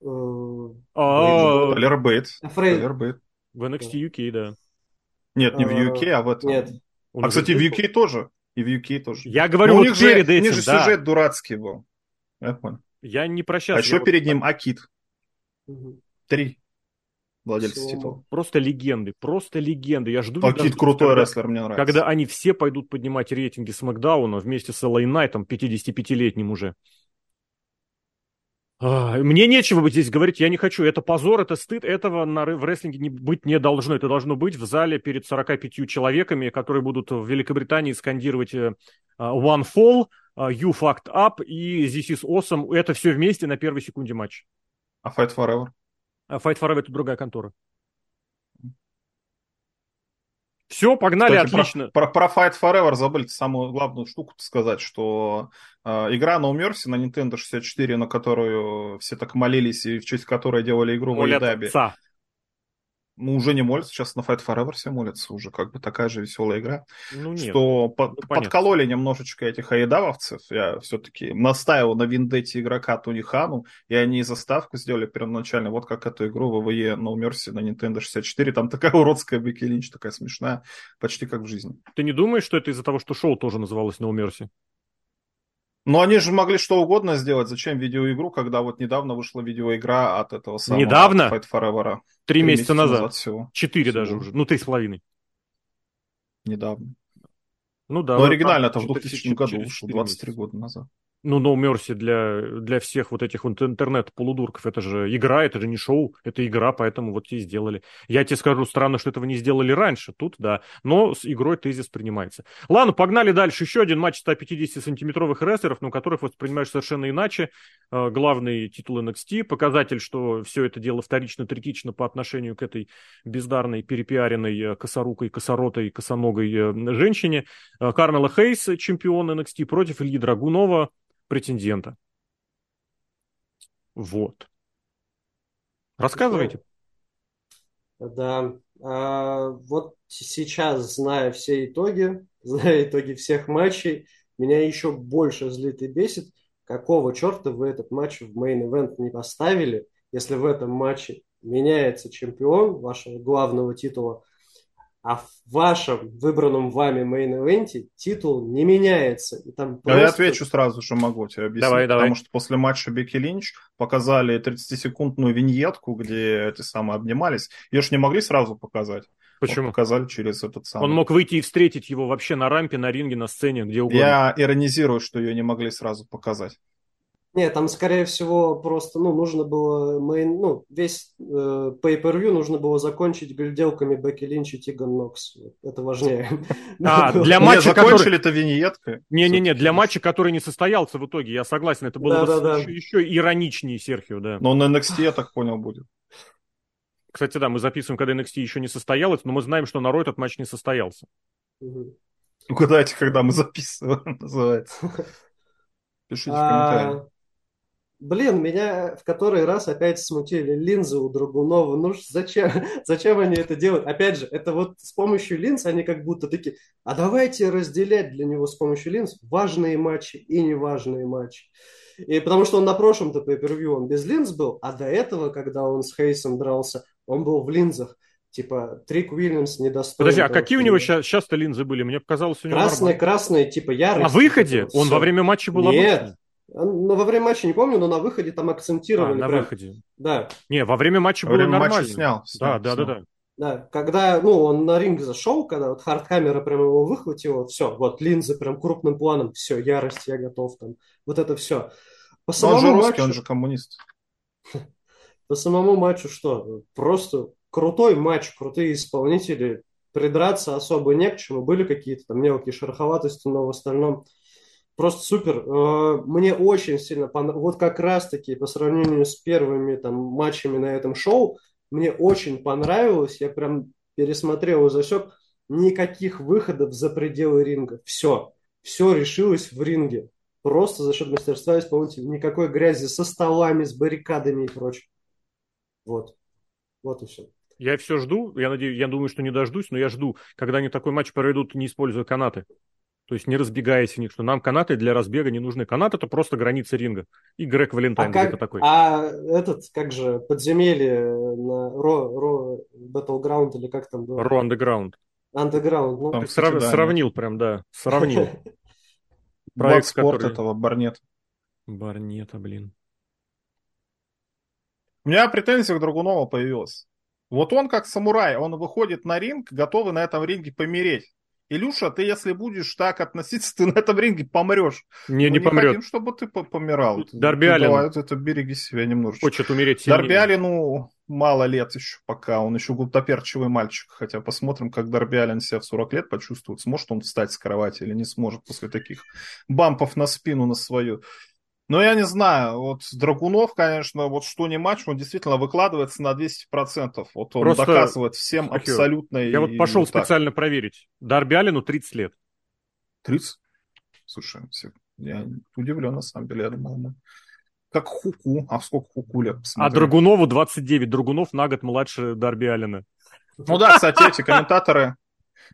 Э, а, Талер Бейт. Талер Бейт. В NXT UK, да. Нет, не в UK, а в этом. Нет. А, кстати, в UK тоже. И в UK тоже. Я говорю, вот перед этим, У них же сюжет дурацкий был. Я понял. Я не прощаюсь. А что перед ним Акит? Три. владельцы титула. Просто легенды, просто легенды. Я жду... Пакит крутой когда, рестлер, мне нравится. Когда они все пойдут поднимать рейтинги Смакдауна вместе с Элай Найтом, 55-летним уже. Мне нечего здесь говорить, я не хочу. Это позор, это стыд, этого на, в рестлинге не, быть не должно. Это должно быть в зале перед 45 человеками, которые будут в Великобритании скандировать uh, One Fall, You Fucked Up и This is Awesome. Это все вместе на первой секунде матча. А Fight Forever? А Fight Forever это другая контора. Все, погнали, Кстати, отлично. Про, про, про Fight Forever забыли самую главную штуку сказать, что э, игра No Mercy на Nintendo 64, на которую все так молились и в честь которой делали игру в Айдаби. Ну, уже не молятся, сейчас на Fight Forever все молятся, уже как бы такая же веселая игра. Ну, нет. Что ну, под, подкололи немножечко этих аидавовцев. Я все-таки настаивал на виндете игрока Тони Хану, и они заставку сделали первоначально, вот как эту игру WWE No Mercy на Nintendo 64. Там такая уродская Бекки Линч, такая смешная, почти как в жизни. Ты не думаешь, что это из-за того, что шоу тоже называлось No Mercy? Но они же могли что угодно сделать. Зачем видеоигру, когда вот недавно вышла видеоигра от этого самого Недавно? Fight Forever. Три, Три месяца, месяца назад. назад всего. Четыре всего. даже уже. Ну, три с половиной. Недавно. Ну да. Но оригинально это в 2000 году вышло, 23 года назад ну, No Mercy для, для всех вот этих вот интернет-полудурков, это же игра, это же не шоу, это игра, поэтому вот и сделали. Я тебе скажу, странно, что этого не сделали раньше, тут да, но с игрой тезис принимается. Ладно, погнали дальше. Еще один матч 150-сантиметровых рестлеров, но которых воспринимаешь совершенно иначе. Э, главный титул NXT, показатель, что все это дело вторично-третично по отношению к этой бездарной, перепиаренной, э, косорукой, косоротой, косоногой э, женщине. Кармела Хейс, чемпион NXT, против Ильи Драгунова, претендента. Вот. Рассказывайте. Да. А, вот сейчас, зная все итоги, зная итоги всех матчей, меня еще больше злит и бесит, какого черта вы этот матч в мейн-эвент не поставили, если в этом матче меняется чемпион вашего главного титула, а в вашем выбранном вами мейн-эвенте титул не меняется. И там просто... Я отвечу сразу же, могу тебе объяснить. Давай, давай. Потому что после матча Бекки Линч показали 30-секундную виньетку, где эти самые обнимались. Ее ж не могли сразу показать. Почему? Вот показали через этот самый. Он мог выйти и встретить его вообще на рампе, на ринге, на сцене, где угодно. Я иронизирую, что ее не могли сразу показать. Нет, там, скорее всего, просто, ну, нужно было, main, ну, весь э, pay-per-view нужно было закончить гляделками Бекки Линч и Тиган Нокс. Это важнее. А, для матча, закончили это виньеткой. Не-не-не, для матча, который не состоялся в итоге, я согласен, это было бы еще ироничнее Серхио, да. Но на NXT, я так понял, будет. Кстати, да, мы записываем, когда NXT еще не состоялось, но мы знаем, что на Ро этот матч не состоялся. Угадайте, когда мы записываем, называется. Пишите в комментариях. Блин, меня в который раз опять смутили линзы у Драгунова. Ну зачем, зачем они это делают? Опять же, это вот с помощью линз они как будто такие, а давайте разделять для него с помощью линз важные матчи и неважные матчи. И потому что он на прошлом-то pay он без линз был, а до этого, когда он с Хейсом дрался, он был в линзах. Типа, Трик Уильямс недостоин. Подожди, а какие у него сейчас, сейчас-то линзы были? Мне показалось, у него Красные, красные, типа яркие. На выходе? Он во время матча был Нет, обычный? Ну, во время матча не помню, но на выходе там акцентировали. А, на прям. выходе. Да. Не, во время матча во было время нормально. Матча снял, снял, да, снял. да, да, да. Да, когда, ну, он на ринг зашел, когда вот хардкамера прям его выхватила, все, вот линзы прям крупным планом, все, ярость, я готов там, вот это все. По самому он же русский, матчу, он же коммунист. По самому матчу что? Просто крутой матч, крутые исполнители, придраться особо не к чему, были какие-то там мелкие шероховатости, но в остальном Просто супер. Э, мне очень сильно понравилось. Вот как раз-таки по сравнению с первыми там матчами на этом шоу, мне очень понравилось. Я прям пересмотрел и засек. Никаких выходов за пределы ринга. Все. Все решилось в ринге. Просто за счет мастерства исполнителя. Никакой грязи со столами, с баррикадами и прочим. Вот. Вот и все. Я все жду, я надеюсь, я думаю, что не дождусь, но я жду, когда они такой матч проведут, не используя канаты. То есть не разбегаясь в них, что нам канаты для разбега не нужны. Канат это просто граница ринга. И Грег Валентайн а как, такой. А этот, как же, подземелье на Ро, Ро Battleground или как там было? Ро Underground. Underground. Ну, там, срав, да, сравнил нет. прям, да, сравнил. Проект спорт этого, Барнет. Барнета, блин. У меня претензия к Драгунова появилась. Вот он как самурай, он выходит на ринг, готовый на этом ринге помереть. Илюша, ты если будешь так относиться, ты на этом ринге помрешь. Не, Мы не, помрет. хотим, чтобы ты помирал. Дарби Аллен. Давай, это береги себя немножечко. Хочет умереть сильнее. Дарби Аллену мало лет еще пока, он еще гултоперчивый мальчик. Хотя посмотрим, как Дарби Аллен себя в 40 лет почувствует. Сможет он встать с кровати или не сможет после таких бампов на спину на свою. Но я не знаю, вот Драгунов, конечно, вот что не матч, он действительно выкладывается на 200%. Вот он Просто... доказывает всем Ахер. абсолютно. Я вот пошел так. специально проверить. Дарби Алину 30 лет. 30? Слушай, я удивлен на самом деле, я думал, мы... Как Хуку. А сколько Хуку лет? А Драгунову 29. Драгунов на год младше Дарби Алина. Ну да, кстати, эти комментаторы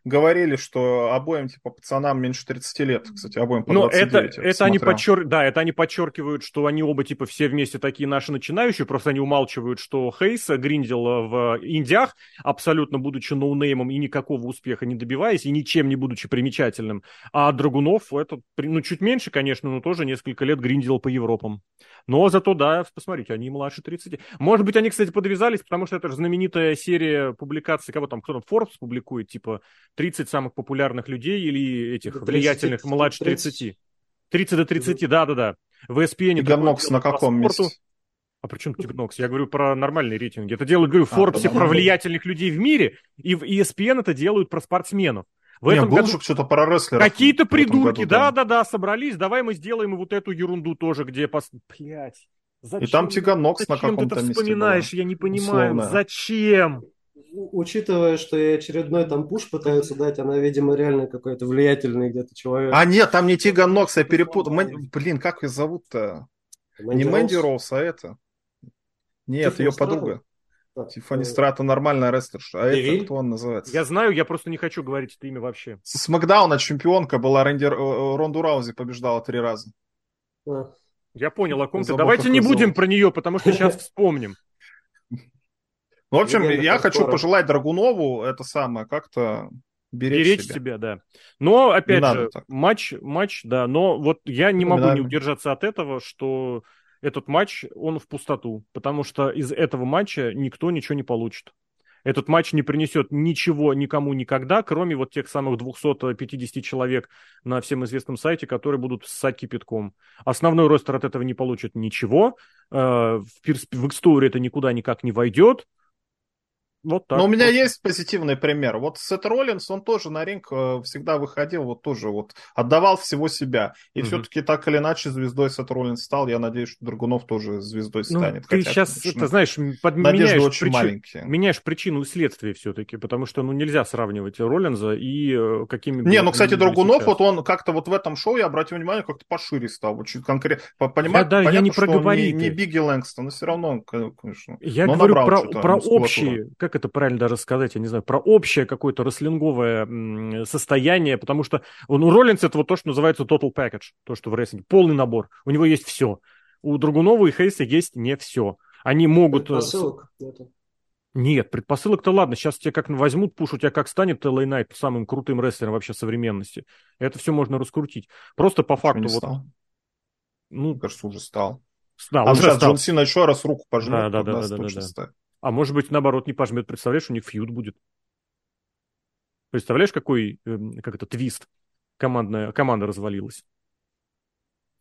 говорили, что обоим, типа, пацанам меньше 30 лет, кстати, обоим по Но это, это они подчер... да, это они подчеркивают, что они оба, типа, все вместе такие наши начинающие, просто они умалчивают, что Хейса гриндил в Индиях, абсолютно будучи ноунеймом и никакого успеха не добиваясь, и ничем не будучи примечательным. А Драгунов, это, ну, чуть меньше, конечно, но тоже несколько лет гриндил по Европам. Но зато, да, посмотрите, они младше 30. Может быть, они, кстати, подвязались, потому что это же знаменитая серия публикаций, кого там, кто там, Forbes публикует, типа, 30 самых популярных людей или этих 30, влиятельных 30, младше 30. 30 до 30, да-да-да. В ESPN... Тиганокс на каком месте? А при чем Тигнокс? Я говорю про нормальные рейтинги. Это делают, говорю, в а, Forbes про влиятельных людей в мире, и в ESPN это делают про спортсменов. В этом году что-то про рестлеров. Какие-то придурки, да-да-да, собрались, давай мы сделаем вот эту ерунду тоже, где... Пос... Блять. Зачем? И там Тиганокс на каком-то месте Зачем ты это вспоминаешь? Я не понимаю. Условно. Зачем? Учитывая, что и очередной там пуш пытаются дать, она, видимо, реально какой-то влиятельный где-то человек. А нет, там не Тиган Нокс, я перепутал. Мэн... Блин, как ее зовут-то? Мэнди не Мэнди Роуз, а это. Нет, Тиффани ее Страта? подруга. А, Тиффани э... Страта нормальная рестлерша. А Девиль? это кто он называется? Я знаю, я просто не хочу говорить это имя вообще. Смэкдауна чемпионка была, Рэнди... Э, Ронду Раузи побеждала три раза. А. Я понял, о ком ты. Давайте не будем про нее, потому что сейчас вспомним. Ну, в общем, Легенда я хочу скоро. пожелать Драгунову это самое, как-то беречь, беречь себя. себя, да. Но, опять не же, матч, матч, да, но вот я не могу не удержаться от этого, что этот матч, он в пустоту, потому что из этого матча никто ничего не получит. Этот матч не принесет ничего никому никогда, кроме вот тех самых 250 человек на всем известном сайте, которые будут ссать кипятком. Основной ростер от этого не получит ничего, э, в, в историю это никуда никак не войдет, вот так. Но у меня вот. есть позитивный пример. Вот Сет Роллинс, он тоже на ринг э, всегда выходил, вот тоже вот отдавал всего себя. И mm все-таки так или иначе звездой Сет Роллинс стал. Я надеюсь, что Драгунов тоже звездой ну, станет. Ты Хотя, сейчас, конечно, это, знаешь, подменяешь очень причи... маленькие. меняешь причину и следствие все-таки, потому что ну нельзя сравнивать Роллинза и э, какими... Не, ну, кстати, Драгунов, вот он как-то вот в этом шоу, я обратил внимание, как-то пошире стал. Очень конкретно. Понимаю, да, да, понятно, я не что не, не Бигги Лэнгстон, но все равно, конечно. Я говорю про, про общие, как это правильно даже сказать, я не знаю, про общее какое-то рестлинговое состояние, потому что ну, Роллинс это вот то, что называется total package, то, что в рестлинге, полный набор. У него есть все. У Драгунова и Хейса есть не все. Они могут... Э, Предпосылок Нет, предпосылок-то ладно, сейчас тебя как возьмут, пуш, у тебя как станет Лэй Найт самым крутым рестлером вообще современности. Это все можно раскрутить. Просто по факту вот... Стал? Ну, кажется, уже стал. Да, а уже сейчас стал. Джон Сина еще раз руку пожмет. Да, да, да, да, да, да. А может быть, наоборот, не пожмет. Представляешь, у них фьюд будет. Представляешь, какой, эм, как это, твист командная, команда развалилась.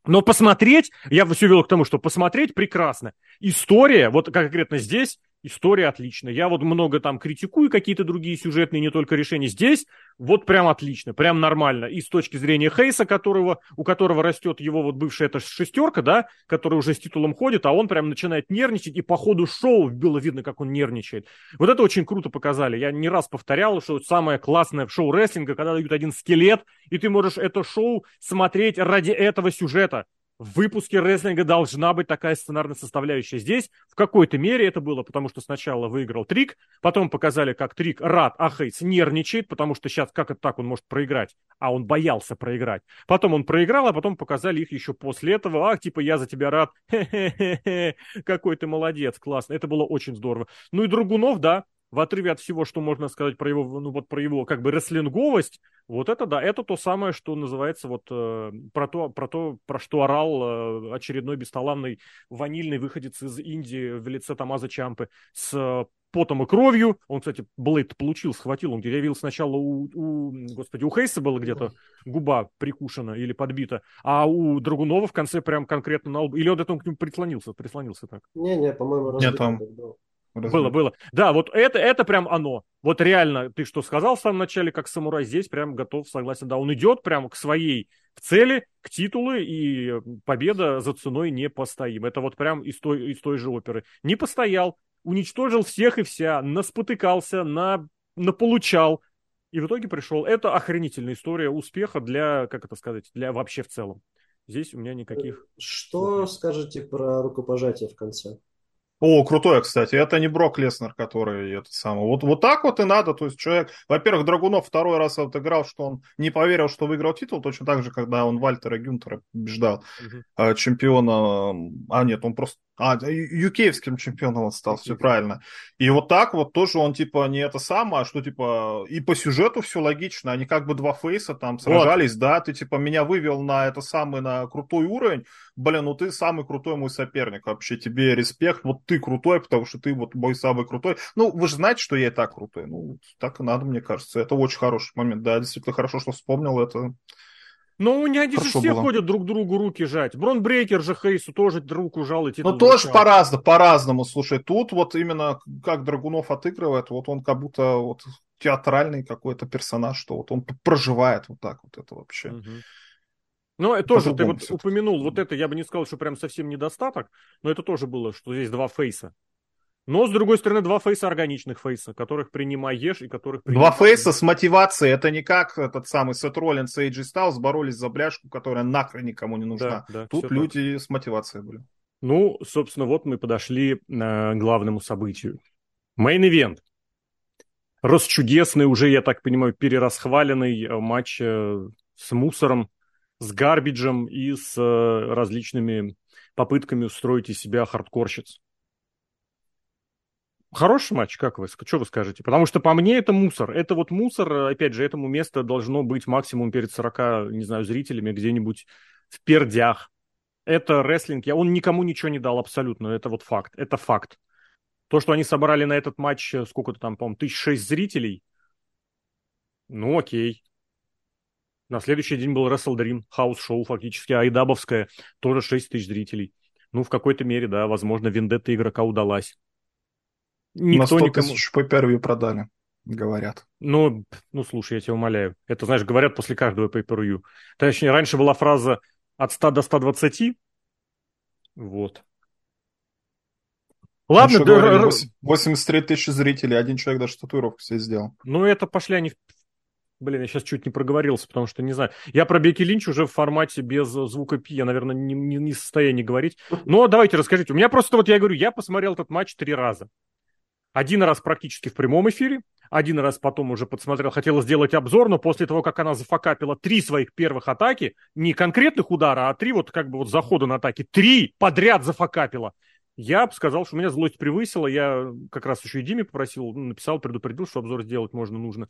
Но посмотреть, я все вел к тому, что посмотреть прекрасно. История, вот конкретно здесь, история отличная. Я вот много там критикую какие-то другие сюжетные, не только решения. Здесь вот прям отлично, прям нормально. И с точки зрения Хейса, которого, у которого растет его вот бывшая эта шестерка, да, который уже с титулом ходит, а он прям начинает нервничать, и по ходу шоу было видно, как он нервничает. Вот это очень круто показали. Я не раз повторял, что самое классное в шоу рестлинга, когда дают один скелет, и ты можешь это шоу смотреть ради этого сюжета в выпуске рестлинга должна быть такая сценарная составляющая. Здесь в какой-то мере это было, потому что сначала выиграл Трик, потом показали, как Трик рад, а Хейтс нервничает, потому что сейчас как это так он может проиграть, а он боялся проиграть. Потом он проиграл, а потом показали их еще после этого, ах, типа, я за тебя рад, хе-хе-хе, какой ты молодец, классно. Это было очень здорово. Ну и Другунов, да, в отрыве от всего, что можно сказать про его, ну вот про его как бы рестлинговость, вот это да, это то самое, что называется вот э, про то, про то, про что орал э, очередной бесталанный ванильный выходец из Индии в лице Тамаза Чампы с потом и кровью. Он, кстати, Блейд получил, схватил. Он я видел сначала у, у господи, у Хейса было где-то губа прикушена или подбита, а у Драгунова в конце прям конкретно на лбу. Или он это к нему прислонился, прислонился так. Не-не, по-моему, Нет, там... Было, было. Да, вот это, это прям оно. Вот реально, ты что сказал в самом начале, как самурай, здесь прям готов, согласен. Да, он идет прям к своей цели, к титулу, и победа за ценой не постоим. Это вот прям из той, из той же оперы. Не постоял, уничтожил всех и вся, наспотыкался, на, наполучал, и в итоге пришел. Это охренительная история успеха для, как это сказать, для вообще в целом. Здесь у меня никаких... Что скажете про рукопожатие в конце? О, крутое, кстати. Это не Брок Леснер, который это самое. Вот, вот так вот и надо. То есть человек, во-первых, Драгунов второй раз отыграл, что он не поверил, что выиграл титул, точно так же, когда он Вальтера Гюнтера побеждал, угу. чемпиона. А нет, он просто а, юкеевским чемпионом он стал, все правильно. И вот так вот тоже он, типа, не это самое, а что, типа, и по сюжету все логично. Они как бы два фейса там сражались, вот. да, ты, типа, меня вывел на это самый, на крутой уровень. Блин, ну ты самый крутой мой соперник. Вообще тебе респект. Вот ты крутой, потому что ты вот мой самый крутой. Ну, вы же знаете, что я и так крутой. Ну, так и надо, мне кажется. Это очень хороший момент. Да, действительно хорошо, что вспомнил это. Но у них здесь все было. ходят друг другу руки жать. Бронбрейкер же Хейсу тоже руку жал и Ну, тоже по-разному, по-разному. Слушай, тут вот именно как Драгунов отыгрывает, вот он как будто вот театральный какой-то персонаж, что вот он проживает вот так вот это вообще. Угу. Ну, это тоже ты вот упомянул, вот это я бы не сказал, что прям совсем недостаток, но это тоже было, что здесь два фейса. Но, с другой стороны, два фейса органичных фейса, которых принимаешь и которых принимаешь. Два фейса с мотивацией. Это не как этот самый Сет Роллинс и Эйджи Стаус боролись за бляшку, которая нахрен никому не нужна. Да, да, Тут люди так. с мотивацией были. Ну, собственно, вот мы подошли э, к главному событию. Мейн-ивент. Расчудесный, уже, я так понимаю, перерасхваленный э, матч э, с мусором, с гарбиджем и с различными попытками устроить из себя хардкорщиц. Хороший матч, как вы? Что вы скажете? Потому что по мне это мусор. Это вот мусор, опять же, этому место должно быть максимум перед 40, не знаю, зрителями где-нибудь в пердях. Это рестлинг. Я, он никому ничего не дал абсолютно. Это вот факт. Это факт. То, что они собрали на этот матч, э, сколько-то там, по-моему, тысяч шесть зрителей, ну окей. На следующий день был Wrestle Dream, хаус-шоу фактически, айдабовское, тоже 6 тысяч зрителей. Ну, в какой-то мере, да, возможно, вендетта игрока удалась. Никто На 100 никому... тысяч pay-per-view продали, говорят. Ну, ну, слушай, я тебя умоляю. Это, знаешь, говорят после каждого pay per Точнее, раньше была фраза от 100 до 120. Вот. Ладно, да, 83 тысячи зрителей, один человек даже татуировку себе сделал. Ну, это пошли они... Блин, я сейчас чуть не проговорился, потому что не знаю. Я про Беки Линч уже в формате без звука пи, я, наверное, не, не, не в состоянии говорить. Но давайте расскажите. У меня просто, вот я говорю, я посмотрел этот матч три раза. Один раз практически в прямом эфире, один раз потом уже подсмотрел, хотел сделать обзор, но после того, как она зафакапила три своих первых атаки, не конкретных удара, а три вот как бы вот захода на атаки, три подряд зафакапила, я бы сказал, что у меня злость превысила, я как раз еще и Диме попросил, ну, написал, предупредил, что обзор сделать можно, нужно.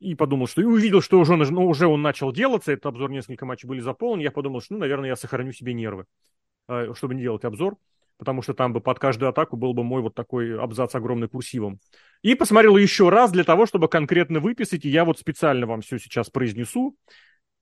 И подумал, что и увидел, что уже, ну, уже он начал делаться, этот обзор, несколько матчей были заполнены, я подумал, что, ну, наверное, я сохраню себе нервы, э, чтобы не делать обзор потому что там бы под каждую атаку был бы мой вот такой абзац огромный курсивом. И посмотрел еще раз для того, чтобы конкретно выписать, и я вот специально вам все сейчас произнесу.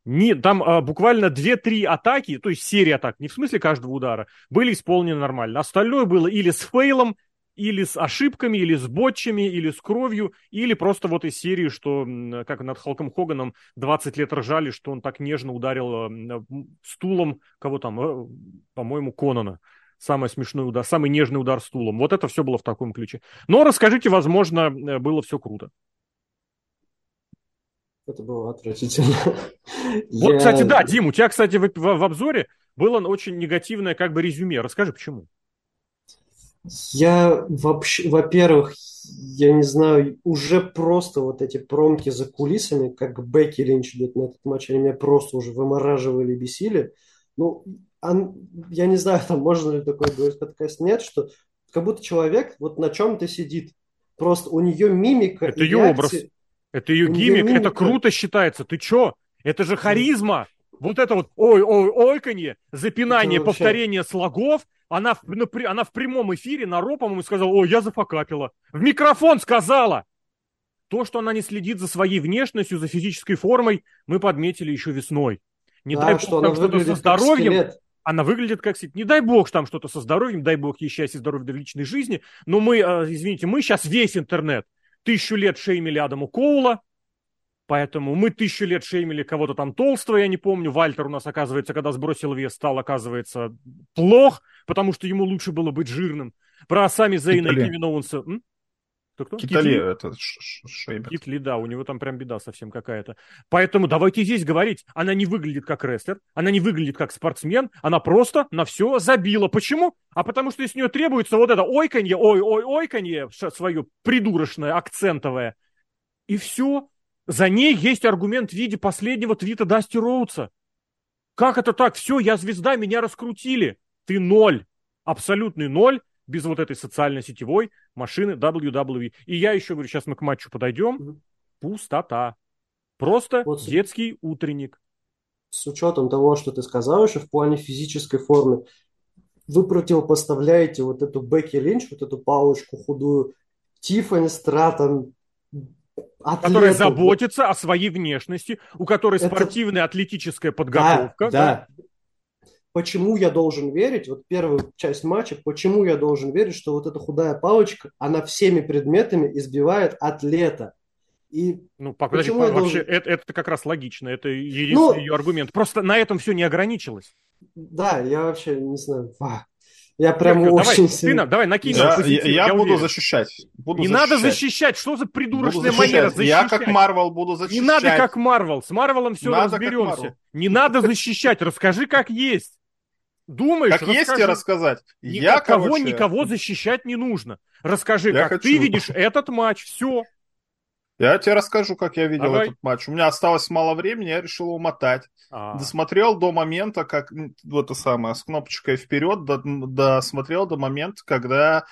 Не, там а, буквально 2-3 атаки, то есть серия атак, не в смысле каждого удара, были исполнены нормально. Остальное было или с фейлом, или с ошибками, или с ботчами, или с кровью, или просто вот из серии, что, как над Халком Хоганом 20 лет ржали, что он так нежно ударил стулом, кого там, э, по-моему, Конона самый смешной удар, самый нежный удар стулом. Вот это все было в таком ключе. Но расскажите, возможно, э, было все круто. Это было отвратительно. Вот, Я... кстати, да, Дим, у тебя, кстати, в, в, в обзоре было очень негативное как бы резюме. Расскажи, почему? Я вообще, во-первых, я не знаю, уже просто вот эти промки за кулисами, как Бекки Линч идет на этот матч, они меня просто уже вымораживали и бесили. Ну, я не знаю, там можно ли такое говорить подкаст, нет, что как будто человек вот на чем-то сидит. Просто у нее мимика. Это ее реакции... образ. Это ее гиммик. Мимика... Это круто считается. Ты чё? Это же харизма. Вот это вот ой-ой, ойканье, запинание, это повторение вообще... слогов. Она, она в прямом эфире на РО, по-моему, сказала, ой, я зафакапила. В микрофон сказала. То, что она не следит за своей внешностью, за физической формой, мы подметили еще весной. Не да, дай бог что там что-то со здоровьем. Она выглядит как Не дай бог там что-то со здоровьем, дай бог ей счастья и здоровья для личной жизни. Но мы, а, извините, мы сейчас весь интернет тысячу лет шеймили Адаму Коула, Поэтому мы тысячу лет шеймили кого-то там толстого, я не помню. Вальтер у нас, оказывается, когда сбросил вес, стал, оказывается, плох, потому что ему лучше было быть жирным. Про сами Зейна и Кевина Оуэнса... Кто-кто? Китали, Китли. это Шейбер. Китли, да, у него там прям беда совсем какая-то. Поэтому давайте здесь говорить. Она не выглядит как рестлер, она не выглядит как спортсмен, она просто на все забила. Почему? А потому что из нее требуется вот это ойканье, ой-ой-ойканье свое придурочное, акцентовое. И все. За ней есть аргумент в виде последнего твита Дасти Роудса. Как это так? Все, я звезда, меня раскрутили. Ты ноль. Абсолютный ноль без вот этой социальной сетевой машины WWE. И я еще говорю, сейчас мы к матчу подойдем. Пустота. Просто вот детский утренник. С учетом того, что ты сказал еще в плане физической формы, вы противопоставляете вот эту Бекки Линч, вот эту палочку худую, Тиффани Стратон, Атлету. Которая заботится о своей внешности, у которой Это... спортивная атлетическая подготовка. Да, да. да почему я должен верить, вот первую часть матча, почему я должен верить, что вот эта худая палочка, она всеми предметами избивает атлета. И ну, подожди, почему вообще должен... это, это как раз логично, это единственный ну, ее аргумент. Просто на этом все не ограничилось. Да, я вообще не знаю. Я прям Серхио, очень давай, сильно... Ты, давай, накинь. Я, я, я, я буду защищать. Буду не защищать. надо защищать. Что за придурочная манера защищать? Я как Марвел буду защищать. Не надо как Марвел. С Марвелом все надо разберемся. Не надо защищать. Расскажи, как есть. Думаешь, как расскажи. есть тебе рассказать. Никого, я, короче... никого защищать не нужно. Расскажи, я как хочу. ты видишь этот матч. Все. Я тебе расскажу, как я видел Давай. этот матч. У меня осталось мало времени, я решил умотать. А-а-а. Досмотрел до момента, как вот это самое, с кнопочкой вперед, досмотрел до момента, когда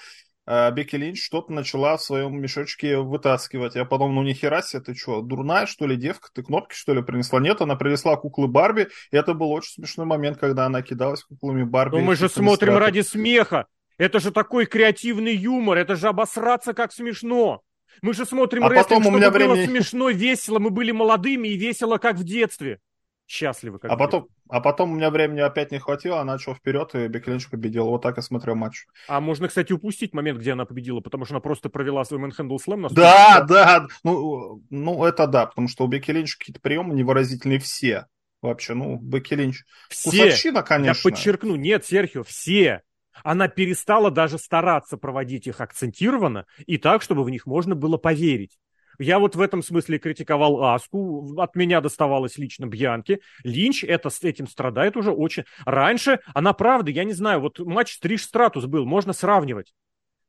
э, Бекки Линч что-то начала в своем мешочке вытаскивать. Я подумал, ну нихера себе, ты что, дурная, что ли, девка? Ты кнопки, что ли, принесла? Нет, она принесла куклы Барби, и это был очень смешной момент, когда она кидалась куклами Барби. Но мы же смотрим ради смеха. Это же такой креативный юмор, это же обосраться как смешно. Мы же смотрим а рестлинг, чтобы было времени... смешно, весело. Мы были молодыми и весело, как в детстве. Счастливы, как а потом, а потом у меня времени опять не хватило, она начала вперед, и Бекки Линч победила. Вот так я смотрел матч. А можно, кстати, упустить момент, где она победила, потому что она просто провела свой мэнхендл слэм. На да, да, ну, ну, это да, потому что у Бекки Линч какие-то приемы невыразительные все. Вообще, ну, Бекки Линч. Все. Кусачина, конечно. Я подчеркну, нет, Серхио, все она перестала даже стараться проводить их акцентированно и так, чтобы в них можно было поверить. Я вот в этом смысле критиковал Аску, от меня доставалось лично Бьянки. Линч это, с этим страдает уже очень. Раньше она, правда, я не знаю, вот матч Стриж Стратус был, можно сравнивать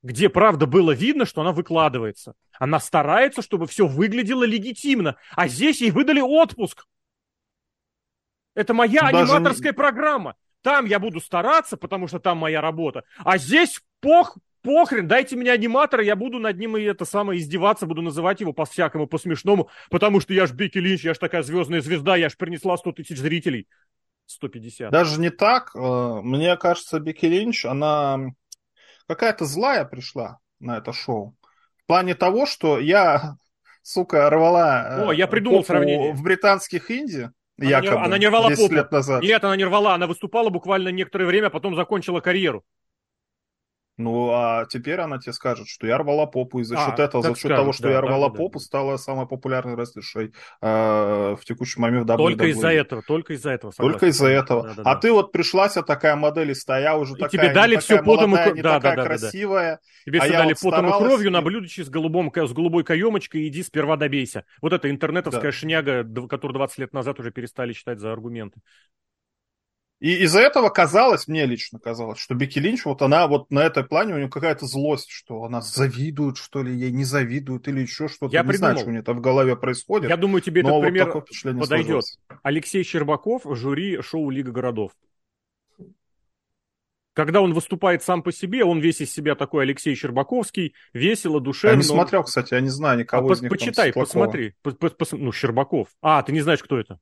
где, правда, было видно, что она выкладывается. Она старается, чтобы все выглядело легитимно. А здесь ей выдали отпуск. Это моя Даже аниматорская программа. Там я буду стараться, потому что там моя работа. А здесь пох, похрен, дайте мне аниматора, я буду над ним и это самое издеваться, буду называть его по-всякому, по-смешному, потому что я ж Бики Линч, я ж такая звездная звезда, я ж принесла 100 тысяч зрителей. 150. Даже не так. Э, мне кажется, Бики Линч, она какая-то злая пришла на это шоу. В плане того, что я, сука, рвала О, я придумал сравнение. в британских инди, она якобы, не, она не рвала попу. лет назад. Нет, она не рвала, она выступала буквально некоторое время, а потом закончила карьеру. Ну, а теперь она тебе скажет, что я рвала попу, и за а, счет этого, за счет скажет, того, что да, я рвала да, попу, да. стала самой популярной рестлершей э, в текущий момент в WWE. Только из-за этого, только из-за этого. Согласен. Только из-за этого. Да, да, а да. ты вот пришлась такая модель, стоя уже и такая, тебе дали не все такая потом молодая, и... не да, такая да, да, красивая. Да. Тебе а все дали вот потом старалась... и кровью на блюдечке с, голубом, с голубой каемочкой, иди сперва добейся. Вот эта интернетовская да. шняга, которую 20 лет назад уже перестали считать за аргументы. И из-за этого казалось, мне лично казалось, что Бекки Линч, вот она вот на этой плане, у нее какая-то злость, что она завидует, что ли, ей не завидуют или еще что-то. Я не придумал. знаю, что у нее там в голове происходит. Я думаю, тебе этот пример вот подойдет. Сложилось. Алексей Щербаков, жюри шоу «Лига городов». Когда он выступает сам по себе, он весь из себя такой Алексей Щербаковский, весело, душевно. Я не смотрел, кстати, я не знаю никого а, из них. Почитай, посмотри. По, по, по, ну, Щербаков. А, ты не знаешь, кто это?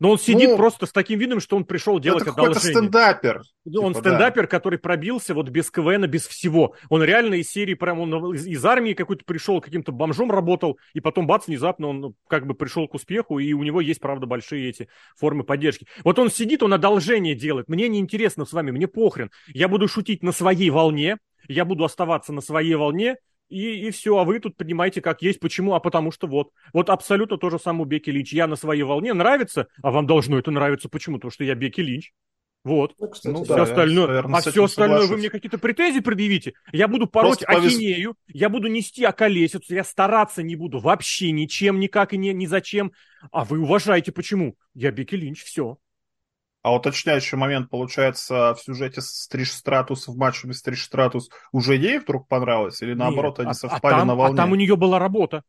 Но он сидит ну, просто с таким видом, что он пришел делать это одолжение. Это стендапер. Он типа, стендапер, да. который пробился вот без КВН, без всего. Он реально из серии, прям он из, из армии какой-то пришел, каким-то бомжом работал, и потом бац, внезапно он как бы пришел к успеху, и у него есть, правда, большие эти формы поддержки. Вот он сидит, он одолжение делает. Мне не интересно с вами, мне похрен. Я буду шутить на своей волне, я буду оставаться на своей волне, и, и все, а вы тут поднимаете как есть. Почему? А потому что вот. Вот абсолютно то же самое у Беки Линч. Я на своей волне нравится, а вам должно это нравиться. Почему? Потому что я Беки Линч. Вот. Ну, кстати, ну, все да, остальное, наверное, а все остальное соглашусь. вы мне какие-то претензии предъявите. Я буду пороть Просто ахинею, я буду нести околесицу, я стараться не буду вообще ничем, никак и ни, ни зачем. А вы уважаете почему? Я Беки Линч, все. А уточняющий момент, получается, в сюжете Стриж Стратус в матче без Стриж Стратус уже ей вдруг понравилось? Или наоборот, Нет, они а, совпали а там, на волне? А там у нее была работа.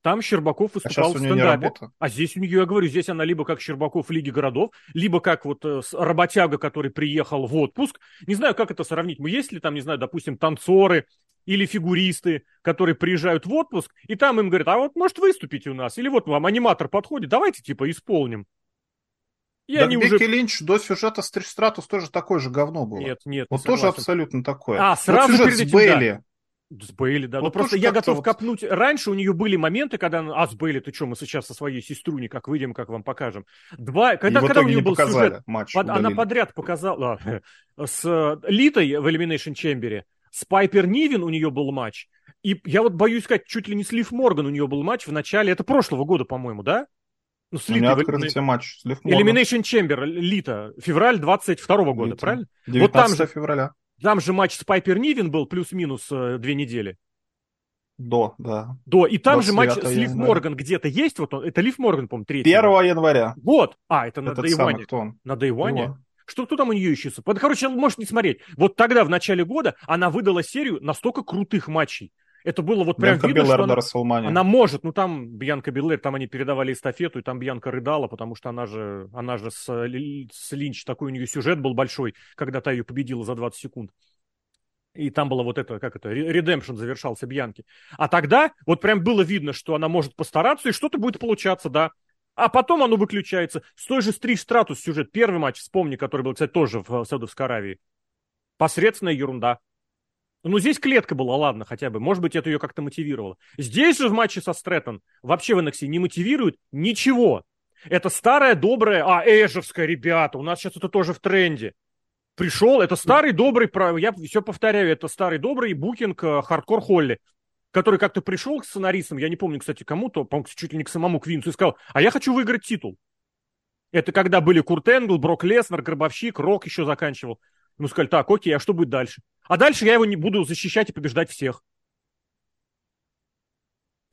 Там Щербаков а выступал а в стендапе. А здесь у нее, я говорю, здесь она либо как Щербаков в Лиге городов, либо как вот э, работяга, который приехал в отпуск. Не знаю, как это сравнить. Мы есть ли там, не знаю, допустим, танцоры или фигуристы, которые приезжают в отпуск, и там им говорят, а вот может выступите у нас, или вот вам аниматор подходит, давайте типа исполним. И да, они Бекки уже... Линч до сюжета с Стратус тоже такое же говно было. Нет, нет. Вот тоже абсолютно такое. А, сразу вот перед этим, с Бейли. Да. С Бейли, да. Вот ну, просто я готов вот... копнуть. Раньше у нее были моменты, когда... А, с Бейли, ты что, мы сейчас со своей сестру никак выйдем, как вам покажем. Два... Когда, когда у нее был сюжет... Матч под... Она подряд показала... с э, Литой в Elimination Chamber, с Пайпер Нивен у нее был матч. И я вот боюсь сказать, чуть ли не с Лив Морган у нее был матч в начале... Это прошлого года, по-моему, да? Ну, с У меня открытый матч. С Elimination Chamber, Лита, февраль 22 -го года, Лита. правильно? 19 вот там же, февраля. Там же матч с Пайпер Нивен был плюс-минус э, две недели. До, да. До. И там же матч с Лив Морган где-то есть. Вот он, это Лив Морган, по-моему, 3 1 января. Вот. А, это на Дейване. На Дейване? Что кто там у нее ищется? Короче, можешь не смотреть. Вот тогда, в начале года, она выдала серию настолько крутых матчей. Это было вот прям Бьянка видно, Беллер что она, она может. Ну, там Бьянка Беллер, там они передавали эстафету, и там Бьянка рыдала, потому что она же, она же с, с Линч, такой у нее сюжет был большой, когда та ее победила за 20 секунд. И там было вот это, как это, редемпшн завершался Бьянки. А тогда вот прям было видно, что она может постараться, и что-то будет получаться, да. А потом оно выключается. С той же Стриж Стратус сюжет. Первый матч, вспомни, который был, кстати, тоже в Саудовской Аравии. Посредственная ерунда. Ну, здесь клетка была, ладно, хотя бы. Может быть, это ее как-то мотивировало. Здесь же в матче со Стрэттон вообще в NXT не мотивирует ничего. Это старая, добрая, а, эжевская, ребята, у нас сейчас это тоже в тренде. Пришел, это старый, добрый, я все повторяю, это старый, добрый букинг э, Хардкор Холли, который как-то пришел к сценаристам, я не помню, кстати, кому-то, по чуть ли не к самому Винсу, и сказал, а я хочу выиграть титул. Это когда были Курт Энгл, Брок Леснер, Гробовщик, Рок еще заканчивал. Ему сказали, так, окей, а что будет дальше? А дальше я его не буду защищать и побеждать всех.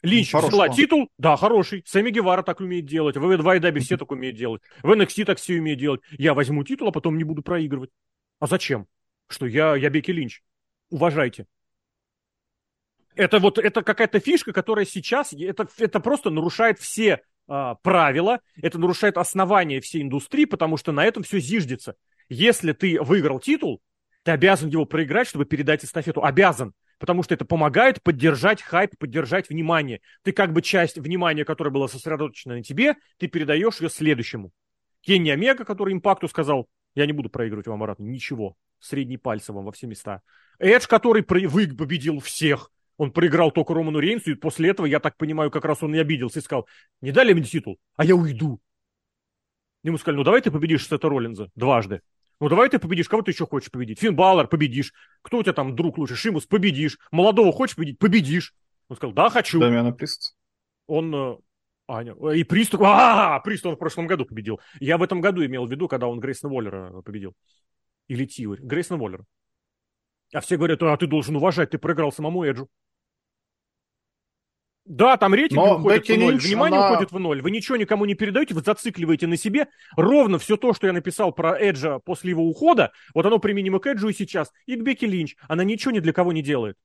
Линч ну, взяла титул, да, хороший. Сэмми Гевара так умеет делать. В AEW все так умеют делать. В NXT так все умеют делать. Я возьму титул, а потом не буду проигрывать. А зачем? Что я, я Беки Линч. Уважайте. Это вот, это какая-то фишка, которая сейчас, это, это просто нарушает все а, правила, это нарушает основания всей индустрии, потому что на этом все зиждется. Если ты выиграл титул, ты обязан его проиграть, чтобы передать эстафету. Обязан. Потому что это помогает поддержать хайп, поддержать внимание. Ты как бы часть внимания, которая была сосредоточена на тебе, ты передаешь ее следующему. Кенни Омега, который импакту сказал, я не буду проигрывать вам обратно, ничего. Средний пальцем вам во все места. Эдж, который вы победил всех, он проиграл только Роману Рейнсу, и после этого, я так понимаю, как раз он и обиделся и сказал, не дали мне титул, а я уйду. Ему сказали, ну давай ты победишь Сета Роллинза дважды. Ну давай ты победишь, кого ты еще хочешь победить? Финн Баллар, победишь. Кто у тебя там друг лучше? Шимус, победишь. Молодого хочешь победить? Победишь. Он сказал, да, хочу. Дамиана Прист. Он... Э, Аня. И Прист... А, Прист он в прошлом году победил. Я в этом году имел в виду, когда он Грейсона Воллера победил. Или Тиори. Грейсона Воллера. А все говорят, а ты должен уважать, ты проиграл самому Эджу. Да, там рейтинг Но уходит Бекки в ноль, Линч, внимание она... уходит в ноль. Вы ничего никому не передаете, вы зацикливаете на себе. Ровно все то, что я написал про Эджа после его ухода, вот оно применимо к Эджу и сейчас, и к Бекки Линч. Она ничего ни для кого не делает.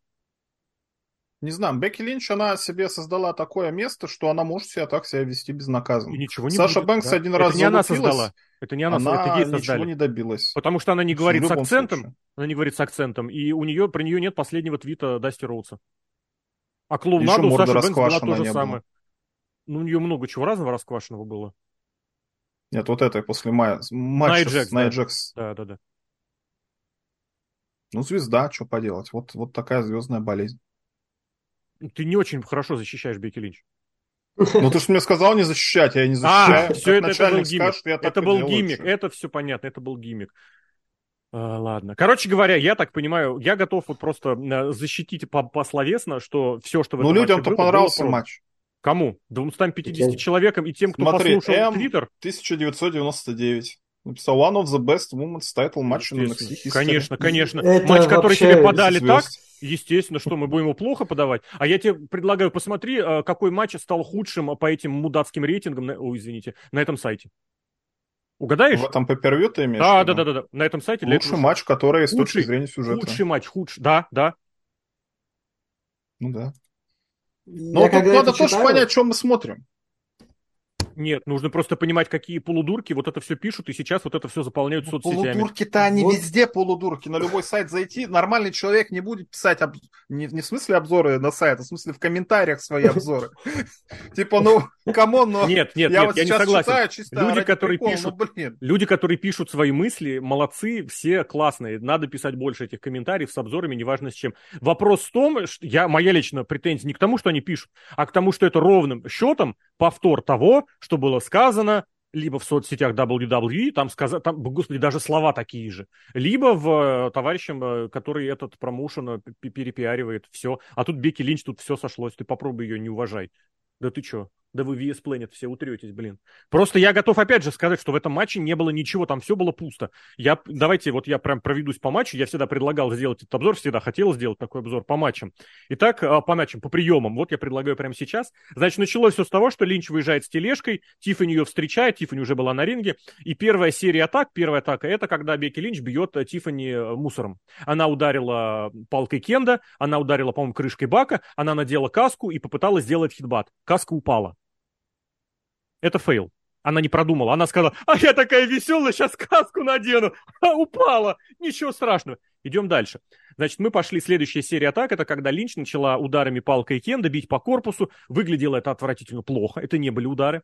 Не знаю, Бекки Линч, она себе создала такое место, что она может себя так себя вести безнаказанно. И ничего не Саша будет, Бэнкс да? один раз Это не она создала. Это не она, она это ей ничего создали. не добилась. Потому что она не говорит с акцентом, случае. она не говорит с акцентом, и у нее, про нее нет последнего твита Дасти Роудса. А клоунаду у Саши Бэнкс была то же самое. Ну, у нее много чего разного расквашенного было. Нет, вот это после мая, матча Джекс, с Найя да. Да, да, да. Ну, звезда, что поделать. Вот, вот такая звездная болезнь. Ты не очень хорошо защищаешь Бекки Линч. Ну, ты же мне сказал не защищать, я не защищаю. А, все это, это был гиммик. скажет, Это был гиммик, это все понятно, это был гиммик. А, ладно. Короче говоря, я так понимаю, я готов вот просто э, защитить по пословесно, что все, что в Ну, людям-то понравился было матч. Кому? 250 Кем? человекам и тем, кто Смотри, послушал Твиттер? 1999. Написал One of the best women's title match in NXT. Конечно, конечно. Это Матч, который тебе подали так, естественно, что мы будем его плохо подавать. А я тебе предлагаю, посмотри, э, какой матч стал худшим по этим мудацким рейтингам, на- ой, извините, на этом сайте. Угадаешь? В этом pay ты имеешь Да, да, да, да, да. На этом сайте. Лучший этого- матч, который с Худший- точки зрения сюжета. Худший матч, худший. Да, да. Ну да. Я Но тут когда надо тоже понять, что мы смотрим. Нет, нужно просто понимать, какие полудурки вот это все пишут, и сейчас вот это все заполняют Ну, соцсетями. Полудурки-то они Вот. везде полудурки. На любой сайт зайти, нормальный человек не будет писать обз- не, не в смысле обзоры на сайт, а в смысле в комментариях свои обзоры. Типа, ну, come on, но Нет, нет, я вот сейчас согласен. читаю чисто Люди, которые пишут- ну, блин. Люди, которые пишут свои мысли, молодцы, все классные. Надо писать больше этих комментариев с обзорами, неважно с чем. Вопрос в том, что я, моя лично претензия не к тому, что они пишут, а к тому, что это ровным счетом повтор того, что было сказано либо в соцсетях WWE, там сказать, там, господи, даже слова такие же, либо в э, товарищем, э, который этот промоушен э, пи- перепиаривает, все. А тут Бекки Линч, тут все сошлось, ты попробуй ее не уважай. Да ты чё? Да вы в ES Planet все утретесь, блин. Просто я готов опять же сказать, что в этом матче не было ничего, там все было пусто. Я, давайте вот я прям проведусь по матчу, я всегда предлагал сделать этот обзор, всегда хотел сделать такой обзор по матчам. Итак, а, по матчам, по приемам, вот я предлагаю прямо сейчас. Значит, началось все с того, что Линч выезжает с тележкой, Тиффани ее встречает, Тиффани уже была на ринге, и первая серия атак, первая атака, это когда Бекки Линч бьет э, Тиффани э, мусором. Она ударила палкой кендо, она ударила, по-моему, крышкой бака, она надела каску и попыталась сделать headbutt. Каска упала. Это фейл. Она не продумала. Она сказала, а я такая веселая, сейчас каску надену. А, упала. Ничего страшного. Идем дальше. Значит, мы пошли, следующая серия атак, это когда Линч начала ударами палкой Кенда бить по корпусу. Выглядело это отвратительно плохо. Это не были удары.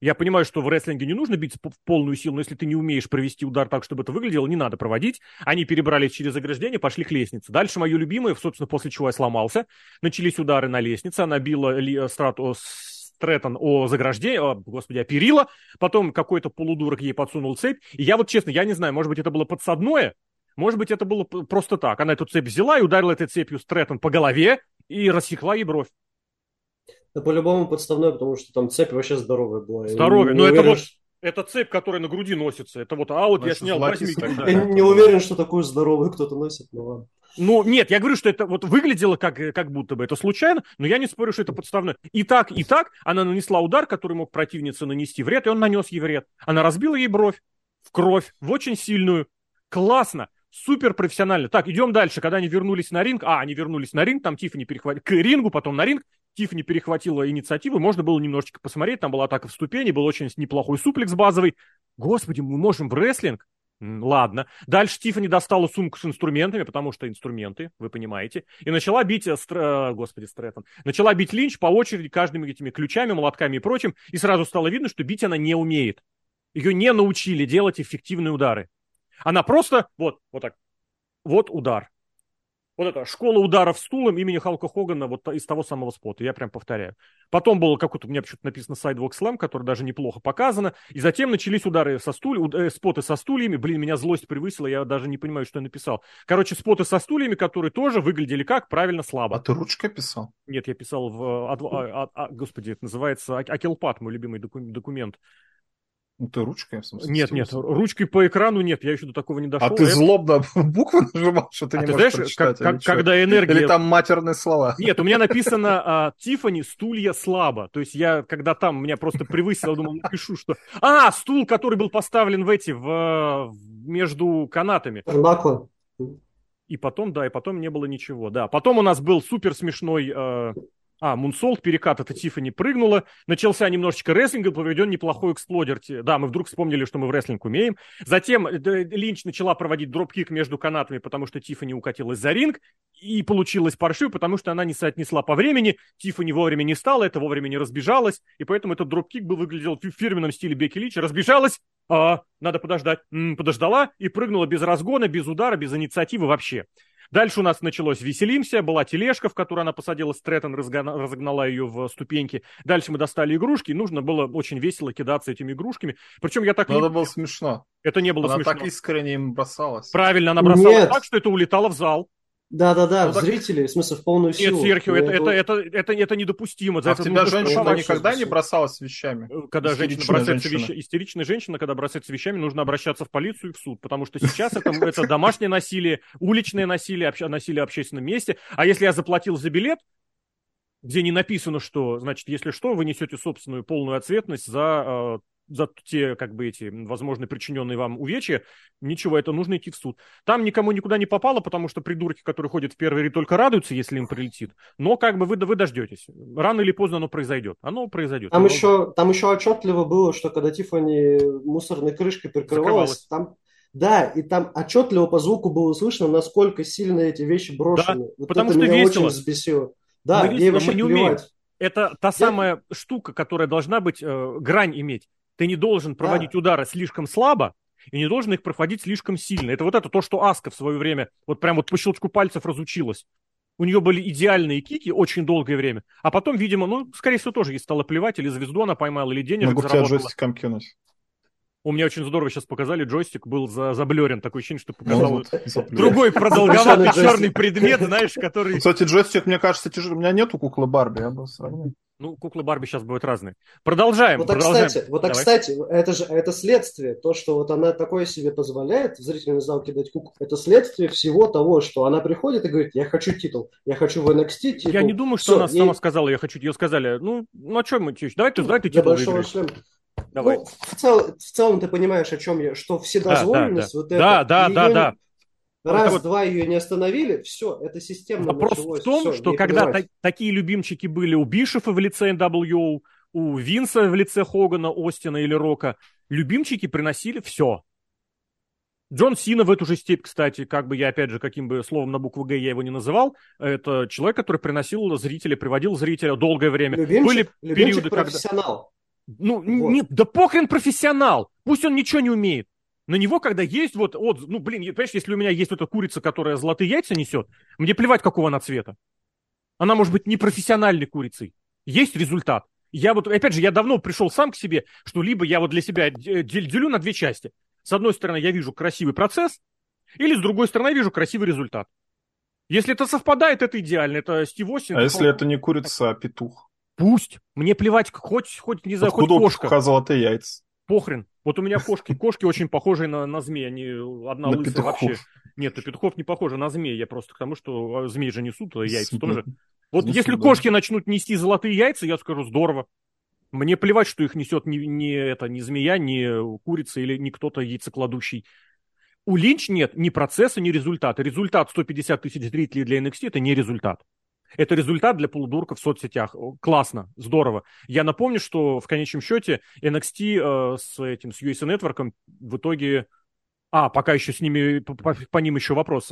Я понимаю, что в рестлинге не нужно бить в полную силу, но если ты не умеешь провести удар так, чтобы это выглядело, не надо проводить. Они перебрались через ограждение, пошли к лестнице. Дальше мое любимое, собственно, после чего я сломался. Начались удары на лестнице, она била Ли, Страту, Стрэттон о заграждение, о, господи, о перила. Потом какой-то полудурок ей подсунул цепь. И я вот честно, я не знаю, может быть, это было подсадное, может быть, это было просто так. Она эту цепь взяла и ударила этой цепью Стрэттон по голове и рассекла ей бровь. Да по-любому подставной, потому что там цепь вообще здоровая была. Здоровая. не Ну, это уверен, вот- Это цепь, которая на груди носится. Это вот, а вот я снял. Я не уверен, что такую здоровую кто-то носит, но ладно. Ну, нет, я говорю, что это вот выглядело как, как будто бы это случайно, но я не спорю, что это подставное. И так, и так она нанесла удар, который мог противнице нанести вред, и он нанес ей вред. Она разбила ей бровь в кровь, в очень сильную. Классно, супер профессионально. Так, идем дальше. Когда они вернулись на ринг, а, они вернулись на ринг, там Тиффани перехватила к рингу, потом на ринг, Тиффани перехватила инициативу, можно было немножечко посмотреть, там была атака в ступени, был очень неплохой суплекс базовый. Господи, мы можем в рестлинг? Ладно. Дальше Тиффани достала сумку с инструментами, потому что инструменты, вы понимаете, и начала бить, э, Стр- э, господи, Стрэттон, начала бить Линч по очереди каждыми этими ключами, молотками и прочим, и сразу стало видно, что бить она не умеет. Ее не научили делать эффективные удары. Она просто, вот, вот так, вот удар. Вот это, школа ударов стулом имени Халка Хогана вот из того самого спота, я прям повторяю. Потом было какой-то, у меня почему-то написано Sidewalk Slam, который даже неплохо показано, и затем начались удары со стульями, э, споты со стульями, блин, меня злость превысила, я даже не понимаю, что я написал. Короче, споты со стульями, которые тоже выглядели как? Правильно, слабо. А ты ручкой писал? Нет, я писал в, э, а- а- а- господи, это называется А- Акелпат, мой любимый доку- документ. Ну ты ручкой, в смысле? Нет, нет, ручкой по экрану нет, я еще до такого не дошел. А ты злобно буквы нажимал, что ты А не ты можешь знаешь, прочитать? как- как- или когда энергия... Или там матерные слова? Нет, у меня написано а, Тифани стулья слабо. То есть я, когда там меня просто превысило, думал, напишу, что... А, стул, который был поставлен в эти, в, между канатами. Turnbuckle. И потом, да, и потом не было ничего, да. Потом у нас был супер смешной э, а, moonsault, перекат, это Тиффани прыгнула. Начался немножечко рестлинга, проведен неплохой exploder. Да, мы вдруг вспомнили, что мы в рестлинг умеем. Затем э, Линч начала проводить дропкик между канатами, потому что Тиффани укатилась за ринг. И получилось паршиво, потому что она не соотнесла по времени. Тиффани вовремя не стала, это вовремя не разбежалась. И поэтому этот дропкик был выглядел в фирменном стиле Бекки Линча. Разбежалась, а, надо подождать. М-м, подождала и прыгнула без разгона, без удара, без инициативы вообще. Дальше у нас началось «Веселимся», была тележка, в которую она посадила Стрэттон, разогнала ее в ступеньки. Дальше мы достали игрушки, и нужно было очень весело кидаться этими игрушками. Причем я так... Но не... это было смешно. Это не было она смешно. Она так искренне им бросалась. Правильно, она бросалась Нет. так, что это улетало в зал. Да-да-да, ну, зрители, в смысле, в полную силу. Нет, Серхио, это, это, это, это, это недопустимо. За а это тебя женщина никогда не бросалась вещами? Когда женщина бросается женщина. Вещ... Истеричная женщина, когда бросается вещами, нужно обращаться в полицию и в суд, потому что сейчас это, это домашнее насилие, уличное насилие, обще... насилие в общественном месте. А если я заплатил за билет, где не написано, что, значит, если что, вы несете собственную полную ответственность за э, за те, как бы, эти, возможно, причиненные вам увечья, ничего, это нужно идти в суд. Там никому никуда не попало, потому что придурки, которые ходят в первый ряд, только радуются, если им прилетит. Но, как бы, вы, вы дождетесь. Рано или поздно оно произойдет. Оно произойдет. Там, оно... еще, там еще отчетливо было, что когда Тиффани мусорной крышкой прикрывалась, там да, и там отчетливо по звуку было слышно, насколько сильно эти вещи брошены. Да, вот потому это что меня весело. очень взбесило. Да, мы весело, вообще мы не умеем. Это та самая Я... штука, которая должна быть, э, грань иметь. Ты не должен проводить да. удары слишком слабо, и не должен их проходить слишком сильно. Это вот это то, что Аска в свое время вот прям вот по щелчку пальцев разучилась. У нее были идеальные кики очень долгое время. А потом, видимо, ну, скорее всего, тоже ей стало плевать, или звезду она поймала, или денежек Могу заработала. тебя джойстиком кинуть. У меня очень здорово сейчас показали, джойстик был за, заблерен. Такое ощущение, что показал ну, другой продолговатый черный предмет, знаешь, который... Кстати, джойстик, мне кажется, тяжелый. У меня нету куклы Барби, я бы сравнил. Ну, куклы Барби сейчас будут разные. Продолжаем. Вот так, продолжаем. кстати, вот так, кстати, это же это следствие. То, что вот она такое себе позволяет в зрительный зал кидать куклу, это следствие всего того, что она приходит и говорит, я хочу титул, я хочу в NXT титул. Я не думаю, что Все, она ей... сама сказала, я хочу, ее сказали, ну, ну, о чем мы, давай ты, давай ты титул шлема. Давай. Ну, в, цел, в целом ты понимаешь, о чем я, что вседозволенность да, да, да. вот это. Да, да, да, да. Раз, вот... два ее не остановили, все, это системно Вопрос началось, в том, все, что когда та- такие любимчики были у Бишефа в лице NWO, у Винса в лице Хогана, Остина или Рока, любимчики приносили все. Джон Сина в эту же степь, кстати, как бы я, опять же, каким бы словом на букву Г я его не называл, это человек, который приносил зрителя, приводил зрителя долгое время. Любимчик, Были любимчик периоды, профессионал. Когда... Ну, вот. нет, да похрен профессионал. Пусть он ничего не умеет на него, когда есть вот, вот, ну, блин, понимаешь, если у меня есть вот эта курица, которая золотые яйца несет, мне плевать, какого она цвета. Она может быть не профессиональной курицей. Есть результат. Я вот, опять же, я давно пришел сам к себе, что либо я вот для себя делю на две части. С одной стороны, я вижу красивый процесс, или с другой стороны, я вижу красивый результат. Если это совпадает, это идеально. Это Стив Остин. А если это не курица, а петух? Пусть. Мне плевать, хоть, хоть не знаю, Откуда хоть кошка. Откуда золотые яйца? Похрен. Вот у меня кошки, кошки очень похожие на, на змеи, они одна на лысая петухов. вообще. Нет, на петухов не похожи, на змеи. Я просто к тому, что а, змеи же несут а яйца Супер. тоже. Вот Супер, если да. кошки начнут нести золотые яйца, я скажу, здорово. Мне плевать, что их несет не, не, это, не змея, не курица или не кто-то яйцекладущий. У Линч нет ни процесса, ни результата. Результат 150 тысяч зрителей для NXT – это не результат. Это результат для полудурка в соцсетях. Классно, здорово. Я напомню, что в конечном счете NXT э, с этим, с USA Network в итоге... А, пока еще с ними, по, по, по ним еще вопрос.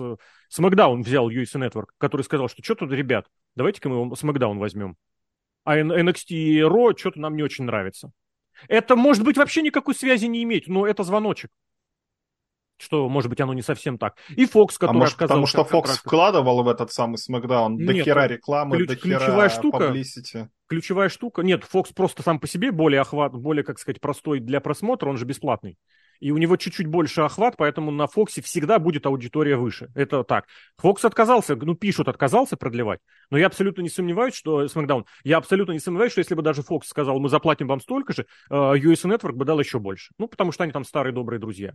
SmackDown взял USA Network, который сказал, что что тут, ребят, давайте-ка мы SmackDown возьмем. А NXT и Raw что-то нам не очень нравится. Это, может быть, вообще никакой связи не иметь, но это звоночек что, может быть, оно не совсем так. И Фокс, который а может, Потому что Фокс вкладывал в этот самый Смакдаун до хера рекламы, ключ, до хера ключевая штука, publicity. Ключевая штука... Нет, Фокс просто сам по себе более охват, более, как сказать, простой для просмотра, он же бесплатный и у него чуть-чуть больше охват, поэтому на Фоксе всегда будет аудитория выше. Это так. Фокс отказался, ну, пишут, отказался продлевать, но я абсолютно не сомневаюсь, что... SmackDown, я абсолютно не сомневаюсь, что если бы даже Фокс сказал, мы заплатим вам столько же, USA э, Network бы дал еще больше. Ну, потому что они там старые добрые друзья.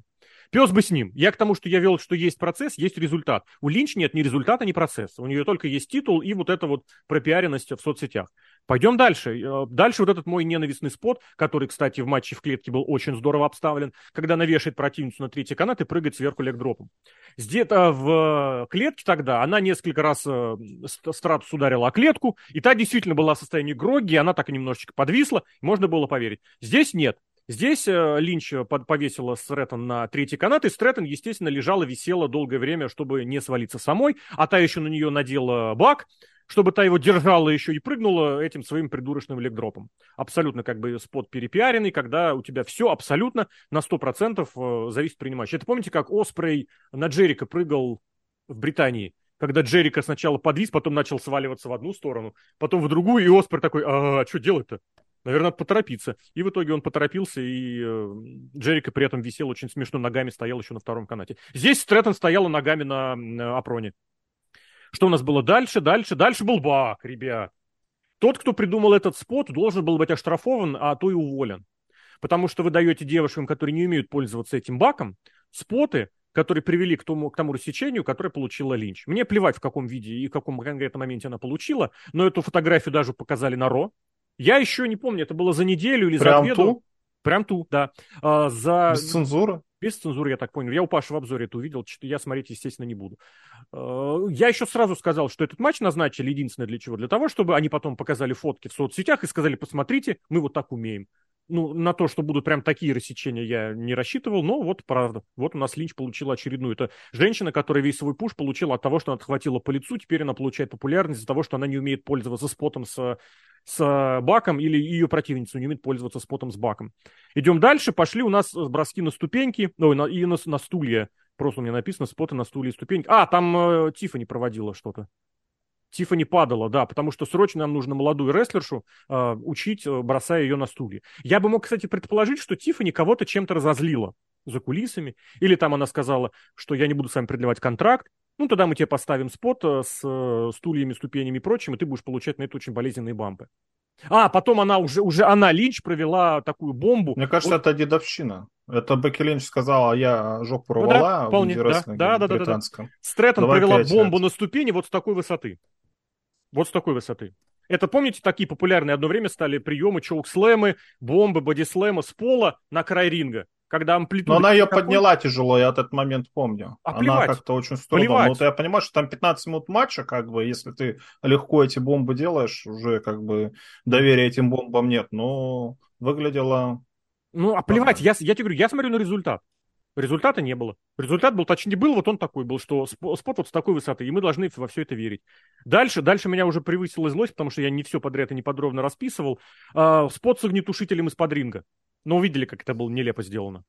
Пес бы с ним. Я к тому, что я вел, что есть процесс, есть результат. У Линч нет ни результата, ни процесса. У нее только есть титул и вот эта вот пропиаренность в соцсетях. Пойдем дальше. Э, дальше вот этот мой ненавистный спот, который, кстати, в матче в клетке был очень здорово обставлен, когда когда она вешает противницу на третий канат и прыгает сверху легдропом. Где-то в клетке тогда она несколько раз э, Стратус ударила о клетку, и та действительно была в состоянии гроги, она так немножечко подвисла, можно было поверить. Здесь нет. Здесь э, Линч повесила Стрэттон на третий канат, и Стрэттон, естественно, лежала, висела долгое время, чтобы не свалиться самой, а та еще на нее надела бак, чтобы та его держала еще и прыгнула этим своим придурочным легдропом. Абсолютно как бы спот перепиаренный, когда у тебя все абсолютно на 100% э, зависит от принимающего. Это помните, как Оспрей на Джерика прыгал в Британии? Когда Джерика сначала подвис, потом начал сваливаться в одну сторону, потом в другую, и Оспрей такой, а что делать-то? Наверное, надо поторопиться. И в итоге он поторопился, и э, Джерика при этом висел очень смешно, ногами стоял еще на втором канате. Здесь Стрэттон стояла ногами на, на Апроне. Что у нас было дальше? Дальше, дальше был бак, ребят. Тот, кто придумал этот спот, должен был быть оштрафован, а то и уволен. Потому что вы даете девушкам, которые не умеют пользоваться этим баком, споты, которые привели к тому, к тому рассечению, которое получила Линч. Мне плевать, в каком виде и в каком конкретном моменте она получила, но эту фотографию даже показали на Ро. Я еще не помню, это было за неделю или Прям за две. Ту? Прям ту, да. А, за... Без цензуры? Без цензуры, я так понял. Я у Паши в обзоре это увидел, я смотреть, естественно, не буду. Э, я еще сразу сказал, что этот матч назначили единственное для чего? Для того, чтобы они потом показали фотки в соцсетях и сказали, посмотрите, мы вот так умеем. Ну, на то, что будут прям такие рассечения, я не рассчитывал, но вот правда. Вот у нас Линч получила очередную. Это женщина, которая весь свой пуш получила от того, что она отхватила по лицу, теперь она получает популярность из-за того, что она не умеет пользоваться спотом с с баком или ее противница не умеет пользоваться спотом с баком. Идем дальше. Пошли у нас броски на ступеньки, ой, на, и на, на стулья. Просто у меня написано споты на стулья и ступеньки. А, там э, Тифани проводила что-то. Тифани падала, да, потому что срочно нам нужно молодую рестлершу э, учить, бросая ее на стулья. Я бы мог, кстати, предположить, что Тифани кого-то чем-то разозлила за кулисами. Или там она сказала, что я не буду с вами продлевать контракт. Ну, тогда мы тебе поставим спот э, с э, стульями, ступенями и прочим, и ты будешь получать на это очень болезненные бампы. А, потом она уже, уже она, Линч, провела такую бомбу. Мне кажется, вот. это дедовщина. Это Бекки Линч сказала, я жопу ну, да, вполне, да, да, да, да, да. Стрэттон Давай провела бомбу на ступени вот с такой высоты. Вот с такой высоты. Это, помните, такие популярные одно время стали приемы, чоук-слэмы, бомбы, бодислэмы с пола на край ринга когда амплитуда... Но она ее такой... подняла тяжело, я этот момент помню. А она как-то очень с трудом. Вот я понимаю, что там 15 минут матча, как бы, если ты легко эти бомбы делаешь, уже как бы доверия этим бомбам нет, но выглядело... Ну, а плевать, я, я тебе говорю, я смотрю на результат. Результата не было. Результат был, точнее, был вот он такой был, что спот вот с такой высоты, и мы должны во все это верить. Дальше, дальше меня уже превысила злость, потому что я не все подряд и не подробно расписывал. А, spot с огнетушителем из-под ринга. Но увидели, как это было нелепо сделано.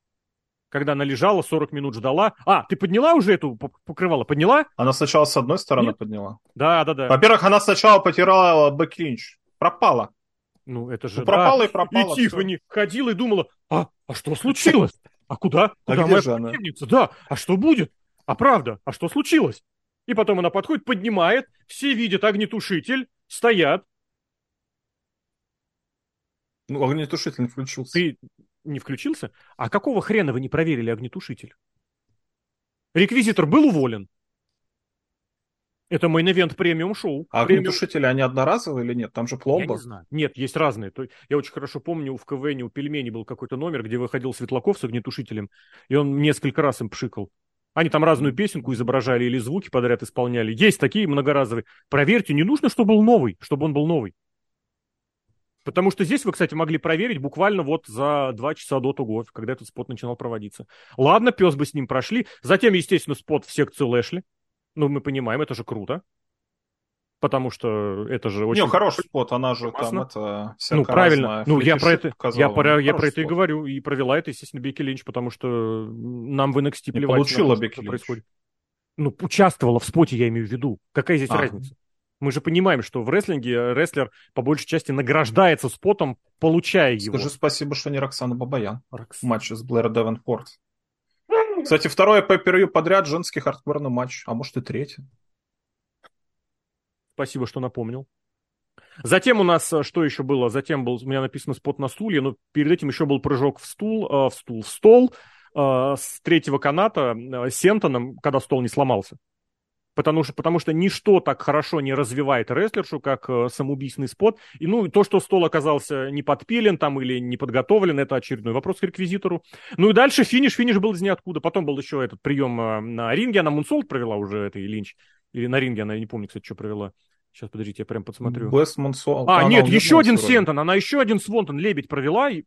Когда она лежала, 40 минут ждала. А, ты подняла уже эту покрывало? Подняла? Она сначала с одной стороны Нет? подняла. Да, да, да. Во-первых, она сначала потирала Бекки Линч. Пропала. Ну, это же... Ну, пропала да. и пропала. И Тиффани ходила и думала, а, а что случилось? А куда? А куда где же она? Да, а что будет? А правда, а что случилось? И потом она подходит, поднимает, все видят огнетушитель, стоят, ну, огнетушитель не включился. Ты не включился? А какого хрена вы не проверили огнетушитель? Реквизитор был уволен? Это main event премиум шоу. А огнетушители, они одноразовые или нет? Там же пломба. Я не знаю. Нет, есть разные. Я очень хорошо помню, в КВН у Пельмени был какой-то номер, где выходил Светлаков с огнетушителем, и он несколько раз им пшикал. Они там разную песенку изображали или звуки подряд исполняли. Есть такие многоразовые. Проверьте, не нужно, чтобы был новый, чтобы он был новый. Потому что здесь вы, кстати, могли проверить буквально вот за два часа до того, когда этот спот начинал проводиться. Ладно, пес бы с ним прошли. Затем, естественно, спот в секцию Лэшли. Ну, мы понимаем, это же круто. Потому что это же очень... Не, хороший спот, она же там это... Ну, правильно. Ну, я про это, я про, я про это и говорю. И провела это, естественно, Бекки Линч, потому что нам в NXT плевать. Не получила Бекки Линч. Происходит. Ну, участвовала в споте, я имею в виду. Какая здесь а. разница? Мы же понимаем, что в рестлинге э, рестлер по большей части награждается spot ом, получая его. Скажи спасибо, что не Роксана Бабаян Рокс... в матче с Блэр Девенпорт. Кстати, второе pay-per-view подряд женский хардкорный матч, а может и третий. Спасибо, что напомнил. Затем у нас э, что еще было? Затем был у меня написано spot на стуле, но перед этим еще был прыжок в стул, э, в стул, в стол с третьего каната Сентоном, когда стол не сломался. Потому что, потому что ничто так хорошо не развивает рестлершу, как э, самоубийственный спот. И ну, то, что стол оказался не подпилен там или не подготовлен, это очередной вопрос к реквизитору. Ну и дальше финиш, финиш был из ниоткуда. Потом был еще этот прием э, на ринге, она Мунсолт провела уже, это и Линч. Или на ринге она, я не помню, кстати, что провела. Сейчас, подождите, я прям подсмотрю. Бест Мунсолт. А, нет, еще один Сентон, она еще один Свонтон лебедь провела, и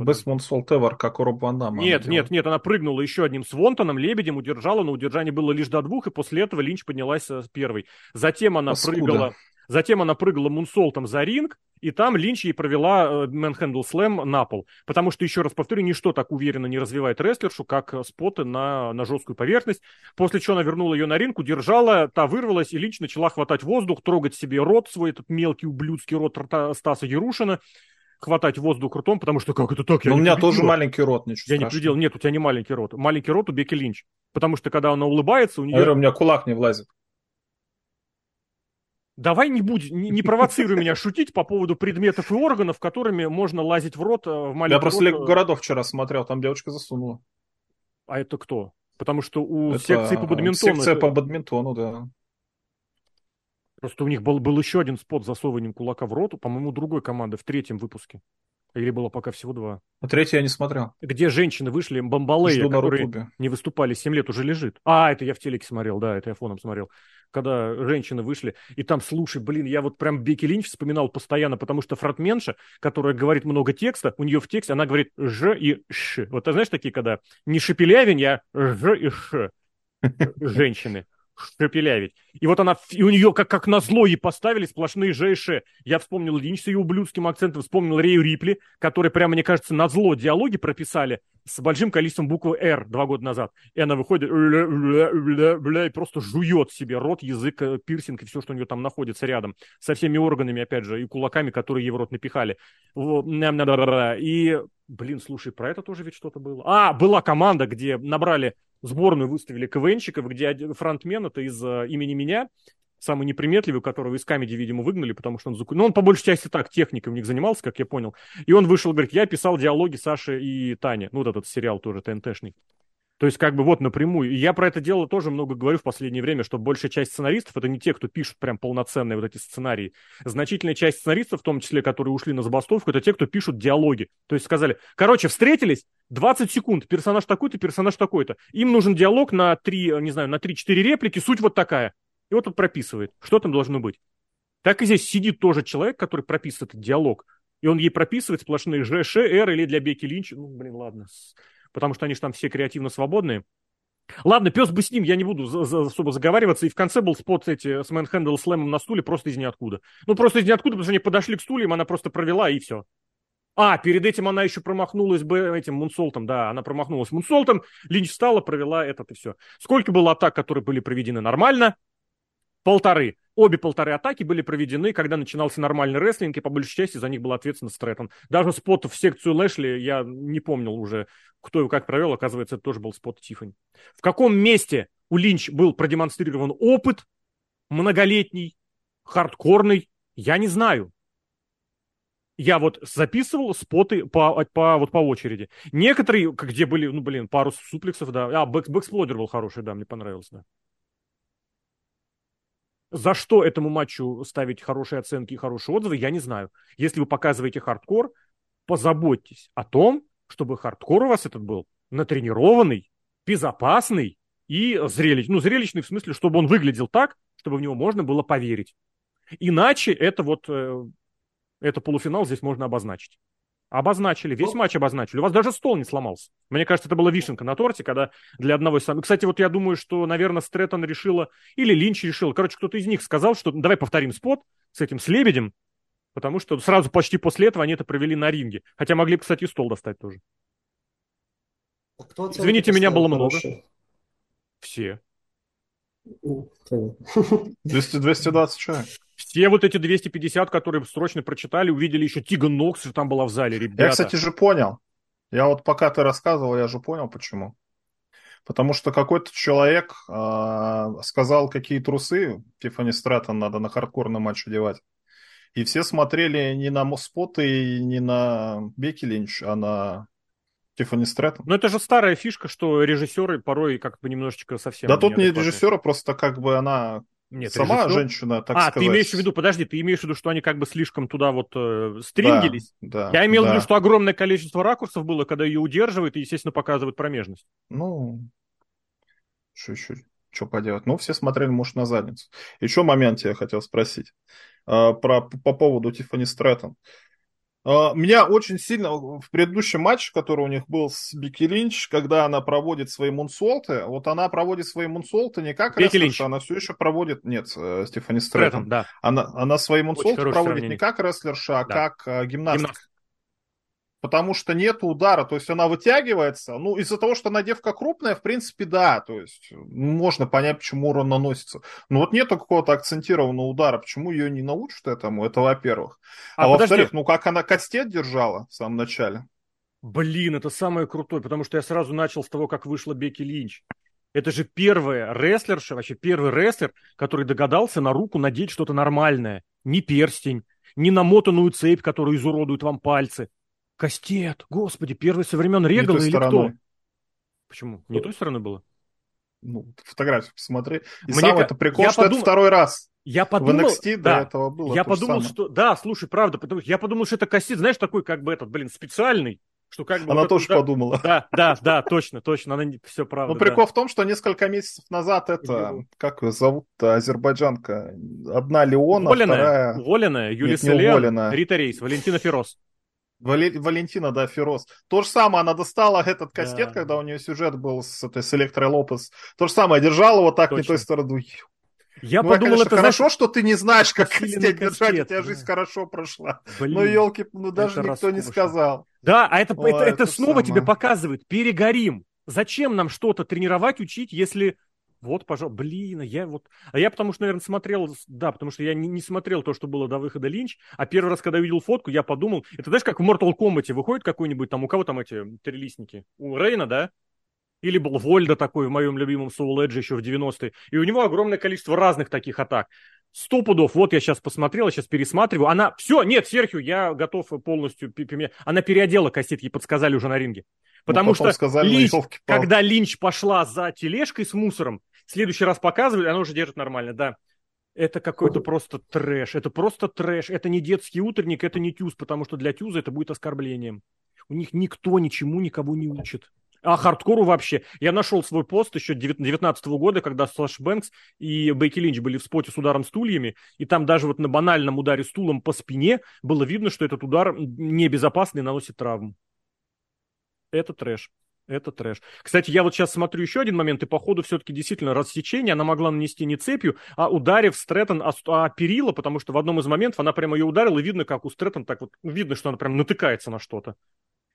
Best Moonsault Ever, как у Роб Ван Дамма. Нет, нет, нет, она прыгнула еще одним свонтоном, лебедем, удержала, но удержание было лишь до двух, и после этого Линч поднялась с первой. Затем она Паскуда. прыгала... Затем она прыгала мунсолтом за ринг, и там Линч ей провела мэнхендл слэм на пол. Потому что, еще раз повторю, ничто так уверенно не развивает рестлершу, как споты на, на жесткую поверхность. После чего она вернула ее на ринг, удержала, та вырвалась, и Линч начала хватать воздух, трогать себе рот свой, этот мелкий ублюдский рот Стаса Ярушина хватать воздух ртом, потому что как это так? Я Но у меня тоже маленький рот, ничего Я страшного. не предел. Нет, у тебя не маленький рот. Маленький рот у Беки Линч. Потому что когда она улыбается, у нее... А у меня кулак не влазит. Давай не будь, не, не провоцируй меня шутить по поводу предметов и органов, которыми можно лазить в рот э, в маленький Я просто Лего городов вчера смотрел, там девочка засунула. А это кто? Потому что у это секции по бадминтону... Секция это... по бадминтону, да. Просто у них был, был еще один спот с засовыванием кулака в рот, по-моему, другой команды в третьем выпуске. Или было пока всего два? А третий я не смотрел. Где женщины вышли, бомбалеи, которые не выступали 7 лет, уже лежит. А, это я в телеке смотрел, да, это я фоном смотрел. Когда женщины вышли, и там, слушай, блин, я вот прям Беки Линч вспоминал постоянно, потому что фронтменша, которая говорит много текста, у нее в тексте, она говорит «ж» и «ш». Вот ты знаешь такие, когда не шепелявень, а «ж» и «ш» женщины шепелявить. И вот она, и у нее как, как назло ей поставили сплошные ЖШ. Я вспомнил Линч с ее ублюдским акцентом, вспомнил Рею Рипли, который прямо, мне кажется, назло диалоги прописали с большим количеством буквы «Р» два года назад. И она выходит и просто жует себе рот, язык, э, пирсинг и все, что у нее там находится рядом. Со всеми органами, опять же, и кулаками, которые ей в рот напихали. И, блин, слушай, про это тоже ведь что-то было. А, была команда, где набрали сборную выставили КВНщиков, где фронтмен это из uh, имени меня, самый неприметливый, которого из камеди, видимо, выгнали, потому что он заку... Ну, он по большей части так техникой у них занимался, как я понял. И он вышел, говорит, я писал диалоги Саши и Тани. Ну, вот этот сериал тоже ТНТшный. То есть, как бы вот напрямую. И я про это дело тоже много говорю в последнее время, что большая часть сценаристов это не те, кто пишут прям полноценные вот эти сценарии. Значительная часть сценаристов, в том числе, которые ушли на забастовку, это те, кто пишут диалоги. То есть сказали, короче, встретились, 20 секунд, персонаж такой-то, персонаж такой-то. Им нужен диалог на 3, не знаю, на 3-4 реплики, суть вот такая. И вот он прописывает, что там должно быть. Так и здесь сидит тоже человек, который прописывает этот диалог. И он ей прописывает сплошные Ж, Ш, Р или для Беки Линч. Ну, блин, ладно потому что они же там все креативно свободные. Ладно, пес бы с ним, я не буду за, за, особо заговариваться. И в конце был спот эти с мэнхендл слэмом на стуле просто из ниоткуда. Ну, просто из ниоткуда, потому что они подошли к стульям, она просто провела, и все. А, перед этим она еще промахнулась бы этим мунсолтом, да, она промахнулась мунсолтом, Линч встала, провела этот и все. Сколько было атак, которые были проведены нормально? Полторы. Обе полторы атаки были проведены, когда начинался нормальный рестлинг, и по большей части за них был ответственен Стрэттон. Даже spot в секцию Лэшли я не помнил уже, кто его как провел, оказывается, это тоже был spot Тиффани. В каком месте у Линч был продемонстрирован опыт многолетний, хардкорный, я не знаю. Я вот записывал spot ы по, по, вот по очереди. Некоторые, где были, ну, блин, пару суплексов, да. А, back, back exploder был хороший, да, мне понравился, да. За что этому матчу ставить хорошие оценки и хорошие отзывы, я не знаю. Если вы показываете хардкор, позаботьтесь о том, чтобы хардкор у вас этот был натренированный, безопасный и зрелищный. Ну, зрелищный в смысле, чтобы он выглядел так, чтобы в него можно было поверить. Иначе это вот, э, это полуфинал здесь можно обозначить. Обозначили, весь матч обозначили. У вас даже стол не сломался. Мне кажется, это была вишенка на торте, когда для одного из самых... Кстати, вот я думаю, что, наверное, Стрэттон решила, или Линч решил, короче, кто-то из них сказал, что давай повторим спот с этим, с Лебедем, потому что сразу почти после этого они это провели на ринге. Хотя могли, кстати, стол достать тоже. А кто Извините, меня было много. Все. 200, 220 человек. Все вот эти 250, которые срочно прочитали, увидели еще Тиган Нокс, что там была в зале, ребята. Я, кстати, же понял. Я вот пока ты рассказывал, я же понял, почему. Потому что какой-то человек э, сказал, какие трусы Тиффани Стрэттон надо на хардкорный матч одевать. И все смотрели не на споты и не на Бекки Линч, а на Тиффани Стрэттон. Но это же старая фишка, что режиссеры порой как бы немножечко совсем... Да тут не режиссера, просто как бы она нет, Сама режиссер... женщина, так а, сказать. А, ты имеешь в виду, подожди, ты имеешь в виду, что они как бы слишком туда вот э, стрингелись? Да, да, Я имел да. в виду, что огромное количество ракурсов было, когда ее удерживают и, естественно, показывают промежность. Ну, что еще, что поделать? Ну, все смотрели, может, на задницу. Еще момент я хотел спросить э, про, по поводу Тиффани Стрэттон. А, меня очень сильно в предыдущем матче, который у них был с Бики Линч, когда она проводит свои мунсолты, вот она проводит свои мунсолты не как Бики рестлерша, она все еще проводит... Нет, э, Стефани Стрэттон. Да. Она, она свои мунсолты проводит сравнение. не как рестлерша, а да. как э, гимнастка. Потому что нет удара, то есть она вытягивается. Ну, из-за того, что она девка крупная, в принципе, да, то есть можно понять, почему урон наносится. Но вот нету какого-то акцентированного удара, почему ее не научат этому, это во-первых. А, а во-вторых, ну как она кастет держала в самом начале? Блин, это самое крутое, потому что я сразу начал с того, как вышла Бекки Линч. Это же первая рестлерша, вообще первый рестлер, который догадался на руку надеть что-то нормальное. Не перстень, не намотанную цепь, которая изуродует вам пальцы, Кастет, господи, первый со времен Регала или стороной. кто? Почему? Не той стороны было? Ну, фотографию посмотри. И Мне сам это прикол, я что подумал... это второй раз. Я подумал, в NXT да, до этого было Я подумал, что... Да, слушай, правда, потому я подумал, что это кастет, знаешь, такой, как бы этот, блин, специальный, что как бы... Она вот тоже это, подумала. Да, да, да, точно, точно, она все правда. Ну, прикол да. в том, что несколько месяцев назад это, как ее зовут азербайджанка, одна Леона, Воленая, вторая... Воленая, Юлия Селен, Рита Рейс, Валентина Валентина, да, Фероз. То же самое, она достала этот кастет, да. когда у нее сюжет был с, этой, с Электрой Лопес. То же самое, держала вот так Точно. не той стороной. Я ну, подумал, конечно, это хорошо, знаешь, что ты не знаешь, как кастет держать, у тебя жизнь хорошо прошла. Блин, ну, елки, ну даже никто роскошно. не сказал. Да, а это, Ой, это, это, это снова самое. тебе показывает, перегорим. Зачем нам что-то тренировать, учить, если вот, пожалуйста, блин, а я вот... А я потому что, наверное, смотрел... Да, потому что я не, не смотрел то, что было до выхода Линч, а первый раз, когда увидел фотку, я подумал... Это знаешь, как в Mortal Kombat выходит какой-нибудь там... У кого там эти трилистники? У Рейна, да? Или был Вольда такой в моем любимом Soul Edge еще в 90-е. И у него огромное количество разных таких атак. Сто пудов. Вот я сейчас посмотрел, я сейчас пересматриваю. Она... Все, нет, Серхио, я готов полностью... Она переодела кастет, ей подсказали уже на ринге. Ну, Потому ну, что сказали, Линч, когда Линч пошла за тележкой с мусором, следующий раз показывали, она уже держит нормально, да. Это какой-то просто трэш, это просто трэш, это не детский утренник, это не тюз, потому что для тюза это будет оскорблением. У них никто ничему никого не учит. А хардкору вообще. Я нашел свой пост еще 19 года, когда Саша Бэнкс и Бекки Линч были в spot е с ударом стульями, и там даже вот на банальном ударе стулом по спине было видно, что этот удар небезопасный наносит травму. Это трэш. Это трэш. Кстати, я вот сейчас смотрю еще один момент, и по ходу все-таки действительно рассечение она могла нанести не цепью, а ударив Стрэттон о, о перила, потому что в одном из моментов она прямо ее ударила, и видно, как у Стрэттон так вот, видно, что она прям натыкается на что-то.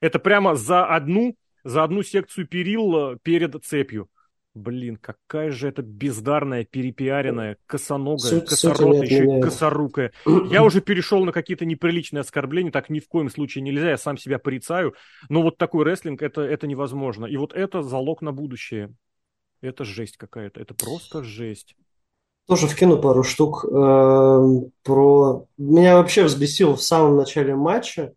Это прямо за одну, за одну секцию перил перед цепью. Блин, какая же это бездарная, перепиаренная, косоногая, косоротая, еще и косорукая. Я уже перешел на какие-то неприличные оскорбления, так ни в коем случае нельзя, я сам себя порицаю. Но вот такой рестлинг, это, это невозможно. И вот это залог на будущее. Это жесть какая-то, это просто жесть. Тоже вкину пару штук эм, про... Меня вообще взбесило в самом начале матча,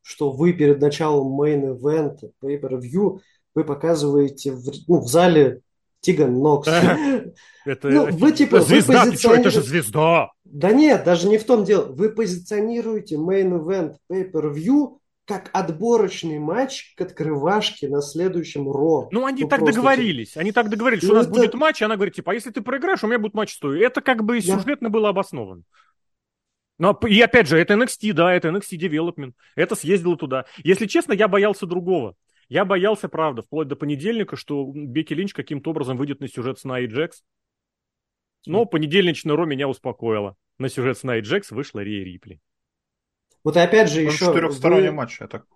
что вы перед началом main-event, pay-per-view, вы показываете в, ну, в зале Тиган Нокс. Это ну, вы, типа, звезда, вы позиционируете... ты что, это же звезда! Да нет, даже не в том дело. Вы позиционируете main event pay-per-view как отборочный матч к открывашке на следующем Ро. Ну, они ну, так договорились. Типа... Они так договорились, что ну, у нас это... будет матч, и она говорит, типа, а если ты проиграешь, у меня будет матч стоит. Это как бы Я... сюжетно было обосновано. Но, и опять же, это NXT, да, это NXT Development. Это съездило туда. Если честно, я боялся другого. Я боялся, правда, вплоть до понедельника, что Бекки Линч каким-то образом выйдет на сюжет с Най Джекс. Но понедельничный Ро меня успокоило. На сюжет с Най Джекс вышла Рия Рипли. Вот и опять же еще... Четырехсторонний вы... матч, я так...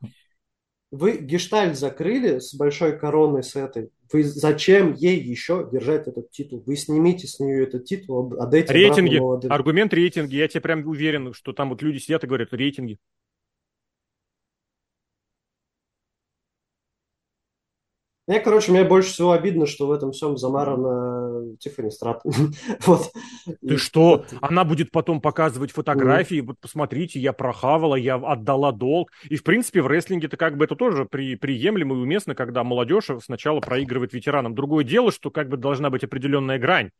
Вы гештальт закрыли с большой короной с этой. Вы зачем ей еще держать этот титул? Вы снимите с нее этот титул, отдайте Рейтинги. Аргумент рейтинги. Я тебе прям уверен, что там вот люди сидят и говорят рейтинги. Я, короче, мне больше всего обидно, что в этом всем замарана Тиффани Страт. вот. Ты что? Она будет потом показывать фотографии, вот посмотрите, я прохавала, я отдала долг. И, в принципе, в рестлинге-то как бы это тоже при, приемлемо и уместно, когда молодежь сначала проигрывает ветеранам. Другое дело, что как бы должна быть определенная грань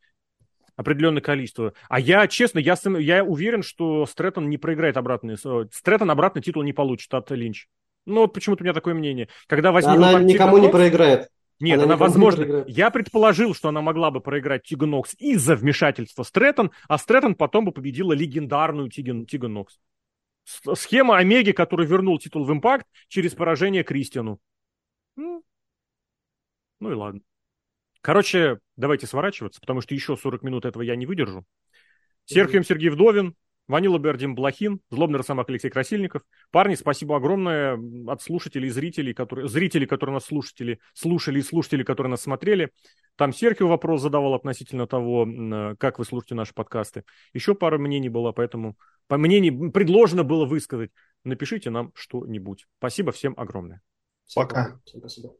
определенное количество. А я, честно, я, я уверен, что Стрэттон не проиграет обратный. Стрэттон обратный титул не получит от Линч. Ну, вот почему-то у меня такое мнение. Когда возник она никому не проиграет. Нет, она, она возможно. Я предположил, что она могла бы проиграть Тиган Нокс из-за вмешательства Стрэттон, а Стрэттон потом бы победила легендарную Тиган, Тиган Нокс. Схема Омеги, который вернул титул в Импакт через поражение Кристиану. Ну, ну и ладно. Короче, давайте сворачиваться, потому что еще 40 минут этого я не выдержу. Серхием Сергей Вдовин, Ванила Бердим Блохин, Злобный Росомах Алексей Красильников. Парни, спасибо огромное от слушателей, зрителей, которые, зрителей, которые нас слушатели, слушали и слушатели, которые нас смотрели. Там Серхио вопрос задавал относительно того, как вы слушаете наши подкасты. Еще пара мнений было, поэтому по мнений предложено было высказать. Напишите нам что-нибудь. Спасибо всем огромное. Пока. Всем спасибо.